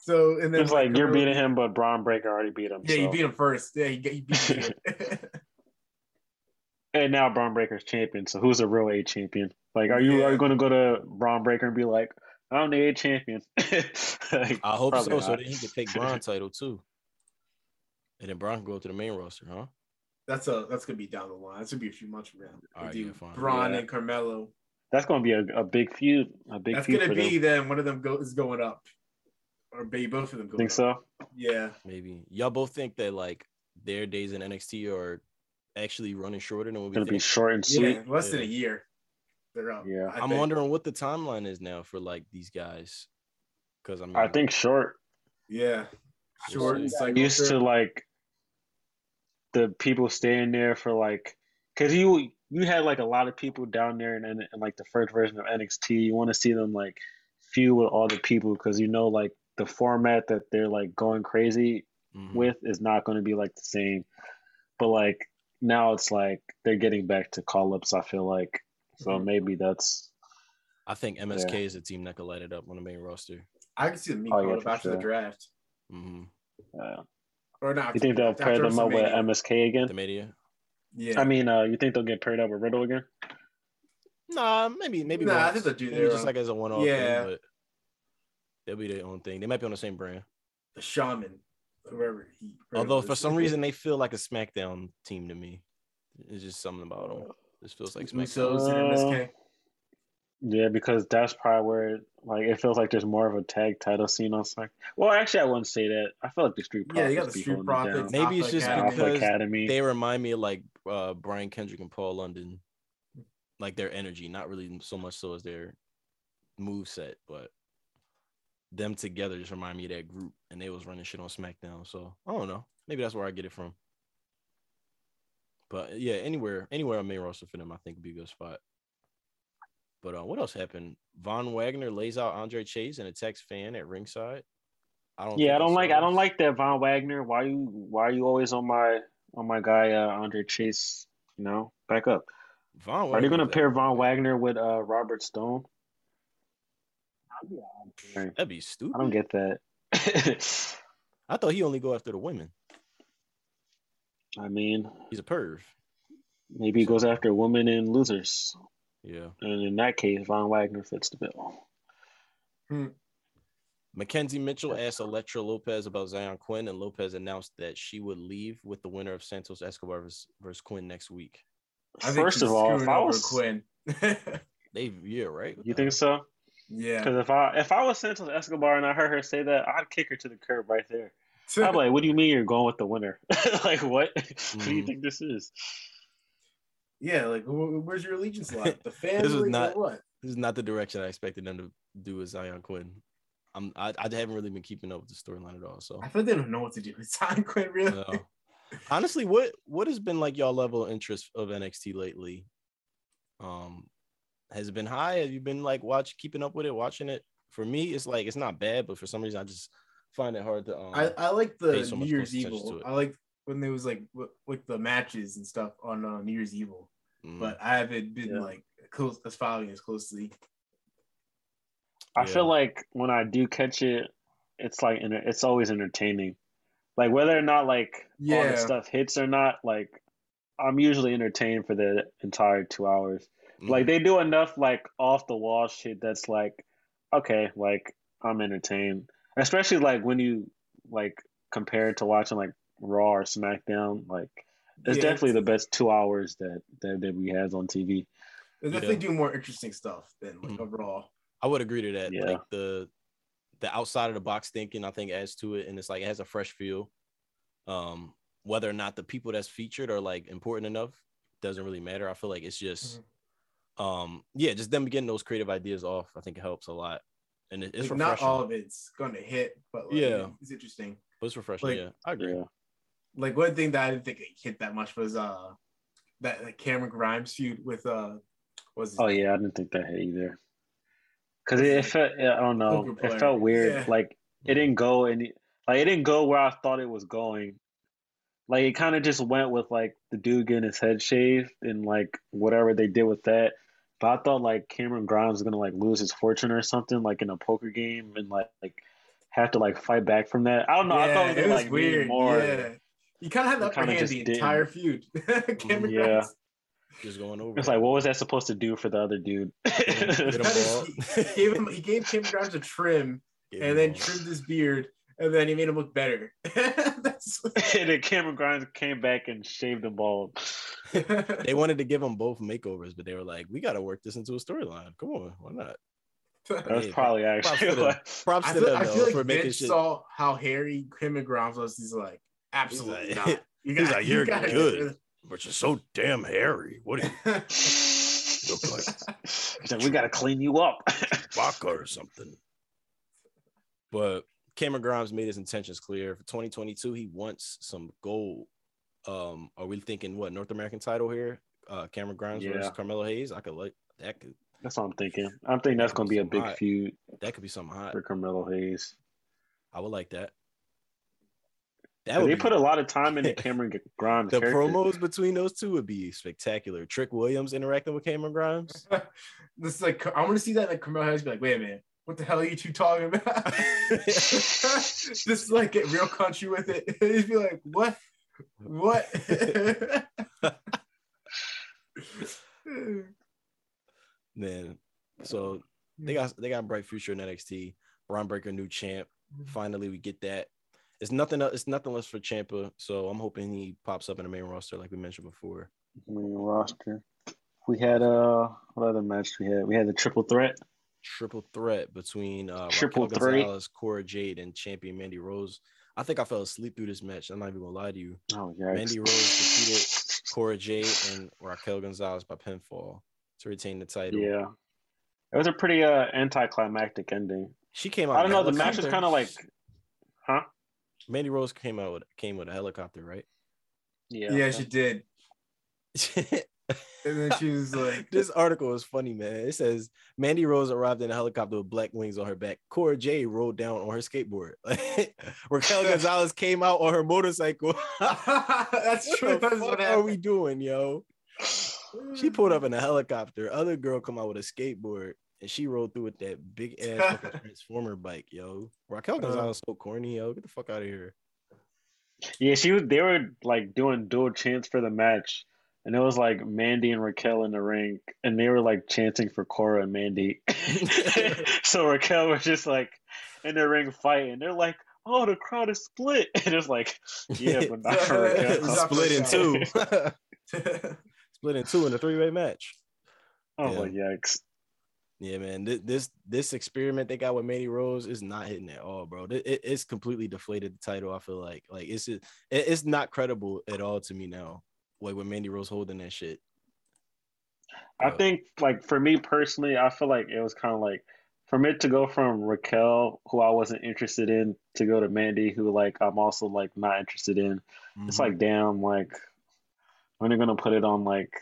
S3: so and then
S2: it's like you're
S3: Carmelo-
S2: beating him, but Bron Breakker already beat him.
S3: Yeah, you
S2: so-
S3: beat him first. Yeah, he, he beat you.
S2: And now Bron Breakker's champion. So who's a real A champion? Like, are you
S3: Yeah.
S2: are you going to go to Bron Breakker and be like, I'm the A champion? Like,
S1: I hope so,
S2: probably
S1: so
S2: not.
S1: that he can take Bron title too. And then Bron can go to the main roster, huh?
S3: That's a that's gonna be down the line. That's gonna be a few months from now.
S1: All
S3: We'll
S1: right, yeah.
S3: Bron
S2: Yeah.
S3: and Carmelo.
S2: That's going to be a, a big feud. A big
S3: That's
S2: feud
S3: gonna be
S2: them.
S3: then one of them go, is going up, or maybe both of them going
S2: Think
S3: up.
S2: so?
S3: Yeah.
S1: Maybe y'all both think that like their days in NXT are actually running shorter than what we
S2: Going to be
S1: think.
S2: short and
S3: Yeah,
S2: sweet.
S3: less than a year. They're up.
S2: Yeah.
S3: I
S1: I'm wondering what the timeline is now for like these guys. Because I mean,
S2: I think short
S3: Yeah. Short and cycle
S2: used to like the people staying there for like because you you had like a lot of people down there in, in, in like the first version of NXT. You want to see them like feud with all the people because you know like the format that they're like going crazy
S1: mhm.
S2: with is not going to be like the same. But like now it's like they're getting back to call ups. I feel like so
S3: Mhm.
S2: maybe that's
S1: I think MSK is a team that could light it up on the main roster.
S3: I can see them
S2: Oh, yeah,
S3: up
S2: for
S3: after the
S2: sure.
S3: draft.
S1: hmm
S2: uh,
S3: Or not.
S2: you think they'll pair them up with MSK again?
S1: The media.
S3: Yeah.
S2: I mean, uh, you think they'll get paired up with Riddle again?
S1: Nah, maybe maybe.
S3: Nah, I think they'll do
S1: maybe just
S3: own-
S1: like as a one-off.
S3: Yeah.
S1: thing, but they'll be their own thing. They might be on the same brand.
S3: the shaman, whoever he.
S1: Although for some reason they feel like a SmackDown team to me. It's just something about them. This feels like SmackDown.
S3: Usos and MSK.
S2: Yeah, because that's probably where it, like it feels like there's more of a tag title scene on Smack. Well, actually, I wouldn't say that. I feel like the Street
S3: Yeah,
S2: Profits
S3: you got the
S2: be
S3: Street
S2: holding it
S3: Profits.
S1: Maybe it's just
S3: Academy.
S1: Because
S2: Academy.
S1: They remind me of like uh, Brian Kendrick and Paul London, like their energy, not really so much so as their move set, but them together just remind me of that group, and they was running shit on SmackDown. So I don't know. Maybe that's where I get it from. But yeah, anywhere, anywhere on main roster for them, I think would be a good spot. But uh, what else happened? Von Wagner lays out Andre Chase and attacks fan at ringside. I don't.
S2: yeah, I don't like I don't like that Von Wagner. Why you why are you always on my on my guy uh, Andre Chase? You know, back up.
S1: Von.
S2: Are they gonna pair Von Wagner with uh, Robert Stone?
S1: That'd be stupid.
S2: I don't get that.
S1: I thought he only go after the women.
S2: I mean,
S1: He's a perv.
S2: maybe he goes after women and losers,
S1: Yeah.
S2: and in that case, Von Wagner fits the bill.
S1: McKenzie Mitchell asked Elektra Lopez about Xyon Quinn, and Lopez announced that she would leave with the winner of Santos Escobar versus, versus Quinn next week.
S3: I think
S2: First of all, if
S3: screwing
S2: I
S3: over
S2: was,
S3: Quinn.
S1: They yeah right.
S2: You think so?
S3: yeah.
S2: Because if I if I was Santos Escobar and I heard her say that, I'd kick her to the curb right there. I'm like, what do you mean you're going with the winner? like, what? What do you
S1: Mhm.
S2: think this is?
S3: Yeah, like wh- where's your allegiance line? The family
S1: This is
S3: or
S1: not-
S3: what?
S1: This is not the direction I expected them to do with Xyon Quinn. I'm I, I haven't really been keeping up with the storyline at all. So
S3: I feel like they don't know what to do with Xyon Quinn. Really?
S1: no. honestly, what what has been like y'all level of interest of NXT lately? Um, has it been high? Have you been like watch keeping up with it, watching it? For me, it's like it's not bad, but for some reason, I just find it hard to. Um,
S3: I, I like the
S1: so
S3: New Year's Evil. I like when there was like like the matches and stuff on uh, New Year's Evil,
S1: mm,
S3: but I haven't been
S2: Yeah.
S3: like close as following as closely.
S2: I
S1: Yeah.
S2: feel like when I do catch it, it's like enter- it's always entertaining. Like whether or not like all
S3: Yeah.
S2: the stuff hits or not, like I'm usually entertained for the entire two hours.
S1: mm,
S2: Like they do enough like off the wall shit that's like, okay, like I'm entertained. Especially like when you like compare it to watching like Raw or SmackDown, like it's
S3: Yeah,
S2: definitely the best two hours that that, that we has on TV.
S3: They
S1: Yeah.
S3: definitely do more interesting stuff than like
S1: Mhm.
S3: a Raw.
S1: I would agree to that.
S2: Yeah.
S1: Like the the outside of the box thinking, I think adds to it, and it's like it has a fresh feel. Um, whether or not the people that's featured are like important enough doesn't really matter. I feel like it's just,
S3: Mm-hmm.
S1: um, yeah, just them getting those creative ideas off. I think it helps a lot, and it, it's
S3: Like, not all of it's gonna hit, but like,
S1: Yeah.
S3: it's interesting.
S1: but it's refreshing.
S3: like-
S1: yeah, I agree.
S2: Yeah.
S3: Like one thing that I didn't think it hit that much was uh that like, Cameron Grimes feud with uh was
S2: Oh yeah, I didn't think that hit either. Cause it, it felt, I don't know, it felt weird.
S3: Yeah.
S2: Like it didn't go any, like it didn't go where I thought it was going. Like it kind of just went with like the dude getting his head shaved and like whatever they did with that. But I thought like Cameron Grimes was gonna like lose his fortune or something like in a poker game and like like have to like fight back from that. I don't know. I thought it was,
S3: it was
S2: like
S3: weird.
S2: more.
S3: Yeah. You kind of had the upper hand the
S2: didn't.
S3: entire feud. Cameron
S2: Yeah.
S3: Grimes.
S1: Just going over.
S2: It's like, what was that supposed to do for the other dude?
S1: Get him
S3: Cut
S1: bald.
S3: his- he, gave him, he gave Cameron Grimes a trim
S1: Get
S3: and then
S1: on.
S3: trimmed his beard and then he made him look better. That's
S2: and then Cameron Grimes came back and shaved him bald.
S1: They wanted to give them both makeovers, but they were like, "We got to work this into a storyline. Come on, why not?"
S2: That was
S1: Hey,
S2: probably
S1: props
S2: actually
S1: to them.
S2: what-
S1: Props
S3: I
S1: to
S3: feel,
S1: them
S3: I
S1: though,
S3: feel
S1: for
S3: like
S1: making shit.
S3: saw how hairy Cameron Grimes was. He's like, absolutely
S1: He's
S3: not.
S1: like-
S3: You
S1: he's
S3: got-
S1: like,
S3: you
S1: "You're
S3: gotta
S1: good."
S3: get rid
S1: But you're so damn hairy. What are you, look like
S2: He's like, we gotta clean you up.
S1: vodka or something? But Cameron Grimes made his intentions clear for 2022. He wants some gold. Um, are we thinking what North American title here? Uh, Cameron Grimes
S2: Yeah.
S1: versus Carmelo Hayes. I could like that. Could
S2: That's what I'm thinking. I'm thinking that's going to be a big
S1: Alright.
S2: feud
S1: that could be something hot.
S2: for Carmelo Hayes.
S1: I would like that. That
S2: They
S1: be,
S2: put a lot of time into Cameron Grimes.
S1: the
S2: character.
S1: promos between those two would be spectacular. Trick Williams interacting with Cameron Grimes.
S3: this is like I want to see that like Carmelo Hayes be like, wait a minute, what the hell are you two talking about? Just like get real country with it. He'd be like, what? What?
S1: Man, so they got they got a bright future in NXT. Bron Breakker, new champ. Mm-hmm. Finally, we get that. It's nothing. else- It's nothing less for Champa. So I'm hoping he pops up in the main roster, like we mentioned before.
S2: main roster. We had uh what other match we had? We had the triple threat.
S1: Triple threat between uh,
S2: Triple
S1: Raquel
S2: threat.
S1: Gonzalez, Cora Jade, and champion Mandy Rose. I think I fell asleep through this match. I'm not even gonna lie to you.
S2: Oh yeah.
S1: Mandy Rose defeated Cora Jade and Raquel Gonzalez by pinfall to retain the title.
S2: Yeah. It was a pretty uh anticlimactic ending.
S1: she came out.
S2: I don't know, the match was kind of like huh?
S1: Mandy Rose came out with came with a helicopter, right?
S2: Yeah.
S3: yeah, she did. And then she was like,
S1: this article is funny, man. It says Mandy Rose arrived in a helicopter with black wings on her back. Cora Jade rolled down on her skateboard. Raquel Gonzalez came out on her motorcycle.
S3: That's true.
S1: what
S3: That's what
S1: are we doing, yo? She pulled up in a helicopter. Other girl come out with a skateboard, and she rode through with that big ass transformer bike, yo. Raquel Gonzalez uh. so corny, yo. Get the fuck out of here.
S2: Yeah, she was they were like doing dual chants for the match. And it was like Mandy and Raquel in the ring, and they were like chanting for Cora and Mandy. so Raquel was just like in the ring fighting. They're like, "Oh, the crowd is split," and it's like, "Yeah, but not for
S3: It's
S2: Raquel."
S3: not for
S1: Split in two. Split in two in a three way match.
S2: Oh my yikes!
S1: Yeah, man. This, this this experiment they got with Mandy Rose is not hitting at all, bro. It, it- it's completely deflated the title. I feel like like it's just, it, it's not credible at all to me now. Like with Mandy Rose holding that shit.
S2: I think, like for me personally, I feel like it was kind of like for it to go from Raquel, who I wasn't interested in, to go to Mandy, who like I'm also like not interested in. It's
S1: Mhm.
S2: like damn, like when they're gonna put it on, like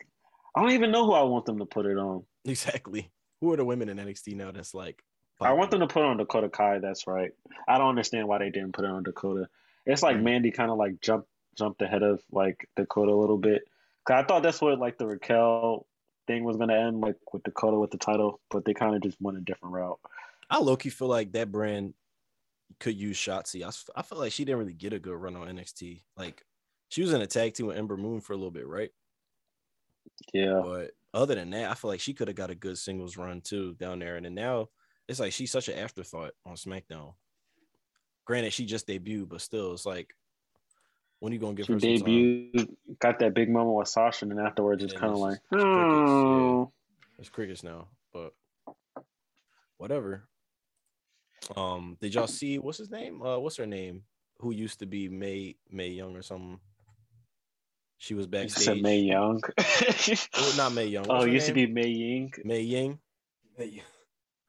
S2: I don't even know who I want them to put it on.
S1: exactly. Who are the women in NXT now that's like?
S2: I want them to put on Dakota Kai. That's right. I don't understand why they didn't put it on Dakota. It's like
S1: Right.
S2: Mandy kind of like jumped jumped ahead of like Dakota a little bit. 'Cause I thought that's what like the Raquel thing was gonna end like with Dakota with the title, but they kind of just went a different route.
S1: I low key feel like that brand could use Shotzi. I feel like she didn't really get a good run on NXT. Like she was in a tag team with Ember Moon for a little bit, right?
S2: Yeah.
S1: But other than that, I feel like she could have got a good singles run too down there. And then now it's like she's such an afterthought on SmackDown. Granted, she just debuted, but still, it's like when are you gonna give
S2: She
S1: her time?
S2: got that big moment with Sasha, and then afterwards it's kind of like,
S1: it's crickets, yeah.
S2: oh.
S1: It's crickets now, but whatever. Um, did y'all see what's his name? Uh, what's her name? Who used to be May May Young or something? She was
S2: You
S1: backstage.
S2: said May Young.
S1: Oh, not May Young.
S2: oh, it
S1: her
S2: used to be May Ying.
S1: May Ying.
S3: Hey,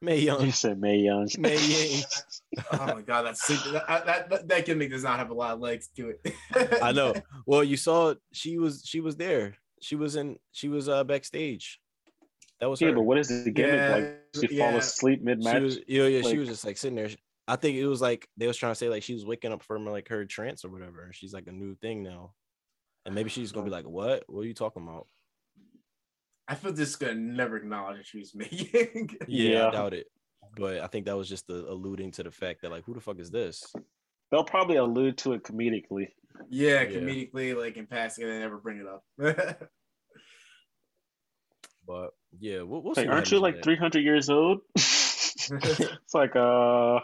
S1: May Young.
S2: You said May Young.
S1: May Ying.
S3: oh my god, that's that, that, that, that gimmick does not have a lot of legs to it.
S1: I know. Well, you saw she was she was there. She was in she was uh backstage. That was
S2: Yeah,
S1: her.
S2: but what is the gimmick?
S3: Yeah,
S2: like she fall asleep mid
S1: she
S2: match?
S1: was yeah, yeah, she was just like sitting there. I think it was like they was trying to say like she was waking up from like her trance or whatever. She's like a new thing now. And maybe she's gonna be like, What? What are you talking about?
S3: I feel this is gonna never acknowledge that she was making.
S1: Yeah,
S2: Yeah.
S1: I doubt it. But I think that was just the, alluding to the fact that like who the fuck is this?
S2: They'll probably allude to it comedically.
S3: yeah,
S1: Yeah.
S3: comedically, like in passing, and they never bring it up.
S1: But yeah, we'll, we'll
S2: Like,
S1: see. what
S2: aren't you like 300 years old? it's like, uh,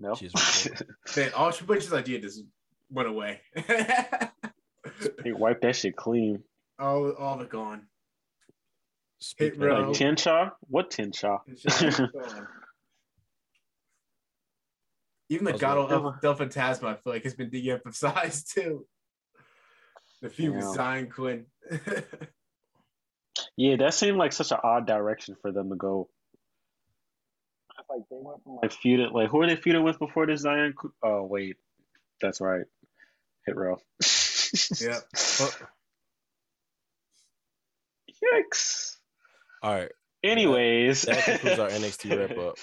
S2: no.
S1: She's really
S3: Man, all Triple H's idea just went away.
S2: he wiped that shit clean.
S3: all, all of it gone.
S1: Speaking
S3: Bro.
S1: of-
S2: Like Tian Sha? What
S3: Tian Sha? It's. Even the
S1: I was
S3: God
S1: like,
S3: of del Fantasma, I feel like has been de-emphasized too. The feud with Xyon Quinn.
S2: Yeah, that seemed like such an odd direction for them to go. like they went from like feuding like who are they feuding with before this Xyon? Oh wait, that's right. Hit Row.
S3: Yeah.
S2: Yikes.
S1: All right.
S2: Anyways,
S1: That concludes our NXT wrap up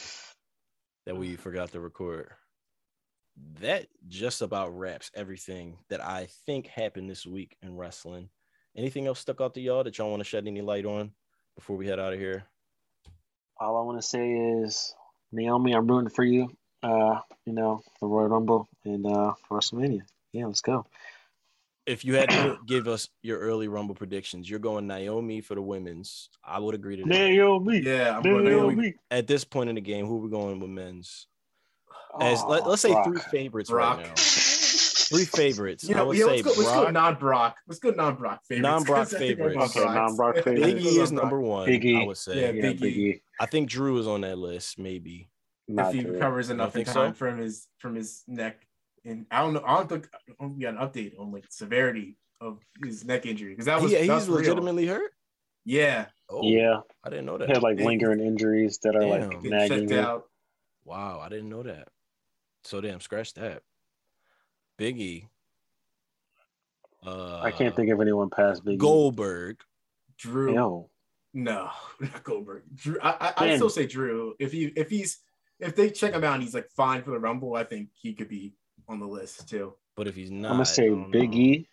S1: that we forgot to record. That just about wraps everything that I think happened this week in wrestling. Anything else stuck out to y'all that y'all want to shed any light on before we head out of here?
S2: All I want to say is, Naomi, I'm rooting for you. Uh, you know, the Royal Rumble and uh, WrestleMania. Yeah, let's go.
S1: If you had to give us your early Rumble predictions, you're going Naomi for the women's. I would agree to that.
S2: Naomi.
S3: Yeah, I'm going Naomi.
S2: Naomi.
S1: At this point in the game, who are we going with men's? As let,
S2: Aw,
S1: us say
S2: Brock.
S1: three favorites
S3: Brock.
S1: right now. Three favorites.
S3: You
S1: I would
S3: yeah,
S1: say
S3: let's go, let's go non-Brock. Let's go non-Brock favorites.
S1: Non-Brock
S3: 'cause I think
S1: favorites.
S2: Okay, non-Brock favorites.
S1: Biggie is number one.
S2: Biggie.
S1: I would say.
S3: Yeah,
S2: Yeah,
S3: Biggie.
S2: Biggie.
S1: I think Drew is on that list. Maybe.
S2: Not
S3: if he
S2: Drew.
S3: recovers enough in time
S1: so?
S3: from his from his neck. And I don't know. I don't think I don't think we got an update on like severity of his neck injury because that was
S1: He-
S3: that's
S1: he's
S3: real.
S1: legitimately hurt.
S3: yeah.
S1: Oh,
S2: Yeah,
S1: I didn't know that.
S2: he had like
S3: Big-
S2: lingering injuries that are
S1: Damn.
S2: like nagging
S3: out.
S1: Wow, I didn't know that. So damn, scratch that. Biggie. Uh,
S2: I can't think of anyone past Biggie.
S1: Goldberg.
S3: Drew.
S2: Yo,
S3: No, not Goldberg. Drew. I I I still say Drew. If he if he's if they check him out and he's like fine for the Rumble, I think he could be on the list too.
S1: But if he's not,
S2: I'm gonna say
S1: I know.
S2: Biggie,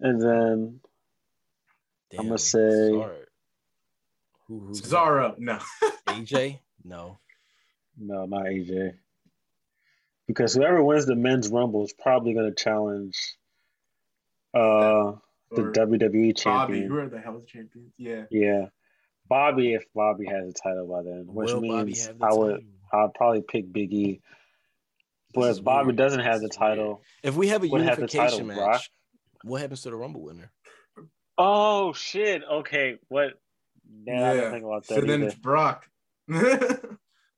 S2: and then
S1: Damn,
S2: I'ma say-
S1: sorry. Who, who's that?
S3: Cesaro. No.
S1: AJ? No.
S2: no, not AJ, because whoever wins the men's rumble is probably gonna challenge uh the
S3: Or
S2: WWE
S3: Bobby.
S2: champion.
S3: Who are the hell's champions? Yeah.
S2: Yeah, Bobby if Bobby has a title by then, which
S1: Will Bobby
S2: means
S1: have the
S2: I would
S1: title?
S2: I'd probably pick Biggie. But
S1: This is
S2: if Bobby
S1: weird.
S2: doesn't have the
S1: This is weird.
S2: title,
S1: If we have a
S2: Would have the
S1: unification
S2: title,
S1: match, what happens to the Rumble winner?
S2: oh shit, okay, what? Yeah, I didn't think about that
S3: So then it's Brock.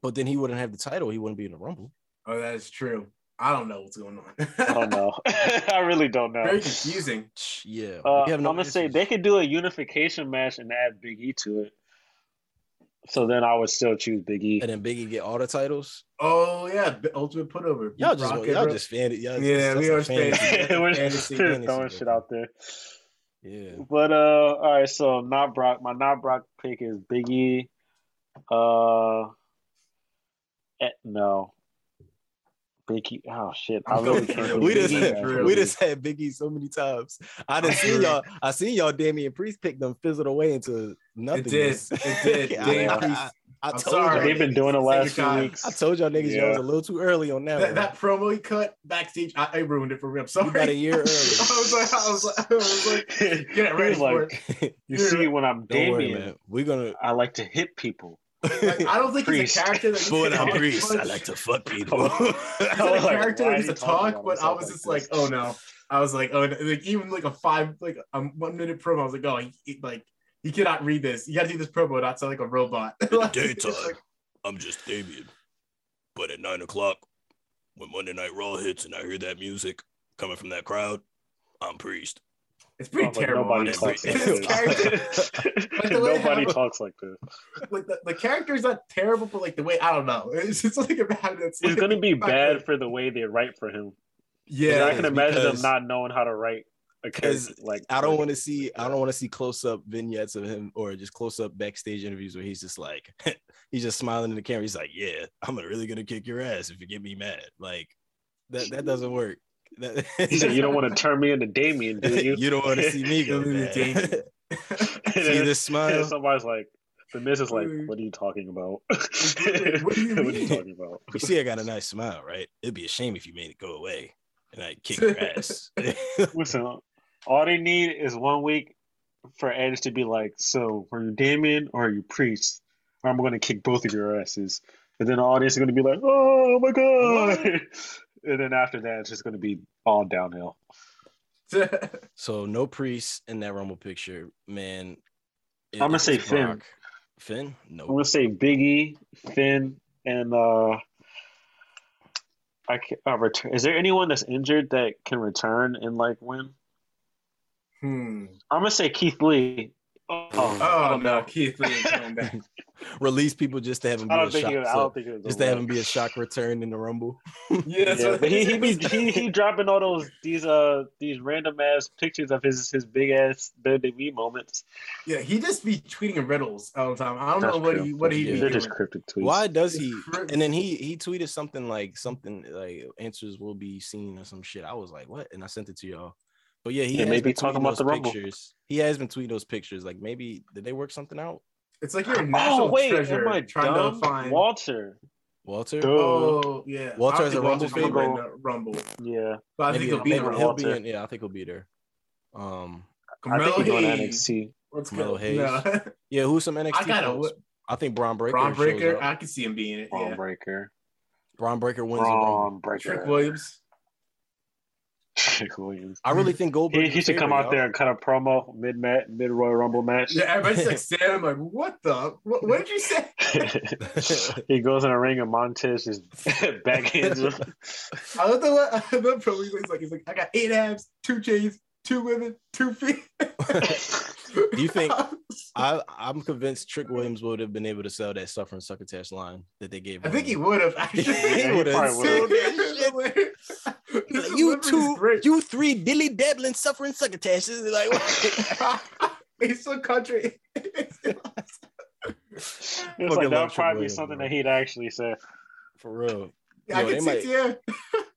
S1: But then he wouldn't have the title. He wouldn't be in the Rumble.
S3: Oh, that is true. I don't know what's going on.
S2: I don't know. I really don't know.
S3: Very confusing.
S1: Yeah.
S2: Uh,
S1: we have
S2: I'm gonna say they could do a unification match and add Big E to it. So then I would still choose Big E.
S1: and then Biggie get all the titles.
S3: Oh yeah, ultimate putover.
S1: Y'all just
S3: Brock
S1: y'all
S3: and
S1: just fan it. Y'all
S3: Yeah,
S1: just,
S3: we
S1: that's
S3: are
S1: a fantasy.
S3: fantasy.
S2: We're
S3: Fantasy,
S2: just
S1: fantasy
S2: throwing shit out there.
S1: Yeah.
S2: But uh, all right. So not Brock. My not Brock pick is Big E. Uh, eh, no. Big E. Oh shit! I really can't.
S1: we just
S2: Big
S3: had-
S2: as
S1: we just had Biggie so many times. I didn't see y'all. I seen y'all. Damian Priest pick them fizzled away into nothing.
S3: It did. It did.
S1: I, I- I- I told
S3: sorry.
S1: y'all.
S2: They've been doing the last few
S3: time.
S2: weeks.
S1: I told y'all niggas y'all was a little too early on that.
S3: That, that promo he cut backstage, I, I ruined it for me. I'm sorry.
S1: about a year early.
S3: I was like, I was like, I was like, get ready for
S2: like,
S3: it.
S2: You see, when I'm
S1: Don't Damian. We're gonna.
S2: I like to hit people.
S3: Like, I don't think he's
S2: Priest.
S3: a character that
S1: But
S3: can
S1: I'm Priest. I like to fuck people.
S2: I
S3: He's not a
S2: was like,
S3: character that needs to talk, but I was just like, oh no. I was like, oh, like even like a five, like a one minute promo. I was like, oh, he, he- like he cannot read this. You got to see this promo, not sound like a robot. Like, it's like-
S1: I'm just Damian. But at nine o'clock, when Monday Night Raw hits and I hear that music coming from that crowd, I'm Priest.
S3: it's pretty
S2: Oh, but
S3: terrible.
S2: Nobody talks like
S3: His character,
S2: this.
S3: the
S2: Nobody
S3: how-
S2: talks like this.
S3: like the, the character's not terrible, but like the way I don't know, it's just like about that's.
S2: It's
S3: like,
S2: gonna be bad for the way they write for him.
S3: Yeah,
S2: I can imagine them not knowing how to write a
S1: Because.
S2: Like
S1: I don't want to see I don't want to see close up vignettes of him or just close up backstage interviews where he's just like he's just smiling in the camera. He's like, "Yeah, I'm really gonna kick your ass if you get me mad." Like that that doesn't work. That,
S2: He said, "You don't want to turn me into Damian, do you?"
S1: you don't want to see me go bad.
S2: Damian.
S1: See this smile?
S2: somebody's like, "The Miz is like, what are you talking about?
S3: What do you
S2: what are you talking about?"
S1: You see, I got a nice smile, right? It'd be a shame if you made it go away and I kick your ass.
S2: Listen, all they need is one week for Edge to be like, "So, are you Damian or are you Priest? Or I'm going to kick both of your asses." And then the audience is going to be like, "Oh my god!" and then after that, it's just going to be all downhill.
S1: so no priest in that Rumble picture, man. It-
S2: I'ma say Finn.
S1: Brock. Finn? No.
S2: I'm going to say Biggie, Finn, and uh, I can uh, return. Is there anyone that's injured that can return and like win?
S3: Hmm.
S2: I'm gonna say Keith Lee. Oh,
S3: Oh no, Keith Lee ain't coming back.
S1: release people just to have him be
S2: I
S1: a
S2: don't think
S1: shock,
S2: he. I
S1: so-
S2: don't think he was
S1: just to have
S2: winner.
S1: him be a shock return in the rumble.
S3: Yeah,
S2: Yeah, but he he be he, he dropping all those these uh these random ass pictures of his his big ass WWE moments.
S3: yeah, he just be tweeting riddles all the time. I don't know
S2: That's
S3: what
S2: true.
S3: he what he
S1: Yeah.
S3: be
S2: They're
S3: doing.
S2: just cryptic tweets.
S1: Why does he? And then he he tweeted something like something like answers will be seen or some shit. I was like, what? And I sent it to y'all. But yeah, he
S2: Yeah,
S1: has
S2: maybe
S1: been
S2: talking
S1: tweeting
S2: about
S1: those
S2: the Rumble.
S1: pictures. He has been tweeting those pictures. Like maybe did they work something out?
S3: It's like you're a national
S2: Oh wait,
S3: treasure
S2: am I
S3: trying
S2: dumb?
S3: to find.
S2: Walter?
S1: Walter.
S2: Duh.
S3: Oh yeah,
S1: Walter
S3: I
S1: has a Rumble
S2: favorite?
S3: Rumble,
S2: Yeah,
S3: but I
S1: maybe
S3: think he'll be in the
S1: he'll be
S2: Walter.
S1: in. Yeah, I think he'll be there. Um.
S2: I think
S3: Carmelo
S2: he's going to
S3: Hayes.
S2: NXT.
S3: Let's
S1: Carmelo
S3: go.
S1: Hayes.
S3: No.
S1: Yeah, who's some NXT?
S3: I gotta.
S1: I think
S3: Bron
S1: Breakker.
S3: Bron
S1: Breakker.
S3: I can see him being it.
S2: Bron
S3: Yeah.
S2: Breakker.
S1: Bron Breakker wins the Rumble.
S2: Bron Breakker.
S3: Trick Williams.
S2: Trick Williams.
S1: I really think Goldberg.
S2: He, he should come out there and cut a promo mid match, mid Royal Rumble match.
S3: Yeah, everybody's like staring. I'm like, what the? What, what did you say?
S2: he goes in a ring and Montez just backhands him.
S3: I love the I love pro. He's like, he's like, I got eight abs, two chains, two women, two feet.
S1: Do you think- I I'm convinced Trick Williams would have been able to sell that suffering succotash line that they gave. Him.
S3: I
S1: him.
S3: think he would have actually.
S1: He
S2: would've sold
S1: that He's like, you two, you three dilly dabbling suffering succotashes. Like, what?
S3: He's so country.
S2: It's
S1: Fucking
S2: like
S1: love
S2: that would probably be something
S1: bro.
S2: that he'd actually say.
S1: for real,
S3: I
S1: Yo, they
S3: can
S1: might-
S3: see it.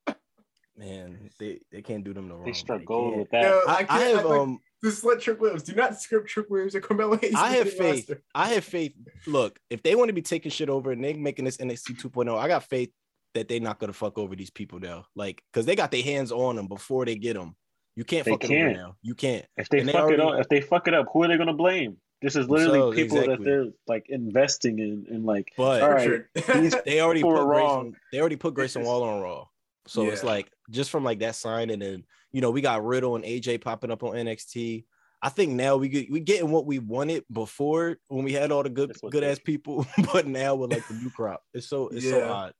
S3: Yeah.
S1: man. They they can't do them no wrong.
S2: They struck
S1: They
S2: gold with that.
S3: Yo,
S1: I,
S3: I
S1: I
S3: can't.
S1: have
S3: I, like,
S1: um
S3: just let Trick Williams. Do not script Trick Williams and Carmelo Hayes.
S1: I have faith.
S3: roster.
S1: I have faith. Look, if they want to be taking shit over and they making this NXT 2.0, I got faith that they're not gonna fuck over these people though. Like, cause they got their hands on them before they get them. You can't
S2: They
S1: fuck it over
S2: can't.
S1: now. You can't.
S2: If they
S1: And they
S2: fuck it
S1: already-
S2: up, if they fuck it up, who are they gonna blame? This is literally
S1: Themselves,
S2: people
S1: exactly.
S2: that they're like investing in, in like.
S1: But
S2: All right,
S3: Richard.
S1: they already put
S2: were
S1: Grayson,
S2: wrong.
S1: they already put Grayson Waller on Raw. So it's like just from like that sign, and then you know we got Riddle and AJ popping up on NXT. I think now we get we getting what we wanted before when we had all the good good ass people, but now with like the new crop, it's so it's so
S3: Yeah.
S1: odd.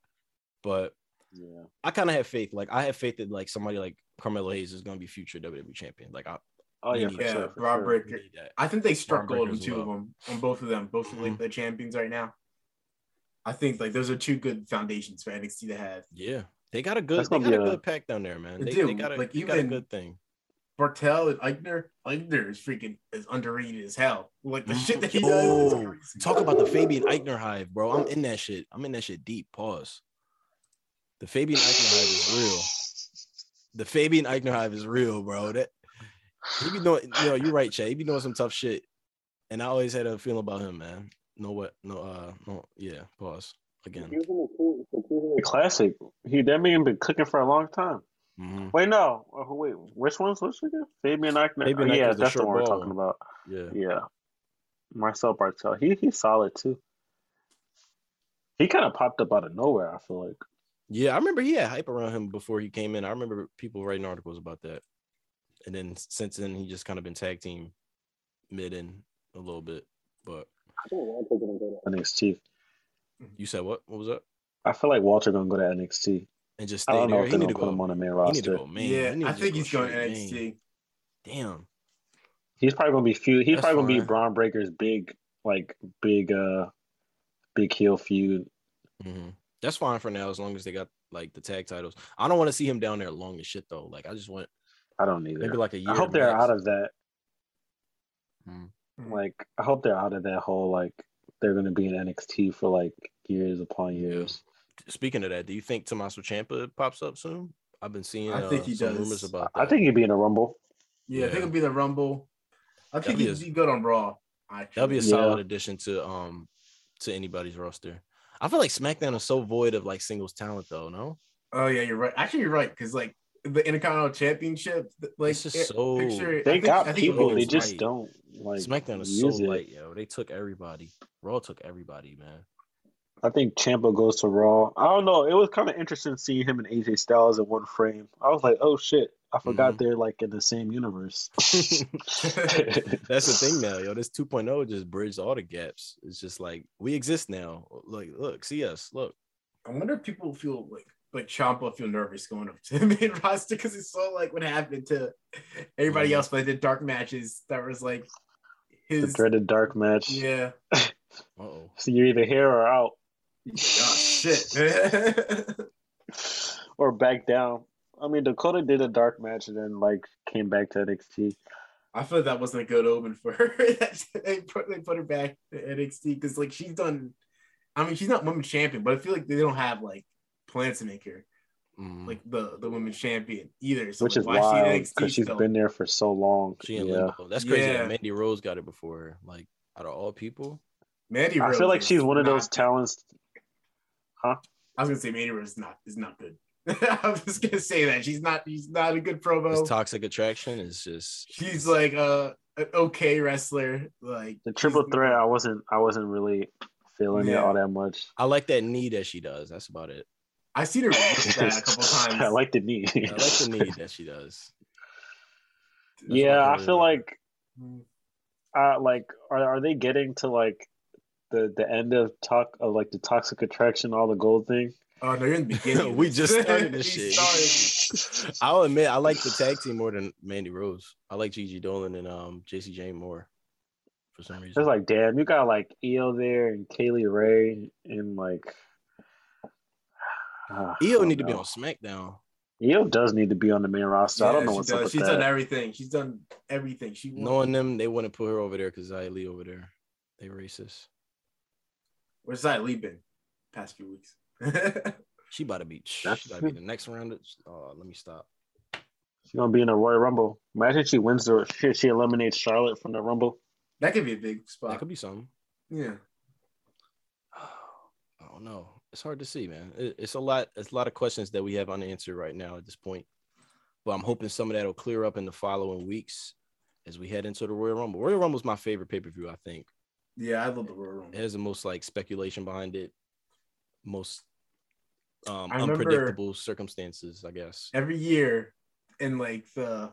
S1: But
S2: Yeah.
S1: I kind of have faith. Like I have faith that like somebody like Carmelo Hayes is gonna be future WWE champion. Like I,
S2: Oh yeah,
S1: need
S3: yeah,
S2: sure.
S3: Rob
S2: sure.
S1: Breakker.
S3: I think they struck gold with
S1: Breakker's
S3: two of them, on both of them, both of like
S1: Mhm.
S3: the champions right now. I think like those are two good foundations for NXT to have.
S1: Yeah, they got a good
S2: That's
S1: they got a
S2: a-
S1: good pack down there, man.
S3: They
S1: They,
S3: do.
S1: they got a,
S3: Like,
S1: they got a
S3: even-
S1: good thing.
S3: Barthel and Aichner, Aichner is freaking as underrated as hell. Like the shit that he
S1: Yo,
S3: does. is crazy.
S1: Mm. talk about the Fabian Aichner hive, bro. I'm in that shit. I'm in that shit deep. Pause. The Fabian Aichner hive is real. The Fabian Aichner hive is real, bro. That he be doing, you know, you're right, Che. He be doing some tough shit, and I always had a feeling about him, man. No what, no, uh, no, yeah. Pause again.
S2: He was in the Cru- the Cruiserweight Classic. He that man been cooking for a long time.
S1: Mhm.
S2: Wait, no. Uh, wait, which one's which again? Fabian Aichner.
S1: Fabian
S2: Oh, yeah,
S1: Aichner's the
S2: that's the
S1: short
S2: one we're talking about.
S1: Yeah.
S2: Yeah, Marcel Barthel. He he's solid too. He kind of popped up out of nowhere. I feel like.
S1: Yeah, I remember he had hype around him before he came in. I remember people writing articles about that. And then since then, he just kind of been tag team mid in a little bit. But
S2: I think Walter gonna go to NXT.
S1: you said what? What was that?
S2: I feel like Walter gonna go to NXT.
S1: And just
S2: I don't know if
S1: He
S2: they're
S1: need
S2: gonna
S1: to
S2: put him on the main
S1: He need to
S2: roster.
S1: go main. He
S3: yeah,
S1: need
S3: I
S1: to
S3: think
S1: go
S3: he's going
S1: straight
S3: NXT.
S1: main. Damn.
S2: He's probably gonna be feud. He's
S1: That's
S2: probably gonna be
S1: fine.
S2: Bron Breakker's big, like big, uh, big heel feud.
S1: hmm That's fine for now, as long as they got like the tag titles. I don't want to see him down there long as shit though. Like I just want
S2: I don't need
S1: maybe
S2: it.
S1: like a year.
S2: I hope they're
S1: max.
S2: out of that.
S1: Mhm.
S2: Like, I hope they're out of that whole like they're gonna be in NXT for like years upon years.
S1: Speaking of that, do you think Tommaso Ciampa pops up soon? I've been seeing
S3: I
S1: uh,
S3: think he
S1: some
S3: does.
S1: rumors about that.
S2: I think he'd be in a Rumble.
S3: Yeah, I think
S1: Yeah.
S3: it'll be the Rumble. I think
S1: be
S3: he'd
S1: a-
S3: be good on Raw. Actually.
S1: That'll be a
S2: Yeah.
S1: solid addition to um to anybody's roster. I feel like SmackDown is so void of like singles talent though, no?
S3: Oh yeah, you're right. Actually, you're right because like the Intercontinental Championship, like
S1: It's just
S3: it-
S1: so-
S2: They
S3: picture, I think-
S2: got
S3: think
S2: people. They just
S1: right.
S2: don't like
S1: SmackDown is so
S2: it.
S1: light, yo. They took everybody. Raw took everybody, man.
S2: I think Ciampa goes to Raw. I don't know. It was kind of interesting seeing him and AJ Styles in one frame. I was like, oh shit, I forgot
S1: Mhm.
S2: they're like in the same universe.
S1: That's the thing now, yo. This 2.0 just bridged all the gaps. It's just like we exist now. Like, look, see us. Look.
S3: I wonder if people feel like like Ciampa feel nervous going up to the main roster because it's so like what happened to everybody
S1: Mhm.
S3: else. But the dark matches that was like
S2: the
S3: his
S2: dreaded dark match.
S3: yeah.
S1: Uh-oh.
S2: So you're either here or out,
S3: Oh shit.
S2: or back down. I mean, Dakota did a dark match and then like came back to NXT.
S3: I feel like that wasn't a good omen for her. they put they put her back to NXT because like she's done. I mean, she's not women's champion, but I feel like they don't have like plans to make her
S1: Mm.
S3: like the the women's champion either. So
S2: Which
S3: like,
S2: is
S3: why
S2: wild
S3: NXT
S2: because she
S3: has
S2: been there for so long.
S1: She
S2: yeah.
S1: limbo. That's crazy. that
S3: Yeah.
S1: Mandy Rose got it before her. Like out of all people.
S3: Mandy
S2: I feel like she's one of those talents. Huh.
S3: I was gonna say Mandy Rose is not is not good. I was just gonna say that she's not she's not a good promo.
S1: This toxic attraction is just
S3: she's like a an okay wrestler. Like
S2: The triple threat, I wasn't, I wasn't really feeling it all that much.
S1: I like that knee that she does. That's about it.
S3: I've seen her that a couple times.
S2: I like the knee.
S1: I like the knee that she does. That's
S2: yeah,
S1: what
S2: I feel like, uh, like, are are they getting to like the the end of talk of like the toxic attraction, all the gold thing?
S3: Oh no, you're in the beginning.
S1: we just started this shit.
S3: started.
S1: I'll admit I like the tag team more than Mandy Rose. I like Gigi Dolin and um Jacy Jayne more for some reason.
S2: It's like, damn, you got like Io there and Kay Lee Ray and like. Uh, I
S1: Io
S2: don't
S1: need to be on SmackDown.
S2: Io does need to be on the main roster. I don't know
S3: she
S2: what's up with
S3: She's
S2: that.
S3: done everything. She's done everything. She won.
S1: Knowing them, they wouldn't put her over there because Xia Li over there. They racist.
S3: Where's that Lee been? Past few weeks.
S1: She about to be. She about to be the next round. of- Oh, let me stop.
S2: She's gonna be in a Royal Rumble. Imagine she wins the she, she eliminates Charlotte from the Rumble.
S3: that could be a big spot.
S1: That could be something.
S3: Yeah.
S1: I don't know. It's hard to see, man. It- It's a lot. It's a lot of questions that we have unanswered right now at this point. But I'm hoping some of that will clear up in the following weeks as we head into the Royal Rumble. Royal Rumble is my favorite pay per view. I think
S3: Yeah, I love the Royal Rumble.
S1: it has the most like speculation behind it, most um, unpredictable circumstances. I guess.
S3: Every year in like the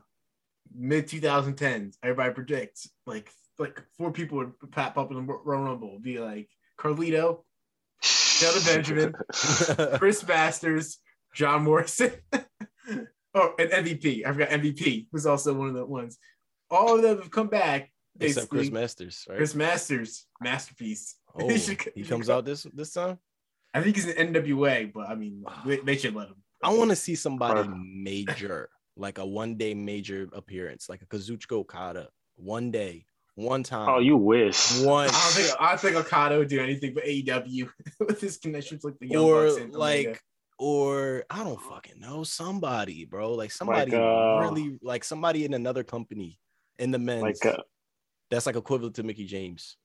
S3: mid 2010s, everybody predicts like like four people would pop up in the Royal Rumble. It'd be like Carlito, Shelton Benjamin, Chris Masters, John Morrison. oh, and MVP. I forgot MVP was also one of the ones. All of them have come back.
S1: Except Chris Masters, right?
S3: Chris Masters, masterpiece.
S1: oh,
S3: He should-
S1: he
S3: should
S1: comes
S3: come-
S1: out this this time.
S3: I think he's an NWA, but I mean, they, they should let him.
S1: I want to see somebody major, like a one day major appearance, like a Kazuchika Okada, one day, one time.
S2: Oh, you wish.
S1: one
S3: I don't think I don't think Okada would do anything but AEW with his connections like the Young
S1: or
S3: Bucks and
S1: like or I don't fucking know somebody, bro. Like somebody
S2: uh,
S1: really like somebody in another company in the men's
S2: Like, uh,
S1: that's like equivalent to Mickie James.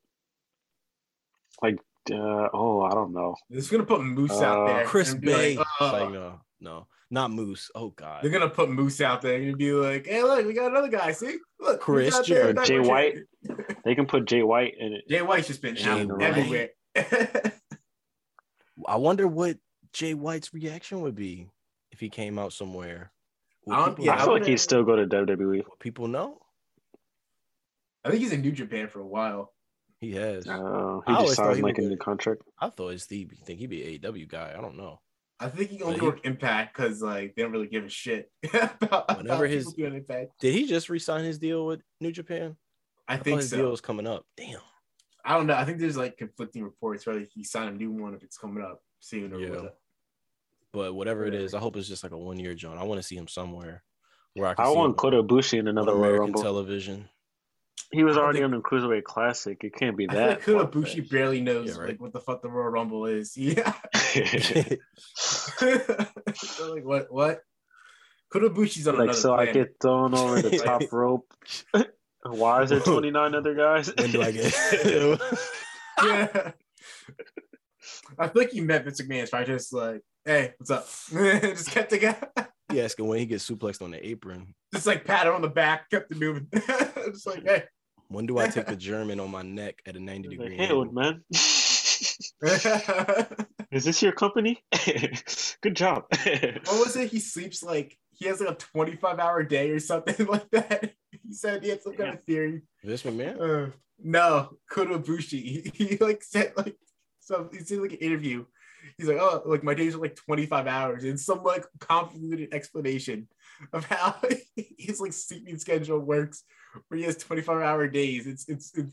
S2: like, uh, oh, I don't know.
S3: They're gonna put Moose out
S2: Uh,
S3: there.
S1: Chris Bey.
S3: Like,
S1: It's
S3: uh,
S1: like no, no, not Moose. Oh god.
S3: they're gonna put Moose out there and be like, "Hey, look, we got another guy. See, look,
S1: Chris
S3: Moose out there,
S2: Jay White. They can put Jay White in it.
S3: Jay White's just been
S1: Jay
S3: out
S1: White.
S3: everywhere.
S1: I wonder what Jay White's reaction would be if he came out somewhere.
S3: I don't-
S1: people,
S3: yeah,
S2: I feel like
S3: would've-
S2: he'd still go to WWE.
S1: people know?
S3: I think he's in New Japan for a while.
S1: He has.
S2: Oh,
S1: I
S2: he
S1: always
S2: just
S1: thought
S2: signed like a new contract.
S1: I thought his Steve think he'd be an AEW guy. I don't know.
S3: I think he only
S1: But he-
S3: work Impact because like they don't really give a shit about,
S1: Whenever
S3: about
S1: his-
S3: doing Impact.
S1: Did he just resign his deal with New Japan?
S3: I
S1: I
S3: think
S1: his
S3: so.
S1: deal was coming up. Damn.
S3: I don't know. I think there's like conflicting reports whether he signed a new one if it's coming up soon or
S1: Yeah.
S3: whatever.
S1: But whatever it
S3: Whatever.
S1: I hope it's just like a one year joint. I want to see him somewhere where I can
S2: I
S1: see
S2: want Kota Ibushi in another Royal
S1: American
S2: Rumble.
S1: television.
S2: He was already
S3: think-
S2: on the Cruiserweight Classic. It can't be
S3: I feel
S2: that.
S3: like Kota barely knows
S1: Yeah, right.
S3: like what the fuck the Royal Rumble is. Yeah. so, like what what? Kota Ibushi's on
S2: like,
S3: another
S2: so I get thrown over the top rope. Why is there 29 other guys?
S1: when do I get?
S3: yeah. I think he met Vince McMahon. So I just like, hey, what's up? just kept the guy,
S1: he asking when he gets suplexed on the apron.
S3: just like pat him on the back, kept it moving. just like, hey.
S1: When do I take the German on my neck at a 90 degree
S2: hey,
S1: angle?
S2: old man. Is this your company? Good job.
S3: what was it? He sleeps like he has like a 25 hour day or something like that. He said he had some kind of theory.
S1: Vince McMahon?
S3: Uh, no, Kota Ibushi. He, he like said like so he did like an interview. He's like, oh, like my days are like 25 hours, and some like convoluted explanation of how his like sleeping schedule works, where he has 25 hour days. It's it's, it's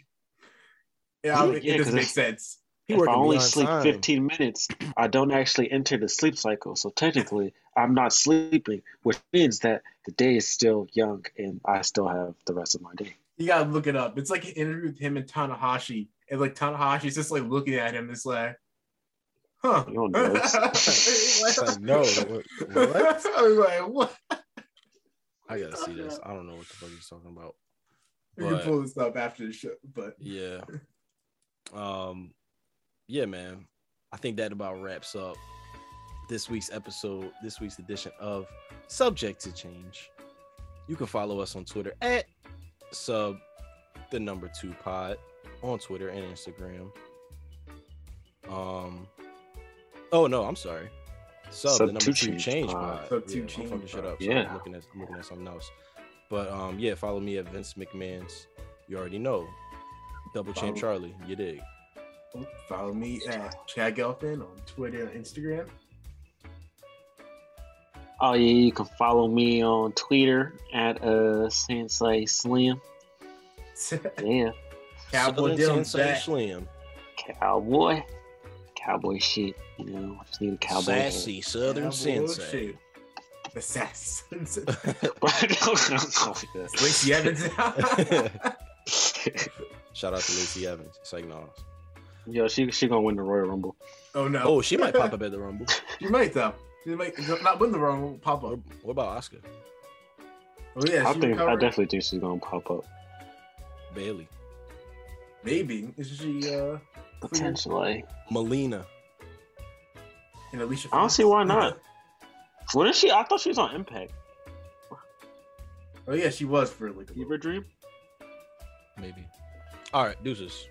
S3: Yeah, I mean,
S2: Yeah,
S3: it
S2: 'cause
S3: doesn't make sense.
S1: He
S2: if I only sleep
S1: time.
S2: 15 minutes, I don't actually enter the sleep cycle. So technically, I'm not sleeping, which means that the day is still young and I still have the rest of my day.
S3: You gotta look it up. It's like an interview with him and Tanahashi, and like Tanahashi's just like looking at him, it's like, huh?
S2: You on drugs?
S1: It's like, no, what? what?
S3: I was like, what?
S1: I gotta see this. I don't know what the fuck he's talking about.
S3: We can pull this up after the show, but
S1: Yeah. Um yeah, man. I think that about wraps up this week's episode, this week's edition of Subject to Change. You can follow us on Twitter at sub the number two pod on Twitter and Instagram. Um oh no, I'm sorry. Sub,
S2: Sub
S1: the number
S2: two
S1: two
S2: change
S1: change
S2: pod.
S1: pod.
S3: Sub two
S1: yeah, I'm
S3: change
S1: fucking shit up. Sorry,
S2: Yeah.
S1: I'm looking at I'm looking at something else. But um yeah, follow me at Vince McMahon's. You already know. Double Champ
S3: Follow-
S1: Charlie, you dig.
S3: follow me at Chad Gelfin on Twitter and Instagram.
S2: Oh yeah, you can follow me on Twitter at uh Sensei Slim. Yeah,
S3: Cowboy
S1: Southern
S3: Dylan's
S1: Sensei
S3: back.
S1: Slim.
S2: cowboy, cowboy shit. You know, I just need a cowboy. hat.
S1: Sassy Southern
S3: Cowboy
S1: Sensei.
S3: shit. The sass.
S2: But-
S3: Lacey Evans.
S1: Shout out to Lacey Evans. It's like, no.
S2: Yo, she she gonna win the Royal Rumble.
S3: oh no.
S1: Oh, she might pop up at the Rumble.
S3: She might though. She might not win the Rumble. pop up.
S1: what about Oscar?
S3: Oh yeah,
S2: I
S3: she
S2: think I definitely think she's gonna pop up.
S1: Bayley.
S3: Maybe is she uh
S2: Potentially.
S1: Melina.
S3: and Alicia?
S2: I don't see why not. What is she? I thought she was on Impact.
S3: Oh yeah, she was for like a
S2: Fever Dream.
S1: Maybe. All right, deuces.